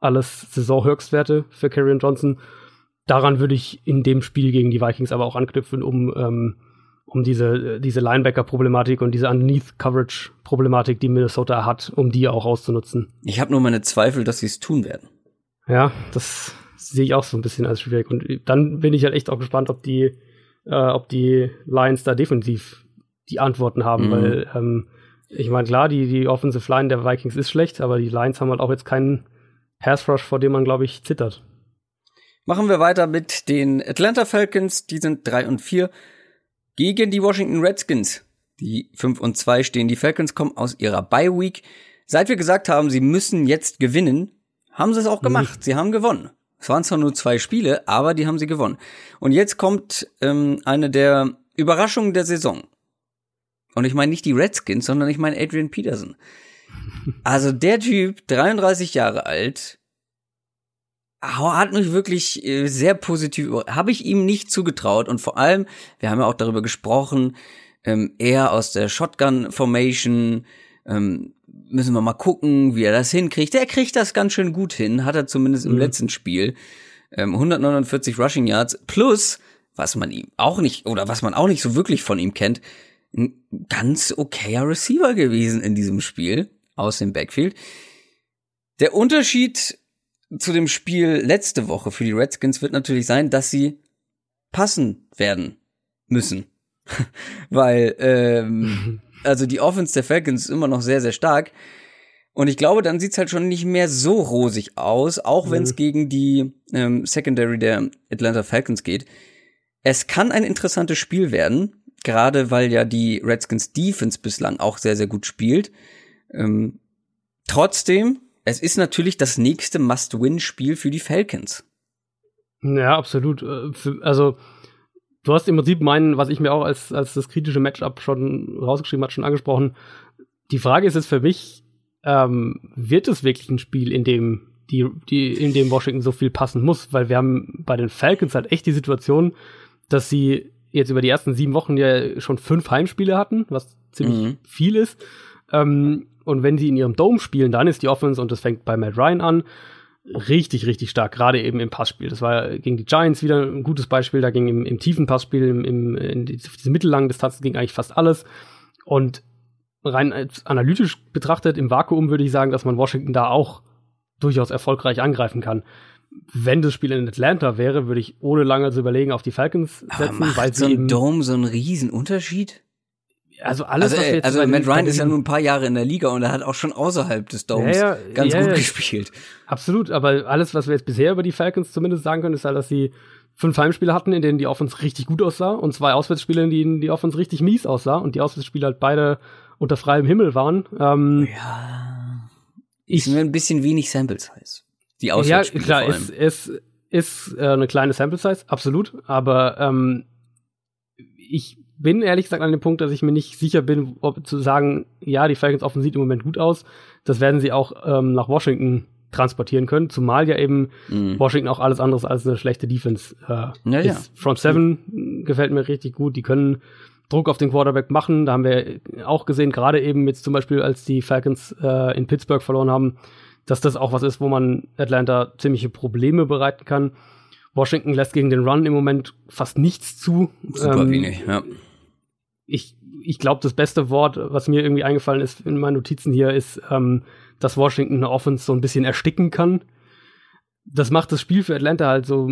[SPEAKER 2] alles Saisonhöchstwerte für Karrion Johnson. Daran würde ich in dem Spiel gegen die Vikings aber auch anknüpfen, um, ähm, um diese, diese Linebacker-Problematik und diese Underneath-Coverage-Problematik, die Minnesota hat, um die auch auszunutzen.
[SPEAKER 1] Ich habe nur meine Zweifel, dass sie es tun werden.
[SPEAKER 2] Ja, das sehe ich auch so ein bisschen als schwierig. Und dann bin ich halt echt auch gespannt, ob die, äh, ob die Lions da defensiv die Antworten haben, mhm. weil ähm, ich meine, klar, die, die Offensive Line der Vikings ist schlecht, aber die Lions haben halt auch jetzt keinen Pass Rush, vor dem man, glaube ich, zittert.
[SPEAKER 1] Machen wir weiter mit den Atlanta Falcons. Die sind 3 und 4 gegen die Washington Redskins. Die 5 und 2 stehen. Die Falcons kommen aus ihrer Bye Week. Seit wir gesagt haben, sie müssen jetzt gewinnen, haben sie es auch gemacht. Sie haben gewonnen. Es waren zwar nur zwei Spiele, aber die haben sie gewonnen. Und jetzt kommt ähm, eine der Überraschungen der Saison. Und ich meine nicht die Redskins, sondern ich meine Adrian Peterson. [laughs] Also der Typ, 33 Jahre alt, hat mich wirklich äh, sehr positiv, habe ich ihm nicht zugetraut. Und vor allem, wir haben ja auch darüber gesprochen, ähm, er aus der Shotgun Formation, ähm, müssen wir mal gucken, wie er das hinkriegt. Er kriegt das ganz schön gut hin, hat er zumindest im mhm. letzten Spiel. Ähm, 149 Rushing Yards plus, was man ihm auch nicht, oder was man auch nicht so wirklich von ihm kennt, ein ganz okayer Receiver gewesen in diesem Spiel aus dem Backfield. Der Unterschied zu dem Spiel letzte Woche für die Redskins wird natürlich sein, dass sie passen werden müssen. [laughs] Weil, ähm, [laughs] also die Offense der Falcons ist immer noch sehr, sehr stark. Und ich glaube, dann sieht's halt schon nicht mehr so rosig aus, auch mhm. wenn es gegen die ähm, Secondary der Atlanta Falcons geht. Es kann ein interessantes Spiel werden, gerade weil ja die Redskins Defense bislang auch sehr, sehr gut spielt. Ähm, trotzdem, es ist natürlich das nächste Must-Win-Spiel für die Falcons.
[SPEAKER 2] Ja, absolut. Äh, also, du hast im Prinzip meinen, was ich mir auch als, als das kritische Matchup schon rausgeschrieben hat, schon angesprochen. Die Frage ist jetzt für mich, ähm, wird es wirklich ein Spiel, in dem die, die, in dem Washington so viel passen muss? Weil wir haben bei den Falcons halt echt die Situation, dass sie jetzt über die ersten sieben Wochen ja schon fünf Heimspiele hatten, was ziemlich mhm. viel ist. Ähm, und wenn sie in ihrem Dome spielen, dann ist die Offense, und das fängt bei Matt Ryan an, richtig, richtig stark, gerade eben im Passspiel. Das war gegen die Giants wieder ein gutes Beispiel, da ging im, im tiefen Passspiel, im, im, in diese mittellangen Distanzen ging eigentlich fast alles. Und rein analytisch betrachtet, im Vakuum würde ich sagen, dass man Washington da auch durchaus erfolgreich angreifen kann. Wenn das Spiel in Atlanta wäre, würde ich ohne lange zu überlegen auf die Falcons setzen,
[SPEAKER 1] Aber macht weil so ein Dome so einen riesen Unterschied?
[SPEAKER 2] Also alles,
[SPEAKER 1] also, was wir jetzt also Matt Ryan ist ja nur ein paar Jahre in der Liga und er hat auch schon außerhalb des Domes ja, ja, ganz ja, gut gespielt.
[SPEAKER 2] Absolut, aber alles, was wir jetzt bisher über die Falcons zumindest sagen können, ist halt, dass sie fünf Heimspiele hatten, in denen die Offense richtig gut aussah und zwei Auswärtsspiele, in denen die Offense richtig mies aussah und die Auswärtsspiele halt beide unter freiem Himmel waren. Ähm,
[SPEAKER 1] ja. Ich, ist mir ein bisschen wenig Sample Size. Die Auswärtsspiele
[SPEAKER 2] Ja, klar, ist, ist, ist äh, eine kleine Sample Size, absolut. Aber ähm, ich bin ehrlich gesagt an dem Punkt, dass ich mir nicht sicher bin, ob zu sagen, ja, die Falcons offen sieht im Moment gut aus. Das werden sie auch ähm, nach Washington transportieren können, zumal ja eben mm. Washington auch alles anderes als eine schlechte Defense äh, ja, ist. Ja. Front Seven mhm. gefällt mir richtig gut. Die können Druck auf den Quarterback machen. Da haben wir auch gesehen, gerade eben jetzt zum Beispiel, als die Falcons äh, in Pittsburgh verloren haben, dass das auch was ist, wo man Atlanta ziemliche Probleme bereiten kann. Washington lässt gegen den Run im Moment fast nichts zu.
[SPEAKER 1] Super ähm, wenig, ja.
[SPEAKER 2] Ich, ich glaube, das beste Wort, was mir irgendwie eingefallen ist in meinen Notizen hier, ist, ähm, dass Washington eine Offense so ein bisschen ersticken kann. Das macht das Spiel für Atlanta halt so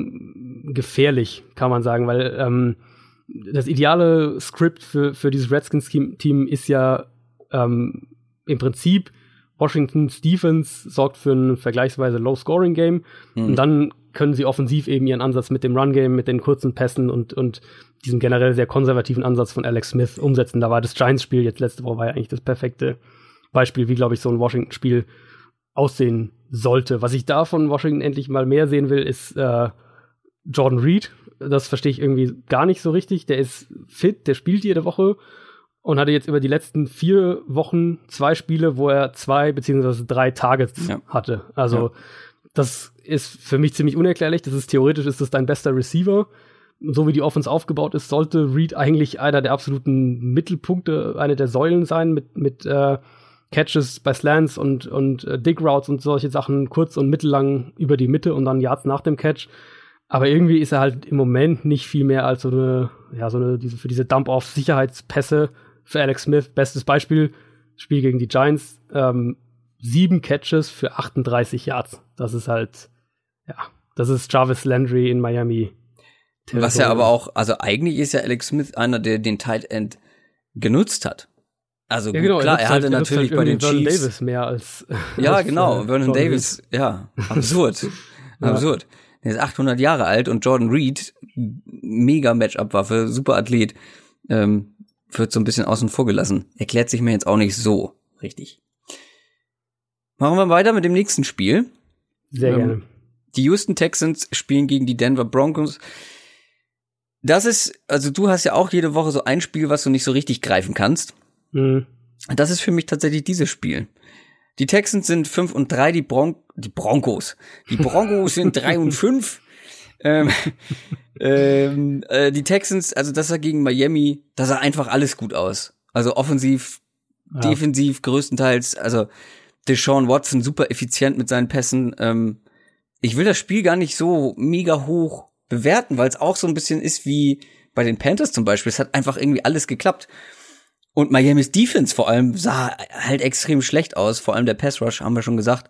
[SPEAKER 2] gefährlich, kann man sagen, weil ähm, das ideale Skript für, für dieses Redskins-Team ist ja ähm, im Prinzip Washington's Defense sorgt für ein vergleichsweise Low-Scoring-Game mhm. und dann können sie offensiv eben ihren Ansatz mit dem Run-Game, mit den kurzen Pässen und, und diesem generell sehr konservativen Ansatz von Alex Smith umsetzen. Da war das Giants-Spiel jetzt letzte Woche war ja eigentlich das perfekte Beispiel, wie, glaube ich, so ein Washington-Spiel aussehen sollte. Was ich da von Washington endlich mal mehr sehen will, ist äh, Jordan Reed. Das verstehe ich irgendwie gar nicht so richtig. Der ist fit, der spielt jede Woche und hatte jetzt über die letzten vier Wochen zwei Spiele, wo er zwei beziehungsweise drei Targets ja. hatte. Also ja. das ist für mich ziemlich unerklärlich. Das ist theoretisch ist das dein bester Receiver. So wie die Offense aufgebaut ist, sollte Reed eigentlich einer der absoluten Mittelpunkte, eine der Säulen sein mit mit äh, Catches bei Slants und und äh, Dig Routes und solche Sachen kurz und mittellang über die Mitte und dann Yards nach dem Catch. Aber irgendwie ist er halt im Moment nicht viel mehr als so eine, ja, so eine, diese, für diese Dump-Off-Sicherheitspässe für Alex Smith. Bestes Beispiel, Spiel gegen die Giants, ähm, sieben Catches für 38 Yards. Das ist halt, ja, das ist Jarvis Landry in Miami.
[SPEAKER 1] Was ja aber auch, also eigentlich ist ja Alex Smith einer, der den Tight End genutzt hat. Also ja, genau, klar, er, hatte halt, natürlich halt bei den Vernon Chiefs
[SPEAKER 2] Davis mehr als [laughs]
[SPEAKER 1] ja als, genau, äh, Vernon Davis, Reed. [laughs] ja, absurd, absurd. Er ist 800 Jahre alt und Jordan Reed, mega Matchup-Waffe, super Athlet. Ähm, wird so ein bisschen außen vor gelassen. Erklärt sich mir jetzt auch nicht so richtig. Machen wir weiter mit dem nächsten Spiel.
[SPEAKER 2] Sehr ähm, gerne.
[SPEAKER 1] Die Houston Texans spielen gegen die Denver Broncos. Das ist, also du hast ja auch jede Woche so ein Spiel, was du nicht so richtig greifen kannst. Mhm. Das ist für mich tatsächlich dieses Spiel. Die Texans sind 5 und 3, die, Bron die Broncos. Die Broncos sind 3 und [laughs] 5. Ähm, [laughs] ähm, äh, die Texans, also das sah gegen Miami, da sah einfach alles gut aus. Also offensiv, ja. defensiv größtenteils, also Deshaun Watson super effizient mit seinen Pässen. Ähm, ich will das Spiel gar nicht so mega hoch bewerten, weil es auch so ein bisschen ist wie bei den Panthers zum Beispiel. Es hat einfach irgendwie alles geklappt. Und Miamis Defense vor allem sah halt extrem schlecht aus. Vor allem der Pass Rush, haben wir schon gesagt.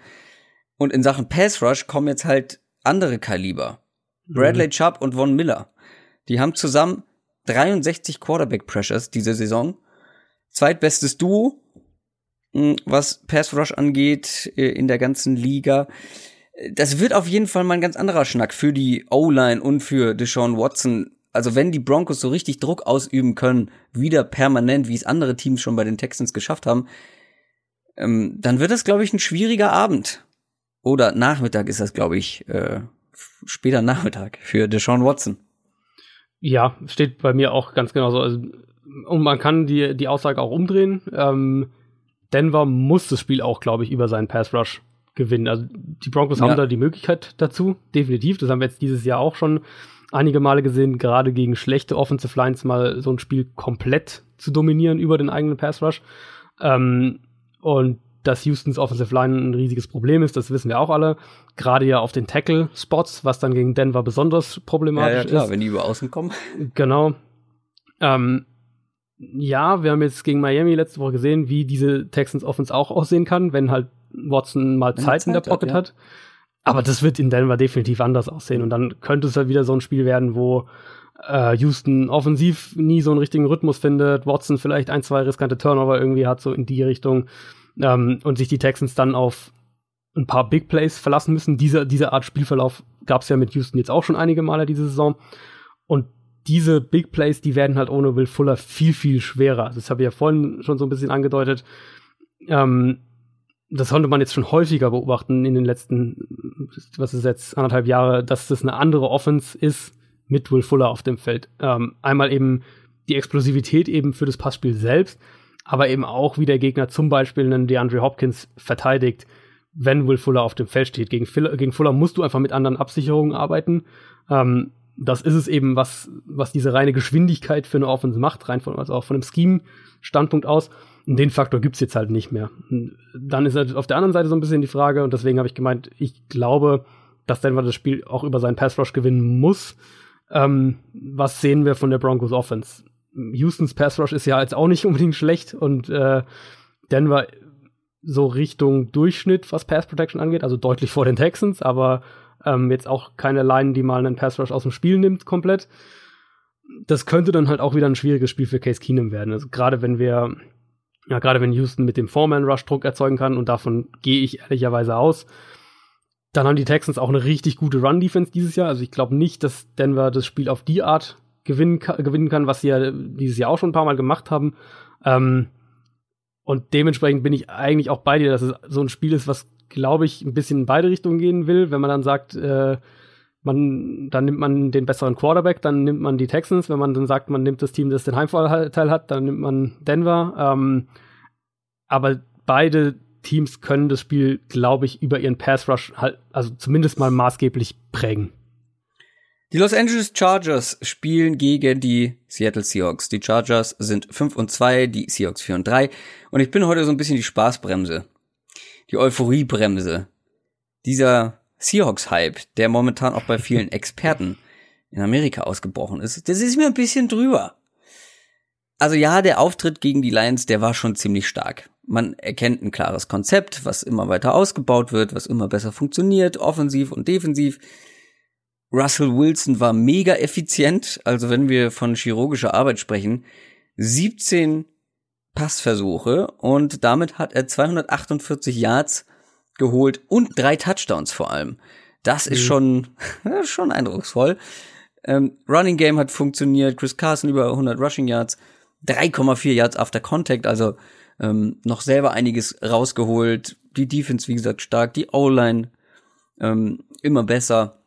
[SPEAKER 1] Und in Sachen Pass Rush kommen jetzt halt andere Kaliber. Bradley mhm. Chubb und Von Miller. Die haben zusammen 63 Quarterback Pressures diese Saison. Zweitbestes Duo, hm, was Pass Rush angeht, äh, in der ganzen Liga. Das wird auf jeden Fall mal ein ganz anderer Schnack für die O-Line und für Deshaun Watson. Also wenn die Broncos so richtig Druck ausüben können, wieder permanent, wie es andere Teams schon bei den Texans geschafft haben, ähm, dann wird das, glaube ich, ein schwieriger Abend. Oder Nachmittag ist das, glaube ich, äh, später Nachmittag für Deshaun Watson.
[SPEAKER 2] Ja, steht bei mir auch ganz genauso. Also, und man kann die, die Aussage auch umdrehen. Ähm, Denver muss das Spiel auch, glaube ich, über seinen Pass Rush gewinnen. Also die Broncos ja. haben da die Möglichkeit dazu, definitiv. Das haben wir jetzt dieses Jahr auch schon einige Male gesehen, gerade gegen schlechte Offensive Lines mal so ein Spiel komplett zu dominieren über den eigenen Pass Rush. Ähm, und dass Houstons Offensive Line ein riesiges Problem ist, das wissen wir auch alle. Gerade ja auf den Tackle-Spots, was dann gegen Denver besonders problematisch ist. Ja, ja, klar, ist.
[SPEAKER 1] wenn die über außen kommen. [laughs]
[SPEAKER 2] Genau. Ähm, ja, wir haben jetzt gegen Miami letzte Woche gesehen, wie diese Texans Offense auch aussehen kann, wenn halt Watson mal Zeit, Zeit in der Pocket hat, ja. hat. Aber das wird in Denver definitiv anders aussehen. Und dann könnte es halt wieder so ein Spiel werden, wo äh, Houston offensiv nie so einen richtigen Rhythmus findet, Watson vielleicht ein, zwei riskante Turnover irgendwie hat, so in die Richtung ähm, und sich die Texans dann auf ein paar Big Plays verlassen müssen. Diese, diese Art Spielverlauf gab es ja mit Houston jetzt auch schon einige Male diese Saison. Und diese Big Plays, die werden halt ohne Will Fuller viel, viel schwerer. Das habe ich ja vorhin schon so ein bisschen angedeutet. Ähm, das konnte man jetzt schon häufiger beobachten in den letzten, was ist jetzt, anderthalb Jahre, dass das eine andere Offense ist mit Will Fuller auf dem Feld. Ähm, einmal eben die Explosivität eben für das Passspiel selbst, aber eben auch, wie der Gegner zum Beispiel einen DeAndre Hopkins verteidigt, wenn Will Fuller auf dem Feld steht. Gegen, Fuller, gegen Fuller musst du einfach mit anderen Absicherungen arbeiten. Ähm, das ist es eben, was, was diese reine Geschwindigkeit für eine Offense macht, rein von, also auch von einem Scheme-Standpunkt aus. Und den Faktor gibt's jetzt halt nicht mehr. Dann ist halt auf der anderen Seite so ein bisschen die Frage, und deswegen habe ich gemeint, ich glaube, dass Denver das Spiel auch über seinen Pass Rush gewinnen muss. Ähm, was sehen wir von der Broncos Offense? Houstons Pass Rush ist ja jetzt auch nicht [laughs] unbedingt schlecht und äh, Denver so Richtung Durchschnitt, was Pass Protection angeht, also deutlich vor den Texans, aber ähm, jetzt auch keine Line, die mal einen Pass Rush aus dem Spiel nimmt komplett. Das könnte dann halt auch wieder ein schwieriges Spiel für Case Keenum werden. Also gerade wenn wir, ja, gerade wenn Houston mit dem Foreman Rush Druck erzeugen kann und davon gehe ich ehrlicherweise aus, dann haben die Texans auch eine richtig gute Run Defense dieses Jahr. Also ich glaube nicht, dass Denver das Spiel auf die Art gewinnen, gewinnen kann, was sie ja dieses Jahr auch schon ein paar Mal gemacht haben. Ähm, und dementsprechend bin ich eigentlich auch bei dir, dass es so ein Spiel ist, was, glaube ich, ein bisschen in beide Richtungen gehen will. Wenn man dann sagt, äh, man, dann nimmt man den besseren Quarterback, dann nimmt man die Texans. Wenn man dann sagt, man nimmt das Team, das den Heimvorteil hat, dann nimmt man Denver. Ähm, aber beide Teams können das Spiel, glaube ich, über ihren Pass Rush halt, also zumindest mal maßgeblich prägen.
[SPEAKER 1] Die Los Angeles Chargers spielen gegen die Seattle Seahawks. Die Chargers sind 5 und 2, die Seahawks 4 und 3. Und ich bin heute so ein bisschen die Spaßbremse. Die Euphoriebremse. Dieser Seahawks-Hype, der momentan auch bei vielen [laughs] Experten in Amerika ausgebrochen ist, das ist mir ein bisschen drüber. Also ja, der Auftritt gegen die Lions, der war schon ziemlich stark. Man erkennt ein klares Konzept, was immer weiter ausgebaut wird, was immer besser funktioniert, offensiv und defensiv. Russell Wilson war mega effizient. Also wenn wir von chirurgischer Arbeit sprechen, 17 Passversuche und damit hat er 248 Yards geholt und drei Touchdowns vor allem. Das ist mhm. schon, [laughs] schon eindrucksvoll. Ähm, Running Game hat funktioniert. Chris Carson über 100 Rushing Yards, 3,4 Yards after Contact, also ähm, noch selber einiges rausgeholt. Die Defense, wie gesagt, stark. Die O-Line ähm, immer besser.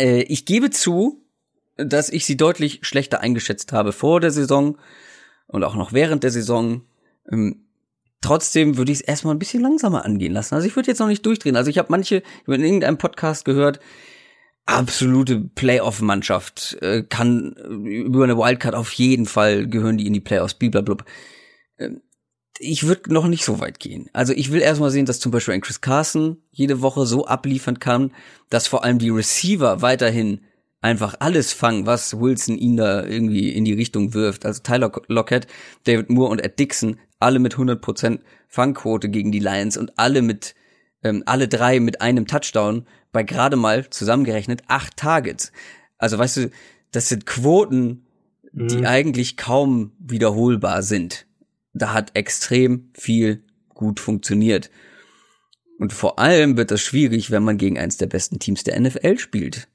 [SPEAKER 1] Äh, ich gebe zu, dass ich sie deutlich schlechter eingeschätzt habe vor der Saison und auch noch während der Saison. Ähm, trotzdem würde ich es erstmal ein bisschen langsamer angehen lassen. Also ich würde jetzt noch nicht durchdrehen. Also ich habe manche über in irgendeinem Podcast gehört, absolute Playoff-Mannschaft äh, kann äh, über eine Wildcard auf jeden Fall gehören die in die Playoffs, blablabla. Ähm, ich würde noch nicht so weit gehen. Also ich will erstmal sehen, dass zum Beispiel ein Chris Carson jede Woche so abliefern kann, dass vor allem die Receiver weiterhin einfach alles fangen, was Wilson ihn da irgendwie in die Richtung wirft. Also Tyler Lockett, David Moore und Ed Dixon, alle mit 100% Fangquote gegen die Lions und alle mit, ähm, alle drei mit einem Touchdown bei gerade mal zusammengerechnet acht Targets. Also weißt du, das sind Quoten, die mhm. eigentlich kaum wiederholbar sind da hat extrem viel gut funktioniert. Und vor allem wird das schwierig, wenn man gegen eins der besten Teams der NFL spielt.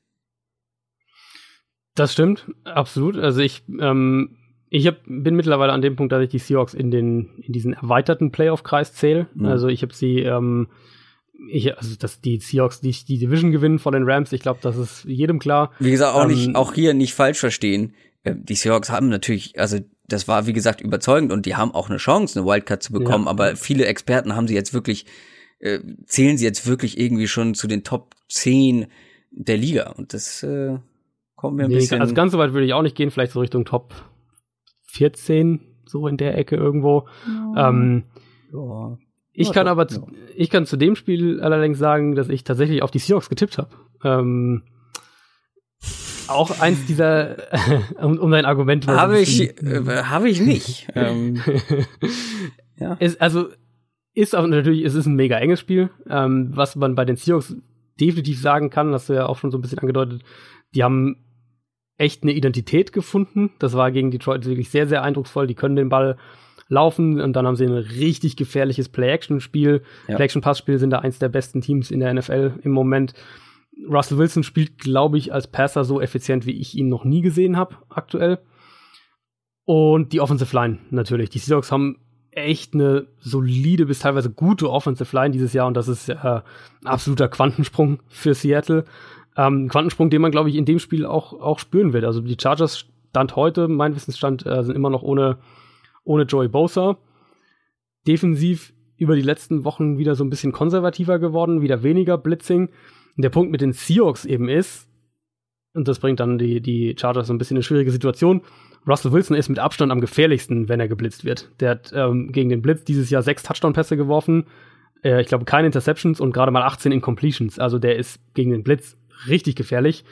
[SPEAKER 2] Das stimmt, absolut. Also ich, ähm, ich hab, bin mittlerweile an dem Punkt, dass ich die Seahawks in den in diesen erweiterten Playoff-Kreis zähle. Mhm. Also ich habe sie, ähm, ich, also dass die Seahawks die, die Division gewinnen vor den Rams, ich glaube, das ist jedem klar.
[SPEAKER 1] Wie gesagt, auch ähm, nicht, auch hier nicht falsch verstehen. Äh, die Seahawks haben natürlich, also das war wie gesagt überzeugend und die haben auch eine Chance, eine Wildcard zu bekommen, ja. aber viele Experten haben sie jetzt wirklich, äh, zählen sie jetzt wirklich irgendwie schon zu den Top 10 der Liga und das äh, kommt mir ein nee, bisschen.
[SPEAKER 2] Also ganz so weit würde ich auch nicht gehen, vielleicht so Richtung Top 14, so in der Ecke irgendwo. Ja. Ähm, ja. Ich kann aber, ich kann zu dem Spiel allerdings sagen, dass ich tatsächlich auf die Seahawks getippt habe. Ähm, auch eins dieser, [laughs] um, um dein Argument.
[SPEAKER 1] Habe ich, äh, habe ich nicht. [laughs] ähm, [laughs]
[SPEAKER 2] ja. Ist, also ist auch natürlich, es ist ein mega enges Spiel. Ähm, was man bei den Seahawks definitiv sagen kann, hast du ja auch schon so ein bisschen angedeutet, die haben echt eine Identität gefunden. Das war gegen Detroit wirklich sehr, sehr eindrucksvoll. Die können den Ball laufen und dann haben sie ein richtig gefährliches Play-Action-Spiel. Ja. Play-Action-Pass-Spiel sind da eins der besten Teams in der NFL im Moment. Russell Wilson spielt, glaube ich, als Passer so effizient, wie ich ihn noch nie gesehen habe aktuell. Und die Offensive Line natürlich. Die Seahawks haben echt eine solide bis teilweise gute Offensive Line dieses Jahr und das ist äh, ein absoluter Quantensprung für Seattle. Ähm, Quantensprung, den man, glaube ich, in dem Spiel auch, auch spüren wird. Also die Chargers Stand heute, mein Wissensstand, äh, sind immer noch ohne, ohne Joey Bosa. Defensiv über die letzten Wochen wieder so ein bisschen konservativer geworden, wieder weniger Blitzing. Und der Punkt mit den Seahawks eben ist, und das bringt dann die, die Chargers so ein bisschen in eine schwierige Situation. Russell Wilson ist mit Abstand am gefährlichsten, wenn er geblitzt wird. Der hat ähm, gegen den Blitz dieses Jahr sechs Touchdown-Pässe geworfen. Äh, ich glaube, keine Interceptions und gerade mal 18 Incompletions. Also der ist gegen den Blitz richtig gefährlich,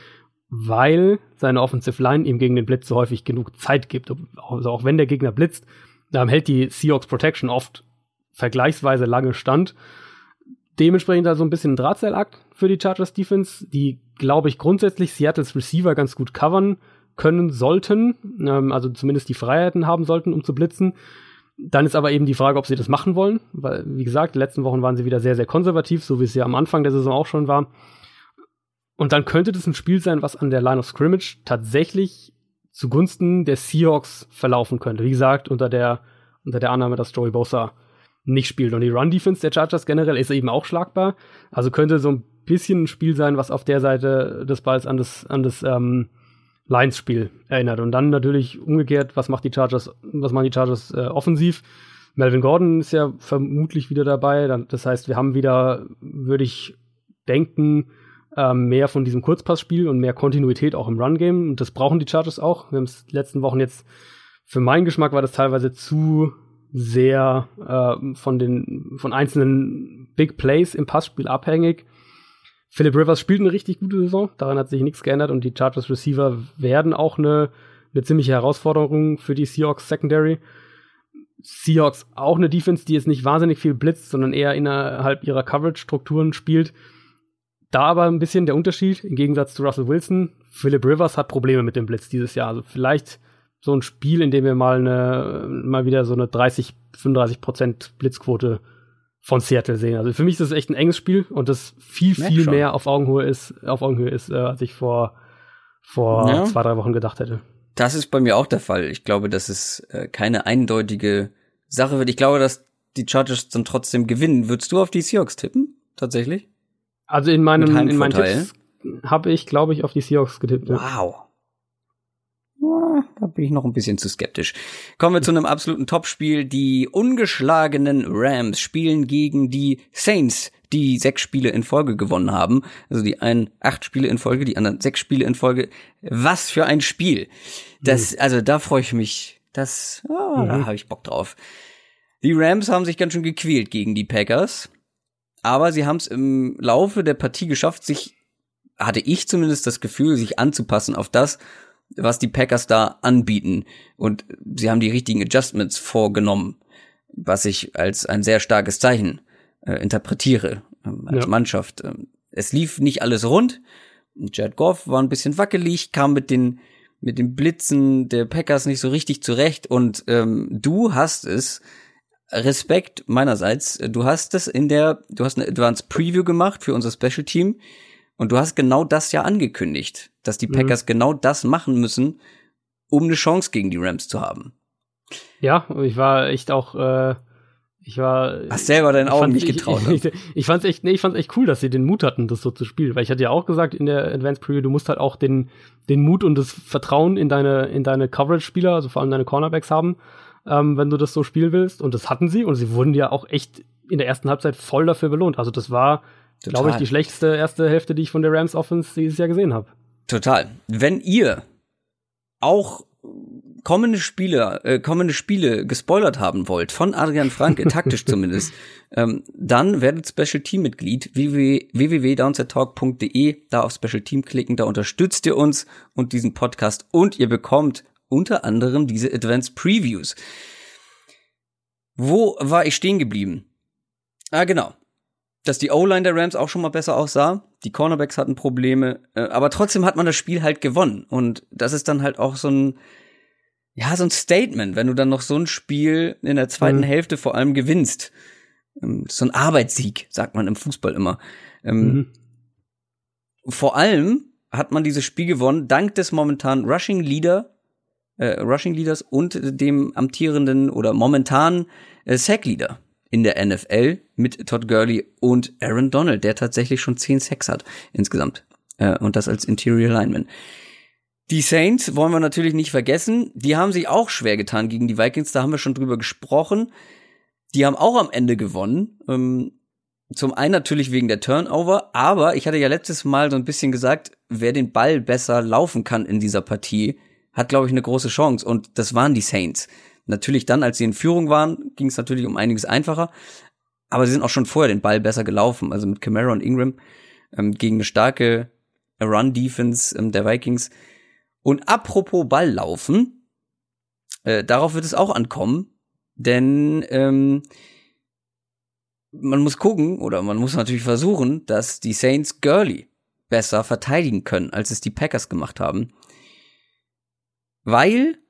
[SPEAKER 2] weil seine Offensive Line ihm gegen den Blitz so häufig genug Zeit gibt. Also auch wenn der Gegner blitzt, dann hält die Seahawks Protection oft vergleichsweise lange stand. Dementsprechend also ein bisschen ein Drahtseilakt für die Chargers Defense, die, glaube ich, grundsätzlich Seattles Receiver ganz gut covern können sollten, ähm, also zumindest die Freiheiten haben sollten, um zu blitzen. Dann ist aber eben die Frage, ob sie das machen wollen, weil, wie gesagt, die letzten Wochen waren sie wieder sehr, sehr konservativ, so wie es ja am Anfang der Saison auch schon war. Und dann könnte das ein Spiel sein, was an der Line of Scrimmage tatsächlich zugunsten der Seahawks verlaufen könnte. Wie gesagt, unter der, unter der Annahme, dass Joey Bosa nicht spielt. Und die Run-Defense der Chargers generell ist eben auch schlagbar. Also könnte so ein bisschen ein Spiel sein, was auf der Seite des Balls an das, an das ähm, Lions-Spiel erinnert. Und dann natürlich umgekehrt, was macht die Chargers, was machen die Chargers äh, offensiv? Melvin Gordon ist ja vermutlich wieder dabei. Das heißt, wir haben wieder, würde ich denken, ähm, mehr von diesem Kurzpassspiel und mehr Kontinuität auch im Run-Game. Und das brauchen die Chargers auch. Wir haben es letzten Wochen jetzt, für meinen Geschmack war das teilweise zu sehr äh, von den von einzelnen Big Plays im Passspiel abhängig. Philip Rivers spielt eine richtig gute Saison, daran hat sich nichts geändert und die Chargers Receiver werden auch eine, eine ziemliche Herausforderung für die Seahawks Secondary. Seahawks auch eine Defense, die jetzt nicht wahnsinnig viel blitzt, sondern eher innerhalb ihrer Coverage-Strukturen spielt. Da aber ein bisschen der Unterschied im Gegensatz zu Russell Wilson. Philip Rivers hat Probleme mit dem Blitz dieses Jahr. Also vielleicht so ein Spiel, in dem wir mal eine, mal wieder so eine 30, 35 Prozent Blitzquote von Seattle sehen. Also für mich ist das echt ein enges Spiel und das viel, viel mehr auf Augenhöhe ist, auf Augenhöhe ist, äh, als ich vor, vor ja. zwei, drei Wochen gedacht hätte.
[SPEAKER 1] Das ist bei mir auch der Fall. Ich glaube, dass es äh, keine eindeutige Sache wird. Ich glaube, dass die Chargers dann trotzdem gewinnen. Würdest du auf die Seahawks tippen? Tatsächlich?
[SPEAKER 2] Also in meinem, in meinen Tipps habe ich, glaube ich, auf die Seahawks getippt.
[SPEAKER 1] Wow da bin ich noch ein bisschen zu skeptisch. Kommen wir zu einem absoluten Topspiel. Die ungeschlagenen Rams spielen gegen die Saints, die sechs Spiele in Folge gewonnen haben. Also die einen acht Spiele in Folge, die anderen sechs Spiele in Folge. Was für ein Spiel. Das, mhm. also da freue ich mich. Das, oh, mhm. da habe ich Bock drauf. Die Rams haben sich ganz schön gequält gegen die Packers. Aber sie haben es im Laufe der Partie geschafft, sich, hatte ich zumindest das Gefühl, sich anzupassen auf das, was die Packers da anbieten. Und sie haben die richtigen Adjustments vorgenommen, was ich als ein sehr starkes Zeichen äh, interpretiere ähm, als ja. Mannschaft. Ähm, es lief nicht alles rund. Jared Goff war ein bisschen wackelig, kam mit den mit den Blitzen der Packers nicht so richtig zurecht und ähm, du hast es Respekt meinerseits. Du hast es in der, du hast eine Advanced Preview gemacht für unser Special Team und du hast genau das ja angekündigt, dass die mhm. Packers mhm. genau das machen müssen, um eine Chance gegen die Rams zu haben.
[SPEAKER 2] Ja, ich war echt auch, äh, ich war.
[SPEAKER 1] Hast selber deinen Augen nicht getraut.
[SPEAKER 2] Ich, ich, ich, fand's echt, nee, ich fand's echt cool, dass sie den Mut hatten, das so zu spielen, weil ich hatte ja auch gesagt in der Advanced Preview, du musst halt auch den, den Mut und das Vertrauen in deine, in deine Coverage-Spieler, also vor allem deine Cornerbacks haben, ähm, wenn du das so spielen willst. Und das hatten sie und sie wurden ja auch echt in der ersten Halbzeit voll dafür belohnt. Also das war glaube ich, die schlechteste erste Hälfte, die ich von der Rams Offense dieses Jahr gesehen habe.
[SPEAKER 1] Total. Wenn ihr auch kommende Spiele, äh, kommende Spiele gespoilert haben wollt, von Adrian Franke, [laughs] taktisch zumindest, ähm, dann werdet Special Team Mitglied www.downsettalk.de, da auf Special Team klicken, da unterstützt ihr uns und diesen Podcast und ihr bekommt unter anderem diese Advanced Previews. Wo war ich stehen geblieben? Ah, genau dass die O-Line der Rams auch schon mal besser aussah. Die Cornerbacks hatten Probleme, äh, aber trotzdem hat man das Spiel halt gewonnen. Und das ist dann halt auch so ein, ja, so ein Statement, wenn du dann noch so ein Spiel in der zweiten mhm. Hälfte vor allem gewinnst. Ähm, so ein Arbeitssieg, sagt man im Fußball immer. Ähm, mhm. Vor allem hat man dieses Spiel gewonnen, dank des momentan Rushing Leader äh, Rushing Leaders und dem amtierenden oder momentanen äh, Sack Leader in der NFL mit Todd Gurley und Aaron Donald, der tatsächlich schon zehn Sacks hat insgesamt äh, und das als Interior Lineman. Die Saints wollen wir natürlich nicht vergessen. Die haben sich auch schwer getan gegen die Vikings. Da haben wir schon drüber gesprochen. Die haben auch am Ende gewonnen. Ähm, zum einen natürlich wegen der Turnover, aber ich hatte ja letztes Mal so ein bisschen gesagt, wer den Ball besser laufen kann in dieser Partie, hat, glaube ich, eine große Chance. Und das waren die Saints. Natürlich dann, als sie in Führung waren, ging es natürlich um einiges einfacher. Aber sie sind auch schon vorher den Ball besser gelaufen. Also mit Camara und Ingram ähm, gegen eine starke Run-Defense ähm, der Vikings. Und apropos Ball laufen, äh, darauf wird es auch ankommen. Denn ähm, man muss gucken oder man muss natürlich versuchen, dass die Saints Gurley besser verteidigen können, als es die Packers gemacht haben. Weil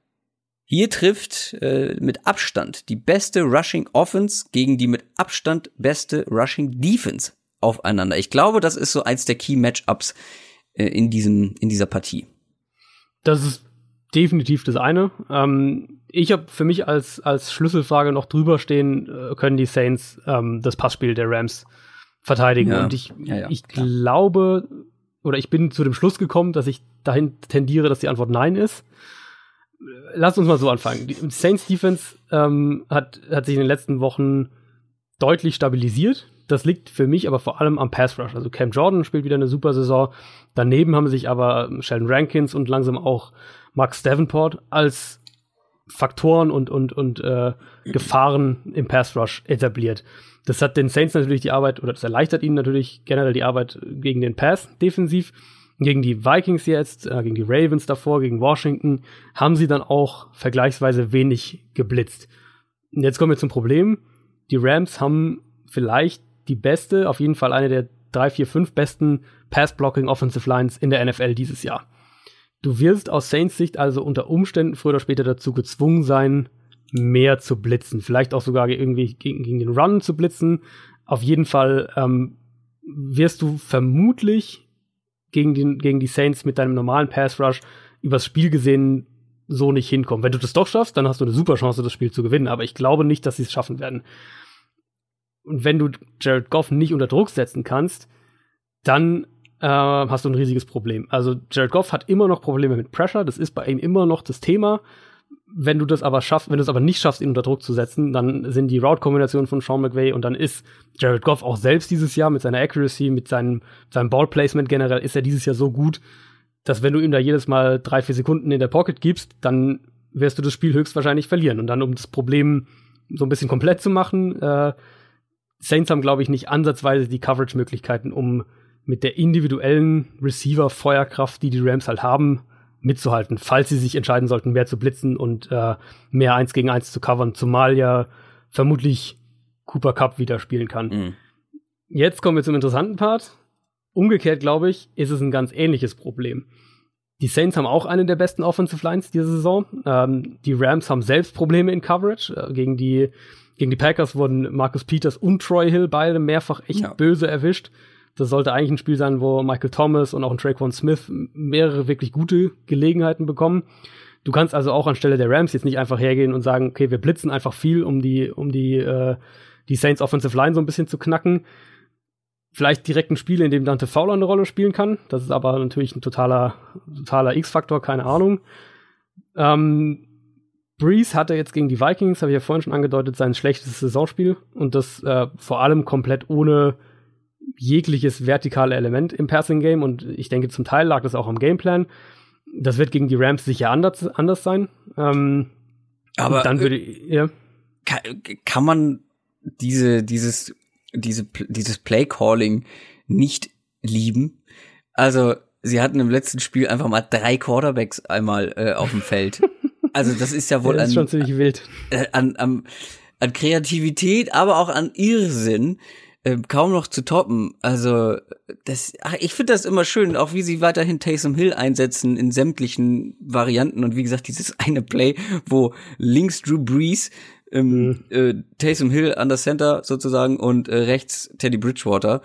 [SPEAKER 1] hier trifft äh, mit Abstand die beste Rushing Offense gegen die mit Abstand beste Rushing Defense aufeinander. Ich glaube, das ist so eins der Key Matchups äh, in diesem in dieser Partie.
[SPEAKER 2] Das ist definitiv das eine. Ähm, ich habe für mich als, als Schlüsselfrage noch drüber stehen, äh, können die Saints ähm, das Passspiel der Rams verteidigen. Ja. Und ich, ja, ja, ich glaube, oder ich bin zu dem Schluss gekommen, dass ich dahin tendiere, dass die Antwort Nein ist. Lass uns mal so anfangen. Die Saints Defense ähm, hat, hat sich in den letzten Wochen deutlich stabilisiert. Das liegt für mich aber vor allem am Pass Rush. Also Cam Jordan spielt wieder eine super Saison. Daneben haben sich aber Sheldon Rankins und langsam auch Max Davenport als Faktoren und, und, und äh, Gefahren im Pass Rush etabliert. Das hat den Saints natürlich die Arbeit, oder das erleichtert ihnen natürlich generell die Arbeit gegen den Pass defensiv. Gegen die Vikings jetzt, äh, gegen die Ravens davor, gegen Washington, haben sie dann auch vergleichsweise wenig geblitzt. Und jetzt kommen wir zum Problem. Die Rams haben vielleicht die beste, auf jeden Fall eine der drei, vier, fünf besten Pass-Blocking Offensive Lines in der NFL dieses Jahr. Du wirst aus Saints Sicht also unter Umständen früher oder später dazu gezwungen sein, mehr zu blitzen. Vielleicht auch sogar irgendwie gegen, gegen den Run zu blitzen. Auf jeden Fall ähm, wirst du vermutlich gegen, den, gegen die Saints mit deinem normalen Pass Rush übers Spiel gesehen so nicht hinkommen. Wenn du das doch schaffst, dann hast du eine super Chance, das Spiel zu gewinnen. Aber ich glaube nicht, dass sie es schaffen werden. Und wenn du Jared Goff nicht unter Druck setzen kannst, dann äh, hast du ein riesiges Problem. Also Jared Goff hat immer noch Probleme mit Pressure, das ist bei ihm immer noch das Thema. Wenn du das aber schaffst, wenn du es aber nicht schaffst, ihn unter Druck zu setzen, dann sind die Route-Kombinationen von Sean McVay und dann ist Jared Goff auch selbst dieses Jahr mit seiner Accuracy, mit seinem, seinem Ball-Placement generell, ist er dieses Jahr so gut, dass wenn du ihm da jedes Mal drei, vier Sekunden in der Pocket gibst, dann wirst du das Spiel höchstwahrscheinlich verlieren. Und dann, um das Problem so ein bisschen komplett zu machen, äh, Saints haben, glaube ich, nicht ansatzweise die Coverage-Möglichkeiten, um mit der individuellen Receiver-Feuerkraft, die die Rams halt haben, mitzuhalten, falls sie sich entscheiden sollten, mehr zu blitzen und äh, mehr eins gegen eins zu covern, zumal ja vermutlich Cooper Cup wieder spielen kann. Mhm. Jetzt kommen wir zum interessanten Part. Umgekehrt, glaube ich, ist es ein ganz ähnliches Problem. Die Saints haben auch eine der besten Offensive Lines diese Saison. Ähm, die Rams haben selbst Probleme in Coverage. Äh, gegen, die, gegen die Packers wurden Marcus Peters und Troy Hill beide mehrfach echt ja. böse erwischt. Das sollte eigentlich ein Spiel sein, wo Michael Thomas und auch ein Traquan Smith mehrere wirklich gute Gelegenheiten bekommen. Du kannst also auch anstelle der Rams jetzt nicht einfach hergehen und sagen, okay, wir blitzen einfach viel, um die, um die, äh, die Saints Offensive Line so ein bisschen zu knacken. Vielleicht direkt ein Spiel, in dem Dante Fowler eine Rolle spielen kann. Das ist aber natürlich ein totaler, totaler X-Faktor, keine Ahnung. Ähm, Breeze hatte jetzt gegen die Vikings, habe ich ja vorhin schon angedeutet, sein schlechtes Saisonspiel und das äh, vor allem komplett ohne jegliches vertikale Element im Passing Game und ich denke, zum Teil lag das auch am Gameplan. Das wird gegen die Rams sicher anders, anders sein. Ähm,
[SPEAKER 1] Aber
[SPEAKER 2] dann würde äh, ja.
[SPEAKER 1] Kann, kann man diese, dieses, diese, dieses Play Calling nicht lieben? Also, sie hatten im letzten Spiel einfach mal drei Quarterbacks einmal äh, auf dem Feld. [laughs] Also, das ist ja wohl
[SPEAKER 2] ja, das ist an, schon ziemlich wild.
[SPEAKER 1] Äh, an, an, an Kreativität, aber auch an Irrsinn äh, kaum noch zu toppen. Also das, ach, ich finde das immer schön, auch wie sie weiterhin Taysom Hill einsetzen in sämtlichen Varianten und wie gesagt dieses [laughs] eine Play, wo links Drew Brees, ähm, mhm. äh, Taysom Hill an der Center sozusagen und äh, rechts Teddy Bridgewater.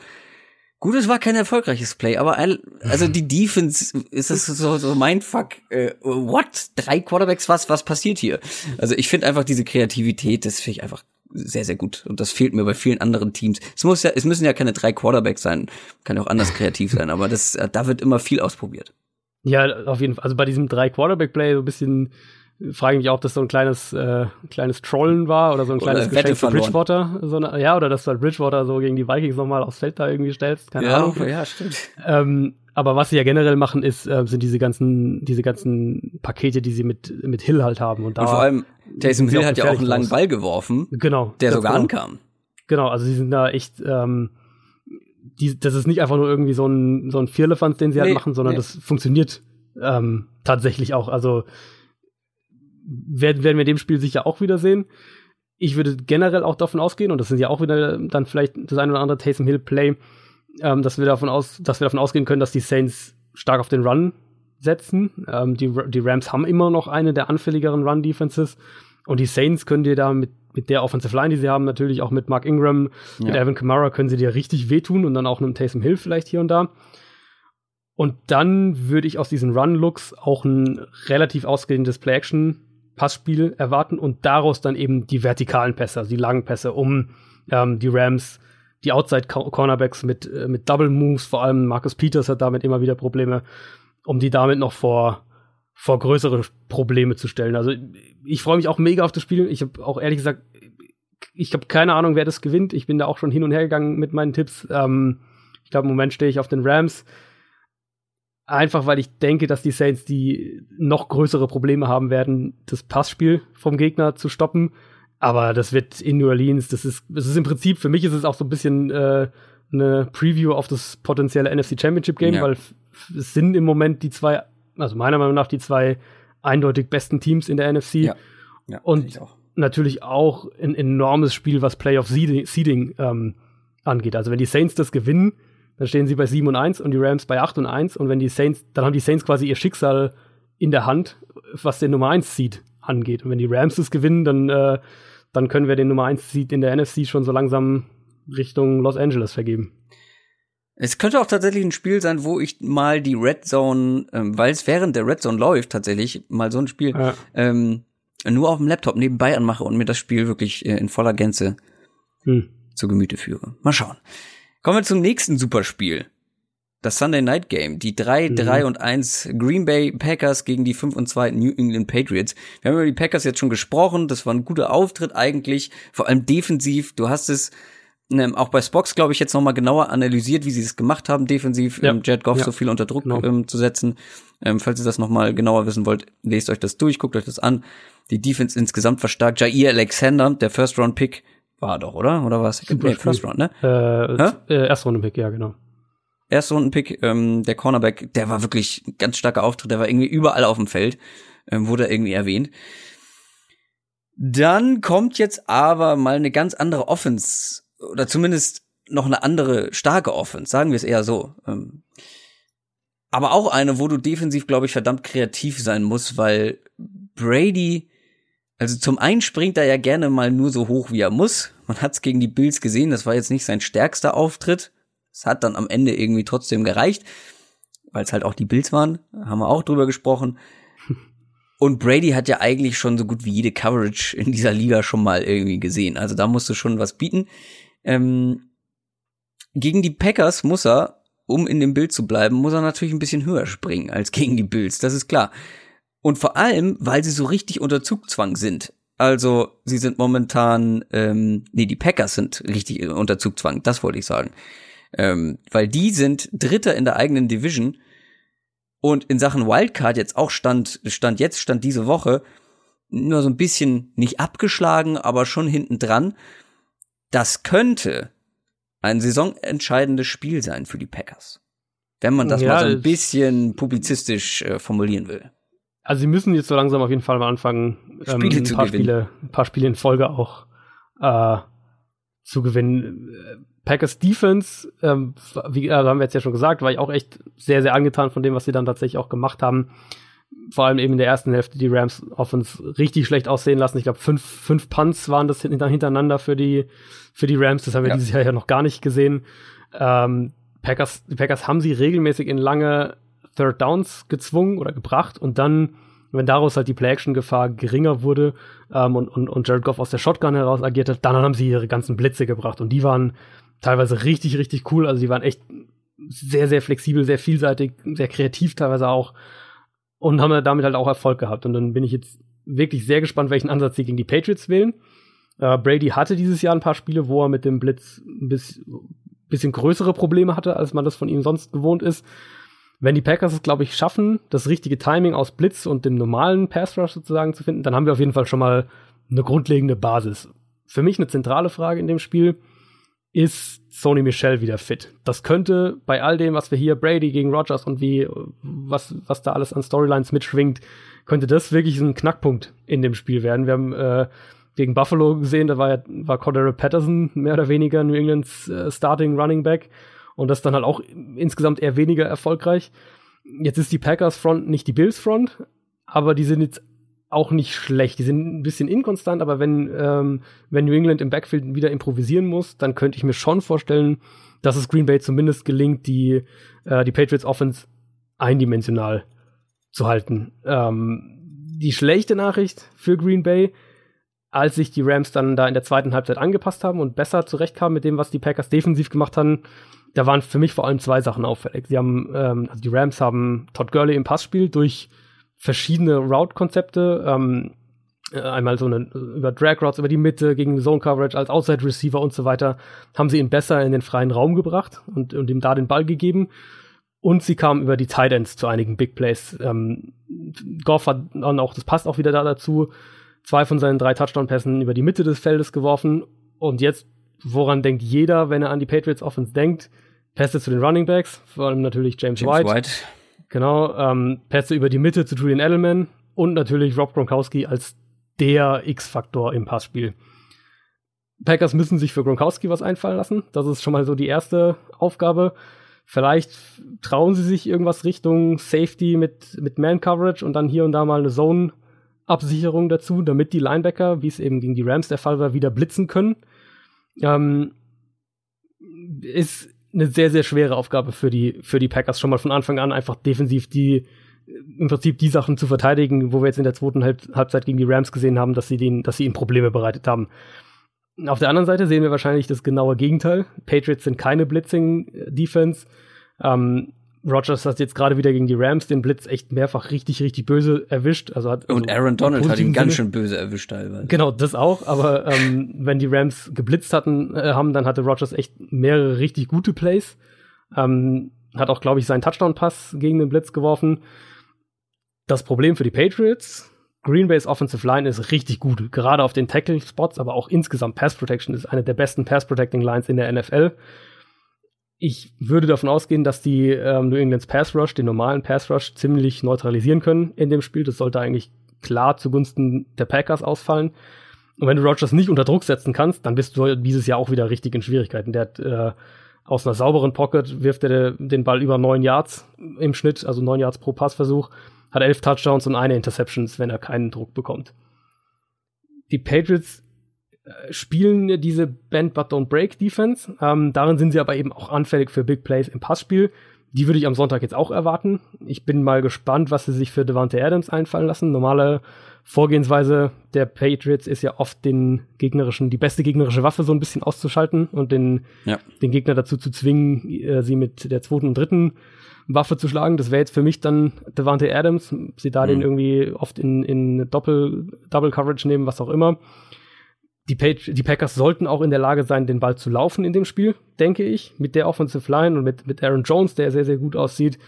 [SPEAKER 1] Gut, es war kein erfolgreiches Play, aber also die [laughs] Defense ist das so so mein Fuck. Äh, what? Drei Quarterbacks? Was? Was passiert hier? Also ich finde einfach diese Kreativität, das finde ich einfach sehr sehr gut und das fehlt mir bei vielen anderen Teams. Es muss ja, es müssen ja keine drei Quarterbacks sein, kann ja auch anders kreativ sein, aber das, äh, da wird immer viel ausprobiert.
[SPEAKER 2] Ja, auf jeden Fall. Also bei diesem drei Quarterback Play so ein bisschen frage ich mich auch, ob das so ein kleines, äh, kleines Trollen war oder so ein kleines
[SPEAKER 1] Geschenk
[SPEAKER 2] für Bridgewater. So eine, ja, oder dass du halt Bridgewater so gegen die Vikings nochmal aufs Feld da irgendwie stellst. Keine
[SPEAKER 1] ja,
[SPEAKER 2] Ahnung.
[SPEAKER 1] Ja, stimmt.
[SPEAKER 2] Ähm, aber was sie ja generell machen, ist, äh, sind diese ganzen, diese ganzen Pakete, die sie mit, mit Hill halt haben. Und, da
[SPEAKER 1] und vor allem, Taysom Hill hat ja auch einen langen Ball geworfen.
[SPEAKER 2] Genau.
[SPEAKER 1] Der sogar
[SPEAKER 2] genau.
[SPEAKER 1] ankam.
[SPEAKER 2] Genau, also sie sind da echt, ähm, die, das ist nicht einfach nur irgendwie so ein, so ein Vierlefanz, den sie halt
[SPEAKER 1] Nee,
[SPEAKER 2] machen, sondern
[SPEAKER 1] nee.
[SPEAKER 2] das funktioniert ähm, tatsächlich auch. Also werden, werden wir in dem Spiel sicher auch wiedersehen. Ich würde generell auch davon ausgehen, und das sind ja auch wieder dann vielleicht das ein oder andere Taysom Hill Play, ähm, dass wir davon aus, dass wir davon ausgehen können, dass die Saints stark auf den Run setzen. Ähm, die, die Rams haben immer noch eine der anfälligeren Run-Defenses. Und die Saints können dir da mit, mit der Offensive Line, die sie haben, natürlich auch mit Mark Ingram, mit
[SPEAKER 1] Ja.
[SPEAKER 2] Alvin Kamara, können sie dir richtig wehtun und dann auch einem Taysom Hill vielleicht hier und da. Und dann würde ich aus diesen Run-Looks auch ein relativ ausgedehntes Play-Action-Passspiel erwarten und daraus dann eben die vertikalen Pässe, also die langen Pässe, um ähm, die Rams, die Outside-Cornerbacks mit, äh, mit Double Moves, vor allem Marcus Peters hat damit immer wieder Probleme, um die damit noch vor, vor größere Probleme zu stellen. Also ich freue mich auch mega auf das Spiel. Ich habe auch ehrlich gesagt, ich habe keine Ahnung, wer das gewinnt. Ich bin da auch schon hin und her gegangen mit meinen Tipps. Ähm, ich glaube, im Moment stehe ich auf den Rams. Einfach weil ich denke, dass die Saints die noch größere Probleme haben werden, das Passspiel vom Gegner zu stoppen. Aber das wird in New Orleans, das ist, das ist im Prinzip, für mich ist es auch so ein bisschen äh, eine Preview auf das potenzielle NFC Championship Game,
[SPEAKER 1] Ja.
[SPEAKER 2] weil es sind im Moment die zwei, also meiner Meinung nach die zwei eindeutig besten Teams in der NFC.
[SPEAKER 1] Ja. Ja,
[SPEAKER 2] Und-
[SPEAKER 1] auch.
[SPEAKER 2] Natürlich auch ein enormes Spiel, was Playoff Seeding, Seeding ähm, angeht. Also wenn die Saints das gewinnen, dann stehen sie bei 7 und 1 und die Rams bei 8 und 1. Und wenn die Saints, dann haben die Saints quasi ihr Schicksal in der Hand, was den Nummer 1 Seed angeht. Und wenn die Rams das gewinnen, dann, äh, dann können wir den Nummer 1 Seed in der NFC schon so langsam Richtung Los Angeles vergeben.
[SPEAKER 1] Es könnte auch tatsächlich ein Spiel sein, wo ich mal die Red Zone, ähm, weil es während der Red Zone läuft, tatsächlich mal so ein Spiel
[SPEAKER 2] Ja.
[SPEAKER 1] ähm, nur auf dem Laptop nebenbei anmache und mir das Spiel wirklich äh, in voller Gänze
[SPEAKER 2] Hm.
[SPEAKER 1] zu Gemüte führe. Mal schauen. Kommen wir zum nächsten Superspiel. Das Sunday Night Game. Die 3,
[SPEAKER 2] Mhm.
[SPEAKER 1] 3 und 1 Green Bay Packers gegen die 5 und 2 New England Patriots. Wir haben über die Packers jetzt schon gesprochen. Das war ein guter Auftritt eigentlich. Vor allem defensiv. Du hast es ähm, auch bei Spox, glaube ich, jetzt noch mal genauer analysiert, wie sie es gemacht haben, defensiv,
[SPEAKER 2] Ja.
[SPEAKER 1] ähm, Jared Goff
[SPEAKER 2] Ja.
[SPEAKER 1] so viel unter Druck
[SPEAKER 2] Genau.
[SPEAKER 1] ähm, zu setzen. Ähm, falls ihr das noch mal genauer wissen wollt, lest euch das durch, guckt euch das an. Die Defense insgesamt verstärkt. Jair Alexander, der First-Round-Pick, war doch, oder? Oder was?
[SPEAKER 2] Super
[SPEAKER 1] Nee. First Round, ne?
[SPEAKER 2] Äh, äh, Erstrundenpick, ja, genau.
[SPEAKER 1] Erstrunden-Pick, ähm, der Cornerback, der war wirklich ein ganz starker Auftritt, der war irgendwie überall auf dem Feld, ähm, wurde irgendwie erwähnt. Dann kommt jetzt aber mal eine ganz andere Offense, oder zumindest noch eine andere starke Offense, sagen wir es eher so. Ähm, aber auch eine, wo du defensiv, glaube ich, verdammt kreativ sein musst, weil Brady, also zum einen springt er ja gerne mal nur so hoch, wie er muss. Man hat es gegen die Bills gesehen, das war jetzt nicht sein stärkster Auftritt. Es hat dann am Ende irgendwie trotzdem gereicht, weil es halt auch die Bills waren, haben wir auch drüber gesprochen. [laughs] Und Brady hat ja eigentlich schon so gut wie jede Coverage in dieser Liga schon mal irgendwie gesehen. Also da musst du schon was bieten. Ähm, gegen die Packers muss er, um in dem Bild zu bleiben, muss er natürlich ein bisschen höher springen als gegen die Bills, das ist klar. Und vor allem, weil sie so richtig unter Zugzwang sind. Also, sie sind momentan, ähm, nee, die Packers sind richtig unter Zugzwang, das wollte ich sagen. Ähm, weil die sind Dritter in der eigenen Division und in Sachen Wildcard jetzt auch stand, stand jetzt, stand diese Woche, nur so ein bisschen nicht abgeschlagen, aber schon hinten dran. Das könnte ein saisonentscheidendes Spiel sein für die Packers. Wenn man das
[SPEAKER 2] Ja,
[SPEAKER 1] mal so ein bisschen publizistisch äh, formulieren will.
[SPEAKER 2] Also sie müssen jetzt so langsam auf jeden Fall mal anfangen, ähm,
[SPEAKER 1] Spiele
[SPEAKER 2] ein
[SPEAKER 1] zu
[SPEAKER 2] paar. Spiele, ein paar Spiele in Folge auch äh, zu gewinnen. Äh, Packers Defense, ähm, wie also haben wir jetzt ja schon gesagt, war ich auch echt sehr, sehr angetan von dem, was sie dann tatsächlich auch gemacht haben. Vor allem eben in der ersten Hälfte die Rams Offense richtig schlecht aussehen lassen. Ich glaube, fünf, fünf Punts waren das hinter- hintereinander für die, für die Rams. Das haben wir
[SPEAKER 1] Ja.
[SPEAKER 2] dieses Jahr ja noch gar nicht gesehen. Ähm, Packers, die Packers haben sie regelmäßig in lange Third Downs gezwungen oder gebracht und dann, wenn daraus halt die Play-Action-Gefahr geringer wurde ähm, und, und, und Jared Goff aus der Shotgun heraus agiert hat, dann haben sie ihre ganzen Blitze gebracht und die waren teilweise richtig, richtig cool. Also die waren echt sehr, sehr flexibel, sehr vielseitig, sehr kreativ teilweise auch und haben damit halt auch Erfolg gehabt. Und dann bin ich jetzt wirklich sehr gespannt, welchen Ansatz sie gegen die Patriots wählen. Äh, Brady hatte dieses Jahr ein paar Spiele, wo er mit dem Blitz ein bisschen, bisschen größere Probleme hatte, als man das von ihm sonst gewohnt ist. Wenn die Packers es, glaube ich, schaffen, das richtige Timing aus Blitz und dem normalen Pass Rush sozusagen zu finden, dann haben wir auf jeden Fall schon mal eine grundlegende Basis. Für mich eine zentrale Frage in dem Spiel ist Sony Michel wieder fit. Das könnte bei all dem, was wir hier Brady gegen Rogers und wie was was da alles an Storylines mitschwingt, könnte das wirklich ein Knackpunkt in dem Spiel werden. Wir haben äh, gegen Buffalo gesehen, da war war Cordero Patterson mehr oder weniger New Englands äh, Starting Running Back und das dann halt auch insgesamt eher weniger erfolgreich. Jetzt ist die Packers Front nicht die Bills Front, aber die sind jetzt auch nicht schlecht. Die sind ein bisschen inkonstant, aber wenn, ähm, wenn New England im Backfield wieder improvisieren muss, dann könnte ich mir schon vorstellen, dass es Green Bay zumindest gelingt, die, äh, die Patriots Offense eindimensional zu halten. Ähm, die schlechte Nachricht für Green Bay, als sich die Rams dann da in der zweiten Halbzeit angepasst haben und besser zurechtkamen mit dem, was die Packers defensiv gemacht haben, da waren für mich vor allem zwei Sachen auffällig. Sie haben, ähm, also die Rams haben Todd Gurley im Passspiel durch verschiedene Route-Konzepte. Ähm, äh, einmal so eine, über Drag Routes über die Mitte gegen Zone Coverage als Outside Receiver und so weiter, haben sie ihn besser in den freien Raum gebracht und, und ihm da den Ball gegeben. Und sie kamen über die Tight Ends zu einigen Big Plays. Ähm, Goff hat dann auch, das passt auch wieder da dazu, zwei von seinen drei Touchdown-Pässen über die Mitte des Feldes geworfen. Und jetzt, woran denkt jeder, wenn er an die Patriots Offense denkt? Pässe zu den Running Backs, vor allem natürlich James, James White. White. Genau, ähm, Pässe über die Mitte zu Julian Edelman und natürlich Rob Gronkowski als der X-Faktor im Passspiel. Packers müssen sich für Gronkowski was einfallen lassen. Das ist schon mal so die erste Aufgabe. Vielleicht trauen sie sich irgendwas Richtung Safety mit, mit Man-Coverage und dann hier und da mal eine Zone-Absicherung dazu, damit die Linebacker, wie es eben gegen die Rams der Fall war, wieder blitzen können. Ähm, ist eine sehr, sehr schwere Aufgabe für die, für die Packers schon mal von Anfang an, einfach defensiv die, im Prinzip die Sachen zu verteidigen, wo wir jetzt in der zweiten Halb Halbzeit gegen die Rams gesehen haben, dass sie denen, dass sie ihnen Probleme bereitet haben. Auf der anderen Seite sehen wir wahrscheinlich das genaue Gegenteil. Patriots sind keine Blitzing-Defense. Ähm, Rogers hat jetzt gerade wieder gegen die Rams den Blitz echt mehrfach richtig, richtig böse erwischt. Also hat,
[SPEAKER 1] und
[SPEAKER 2] also
[SPEAKER 1] Aaron Donald hat ihn ganz schön böse erwischt teilweise.
[SPEAKER 2] Genau, das auch. Aber ähm, wenn die Rams geblitzt hatten, äh, haben, dann hatte Rogers echt mehrere richtig gute Plays. Ähm, hat auch, glaube ich, seinen Touchdown-Pass gegen den Blitz geworfen. Das Problem für die Patriots, Green Bay's Offensive Line ist richtig gut, gerade auf den Tackle-Spots, aber auch insgesamt Pass Protection ist eine der besten Pass-Protecting Lines in der NFL ich würde davon ausgehen, dass die ähm, New Englands Pass Rush, den normalen Pass Rush, ziemlich neutralisieren können in dem Spiel. Das sollte eigentlich klar zugunsten der Packers ausfallen. Und wenn du Rogers nicht unter Druck setzen kannst, dann bist du dieses Jahr auch wieder richtig in Schwierigkeiten. Der hat äh, aus einer sauberen Pocket wirft er den Ball über neun Yards im Schnitt, also neun Yards pro Passversuch, hat elf Touchdowns und eine Interceptions, wenn er keinen Druck bekommt. Die Patriots spielen diese Band But Don't Break Defense. Ähm, darin sind sie aber eben auch anfällig für Big Plays im Passspiel. Die würde ich am Sonntag jetzt auch erwarten. Ich bin mal gespannt, was sie sich für Devante Adams einfallen lassen. Normale Vorgehensweise der Patriots ist ja oft den gegnerischen, die beste gegnerische Waffe so ein bisschen auszuschalten und den, ja. den Gegner dazu zu zwingen, äh, sie mit der zweiten und dritten Waffe zu schlagen. Das wäre jetzt für mich dann Devante Adams. Sie da mhm. den irgendwie oft in, in Doppel, Double Coverage nehmen, was auch immer die, die Packers sollten auch in der Lage sein, den Ball zu laufen in dem Spiel, denke ich, mit der Offensive Line und mit, mit Aaron Jones, der sehr, sehr gut aussieht.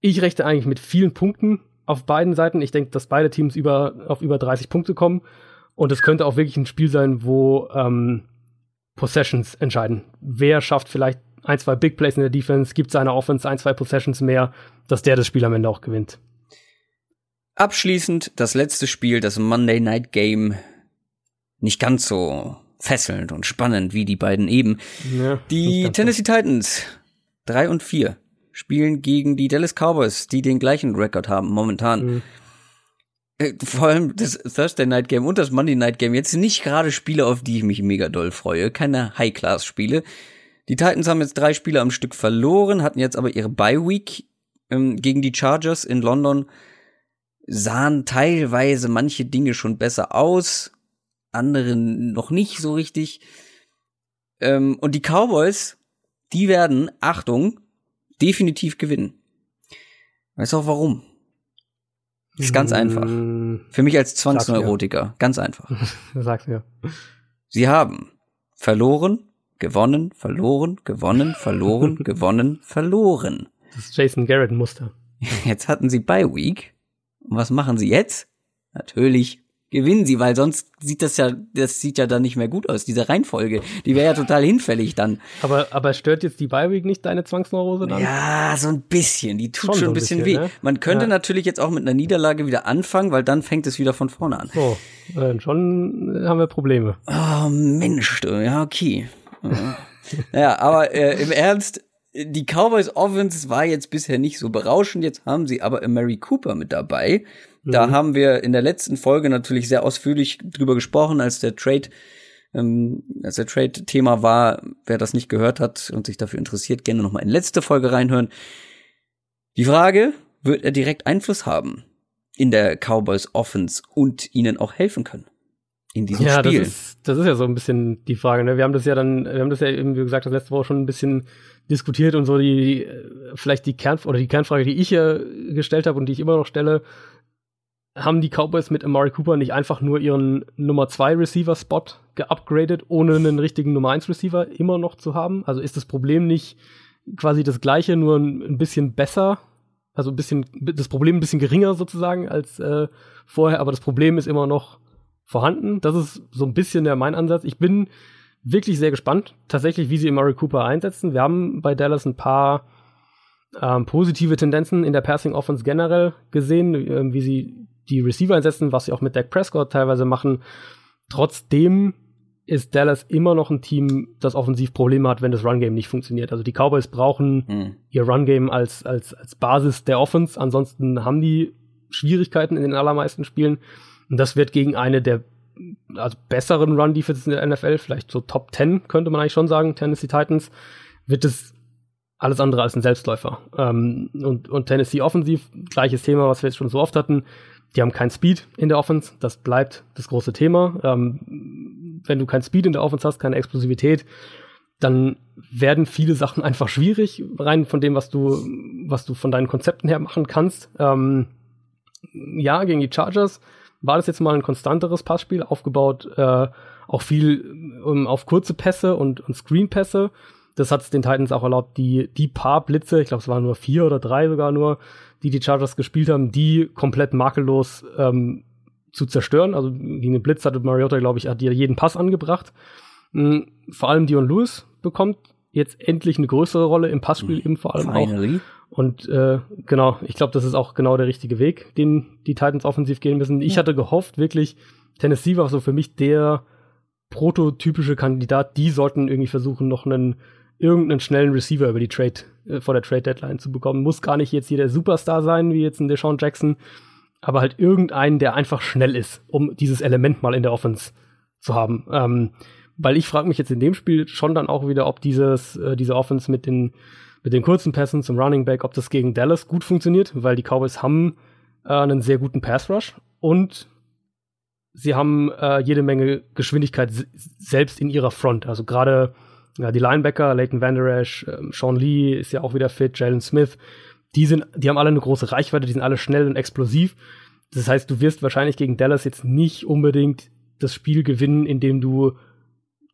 [SPEAKER 2] Ich rechte eigentlich mit vielen Punkten auf beiden Seiten. Ich denke, dass beide Teams über, auf über 30 Punkte kommen. Und es könnte auch wirklich ein Spiel sein, wo ähm, Possessions entscheiden. Wer schafft vielleicht ein, zwei Big Plays in der Defense, gibt seiner Offense ein, zwei Possessions mehr, dass der das Spiel am Ende auch gewinnt.
[SPEAKER 1] Abschließend das letzte Spiel, das Monday Night Game nicht ganz so fesselnd und spannend wie die beiden eben. Ja, die Tennessee so. Titans 3 und 4 spielen gegen die Dallas Cowboys, die den gleichen Rekord haben momentan. Mhm. Äh, vor allem das Thursday Night Game und das Monday Night Game jetzt nicht gerade Spiele, auf die ich mich mega doll freue, keine High-Class-Spiele. Die Titans haben jetzt drei Spiele am Stück verloren, hatten jetzt aber ihre Bye Week ähm, gegen die Chargers in London. Sahen teilweise manche Dinge schon besser aus, andere noch nicht so richtig. Ähm, und die Cowboys, die werden, Achtung, definitiv gewinnen. Weißt du auch warum? ist ganz einfach.
[SPEAKER 2] Mm,
[SPEAKER 1] Für mich als Zwangsneurotiker, ganz einfach. [laughs]
[SPEAKER 2] Sag's mir.
[SPEAKER 1] Sie haben verloren, gewonnen, verloren, gewonnen, verloren, [laughs] gewonnen, verloren.
[SPEAKER 2] Das ist Jason Garrett-Muster.
[SPEAKER 1] Jetzt hatten sie Bye Week. Und was machen sie jetzt? Natürlich gewinnen sie, weil sonst sieht das ja, das sieht ja dann nicht mehr gut aus, diese Reihenfolge. Die wäre ja total hinfällig dann.
[SPEAKER 2] Aber, aber stört jetzt die Bye-Week nicht deine Zwangsneurose dann?
[SPEAKER 1] Ja, so ein bisschen. Die tut
[SPEAKER 2] Schon
[SPEAKER 1] schon, ein bisschen,
[SPEAKER 2] bisschen,
[SPEAKER 1] weh.
[SPEAKER 2] ne?
[SPEAKER 1] Man könnte
[SPEAKER 2] Ja.
[SPEAKER 1] natürlich jetzt auch mit einer Niederlage wieder anfangen, weil dann fängt es wieder von vorne an.
[SPEAKER 2] So, äh, schon haben wir Probleme.
[SPEAKER 1] Oh, Mensch, ja, okay. Ja. [laughs] ja, aber äh, im Ernst, die Cowboys Offense war jetzt bisher nicht so berauschend. Jetzt haben sie aber Mary Cooper mit dabei. Da haben wir in der letzten Folge natürlich sehr ausführlich drüber gesprochen, als der Trade, ähm, als der Trade-Thema war. Wer das nicht gehört hat und sich dafür interessiert, gerne nochmal in letzte Folge reinhören. Die Frage, wird er direkt Einfluss haben in der Cowboys Offense und ihnen auch helfen können? In diesem
[SPEAKER 2] Ja, das
[SPEAKER 1] Spiel.
[SPEAKER 2] ist, das ist ja so ein bisschen die Frage. Ne? Wir haben das ja dann, wir haben das ja eben, wie gesagt, das letzte Woche schon ein bisschen diskutiert und so die, äh, vielleicht die Kern oder die Kernfrage, die ich ja gestellt habe und die ich immer noch stelle, haben die Cowboys mit Amari Cooper nicht einfach nur ihren Nummer 2 Receiver Spot geupgradet, ohne einen richtigen Nummer 1 Receiver immer noch zu haben? Also ist das Problem nicht quasi das gleiche, nur ein, bisschen besser? Also ein bisschen, das Problem ein bisschen geringer sozusagen als äh, vorher, aber das Problem ist immer noch vorhanden. Das ist so ein bisschen der mein Ansatz. Ich bin wirklich sehr gespannt, tatsächlich, wie sie Amari Cooper einsetzen. Wir haben bei Dallas ein paar ähm, positive Tendenzen in der Passing Offense generell gesehen, ähm, wie sie die Receiver einsetzen, was sie auch mit Dak Prescott teilweise machen. Trotzdem ist Dallas immer noch ein Team, das offensiv Probleme hat, wenn das Run-Game nicht funktioniert. Also die Cowboys brauchen
[SPEAKER 1] Hm.
[SPEAKER 2] ihr Run-Game als, als, als Basis der Offense. Ansonsten haben die Schwierigkeiten in den allermeisten Spielen. Und das wird gegen eine der also besseren Run-Defenses in der NFL, vielleicht so Top 10, könnte man eigentlich schon sagen, Tennessee Titans, wird es alles andere als ein Selbstläufer. Ähm, und, und Tennessee offensiv, gleiches Thema, was wir jetzt schon so oft hatten. Die haben kein Speed in der Offense. Das bleibt das große Thema. Ähm, wenn du kein Speed in der Offense hast, keine Explosivität, dann werden viele Sachen einfach schwierig, rein von dem, was du, was du von deinen Konzepten her machen kannst. Ähm, ja, gegen die Chargers war das jetzt mal ein konstanteres Passspiel, aufgebaut äh, auch viel ähm, auf kurze Pässe und, und Screen-Pässe. Das hat es den Titans auch erlaubt, die, die paar Blitze, ich glaube, es waren nur vier oder drei sogar nur, die die Chargers gespielt haben, die komplett makellos ähm, zu zerstören. Also gegen den Blitz hatte Mariota, glaube ich, hat dir jeden Pass angebracht. Mhm, vor allem Dion Lewis bekommt jetzt endlich eine größere Rolle im Passspiel, eben vor allem auch. Und äh, genau, ich glaube, das ist auch genau der richtige Weg, den die Titans offensiv gehen müssen. Ich hatte gehofft, wirklich, Tennessee war so für mich der prototypische Kandidat. Die sollten irgendwie versuchen, noch einen irgendeinen schnellen Receiver über die Trade äh, vor der Trade Deadline zu bekommen. Muss gar nicht jetzt hier der Superstar sein, wie jetzt ein Deshaun Jackson, aber halt irgendeinen, der einfach schnell ist, um dieses Element mal in der Offense zu haben. Ähm, weil ich frage mich jetzt in dem Spiel schon dann auch wieder, ob dieses äh, diese Offense mit den mit den kurzen Pässen zum Running Back, ob das gegen Dallas gut funktioniert, weil die Cowboys haben äh, einen sehr guten Pass Rush und sie haben äh, jede Menge Geschwindigkeit selbst in ihrer Front. Also gerade ja, die Linebacker, Leighton Vander Esch, ähm, Sean Lee ist ja auch wieder fit, Jalen Smith, die sind, die haben alle eine große Reichweite, die sind alle schnell und explosiv. Das heißt, du wirst wahrscheinlich gegen Dallas jetzt nicht unbedingt das Spiel gewinnen, indem du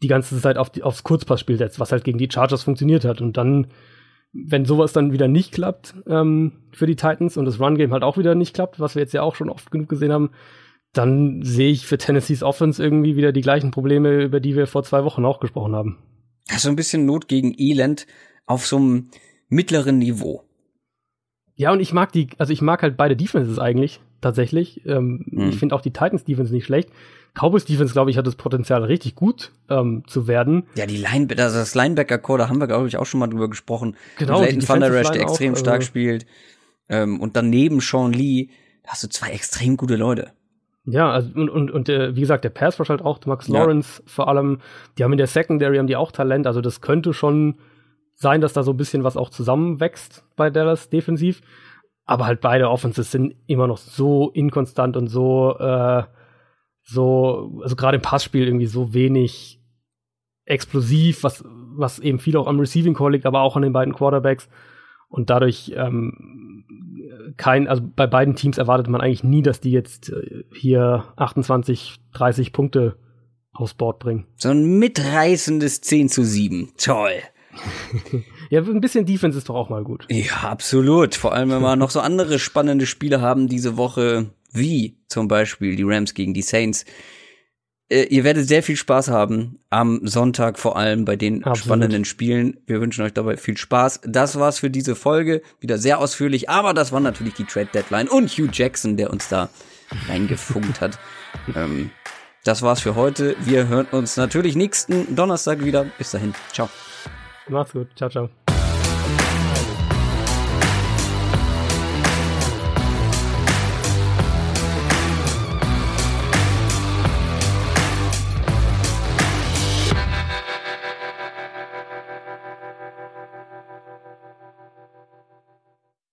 [SPEAKER 2] die ganze Zeit auf die, aufs Kurzpassspiel setzt, was halt gegen die Chargers funktioniert hat. Und dann, wenn sowas dann wieder nicht klappt ähm, für die Titans und das Run-Game halt auch wieder nicht klappt, was wir jetzt ja auch schon oft genug gesehen haben, dann sehe ich für Tennessees Offense irgendwie wieder die gleichen Probleme, über die wir vor zwei Wochen auch gesprochen haben.
[SPEAKER 1] Das ist so ein bisschen Not gegen Elend auf so einem mittleren Niveau.
[SPEAKER 2] Ja, und ich mag die, also ich mag halt beide Defenses eigentlich, tatsächlich. Ähm,
[SPEAKER 1] Mhm.
[SPEAKER 2] Ich finde auch die Titans Defense nicht schlecht. Cowboys Defense, glaube ich, hat das Potenzial, richtig gut ähm, zu werden.
[SPEAKER 1] Ja, die Linebacker, also das Linebacker-Core, da haben wir, glaube ich, auch schon mal drüber gesprochen.
[SPEAKER 2] Genau,
[SPEAKER 1] Leighton
[SPEAKER 2] die
[SPEAKER 1] Van der
[SPEAKER 2] Line
[SPEAKER 1] extrem
[SPEAKER 2] auch,
[SPEAKER 1] stark
[SPEAKER 2] also-
[SPEAKER 1] spielt. Ähm, und daneben Sean Lee, da hast du zwei extrem gute Leute.
[SPEAKER 2] Ja, also und, und, und äh, wie gesagt, der Pass Rush halt auch, Max Lawrence ja. vor allem, die haben in der Secondary haben die auch Talent, also das könnte schon sein, dass da so ein bisschen was auch zusammenwächst bei Dallas defensiv. Aber halt beide Offenses sind immer noch so inkonstant und so, äh, so, also gerade im Passspiel irgendwie so wenig explosiv, was, was eben viel auch am Receiving Call liegt, aber auch an den beiden Quarterbacks. Und dadurch ähm, kein, also bei beiden Teams erwartet man eigentlich nie, dass die jetzt äh, hier 28, 30 Punkte aufs Board bringen.
[SPEAKER 1] So ein mitreißendes 10 zu 7. Toll. [laughs]
[SPEAKER 2] ja, ein bisschen Defense ist doch auch mal gut.
[SPEAKER 1] Ja, absolut. Vor allem, wenn wir noch so andere spannende Spiele haben diese Woche, wie zum Beispiel die Rams gegen die Saints. Äh, ihr werdet sehr viel Spaß haben am Sonntag, vor allem bei den absolut. spannenden Spielen. Wir wünschen euch dabei viel Spaß. Das war's für diese Folge. Wieder sehr ausführlich, aber das war natürlich die Trade Deadline und Hugh Jackson, der uns da reingefunkt hat. [laughs] ähm, das war's für heute. Wir hören uns natürlich nächsten Donnerstag wieder. Bis dahin. Ciao.
[SPEAKER 2] Macht's gut. Ciao, ciao.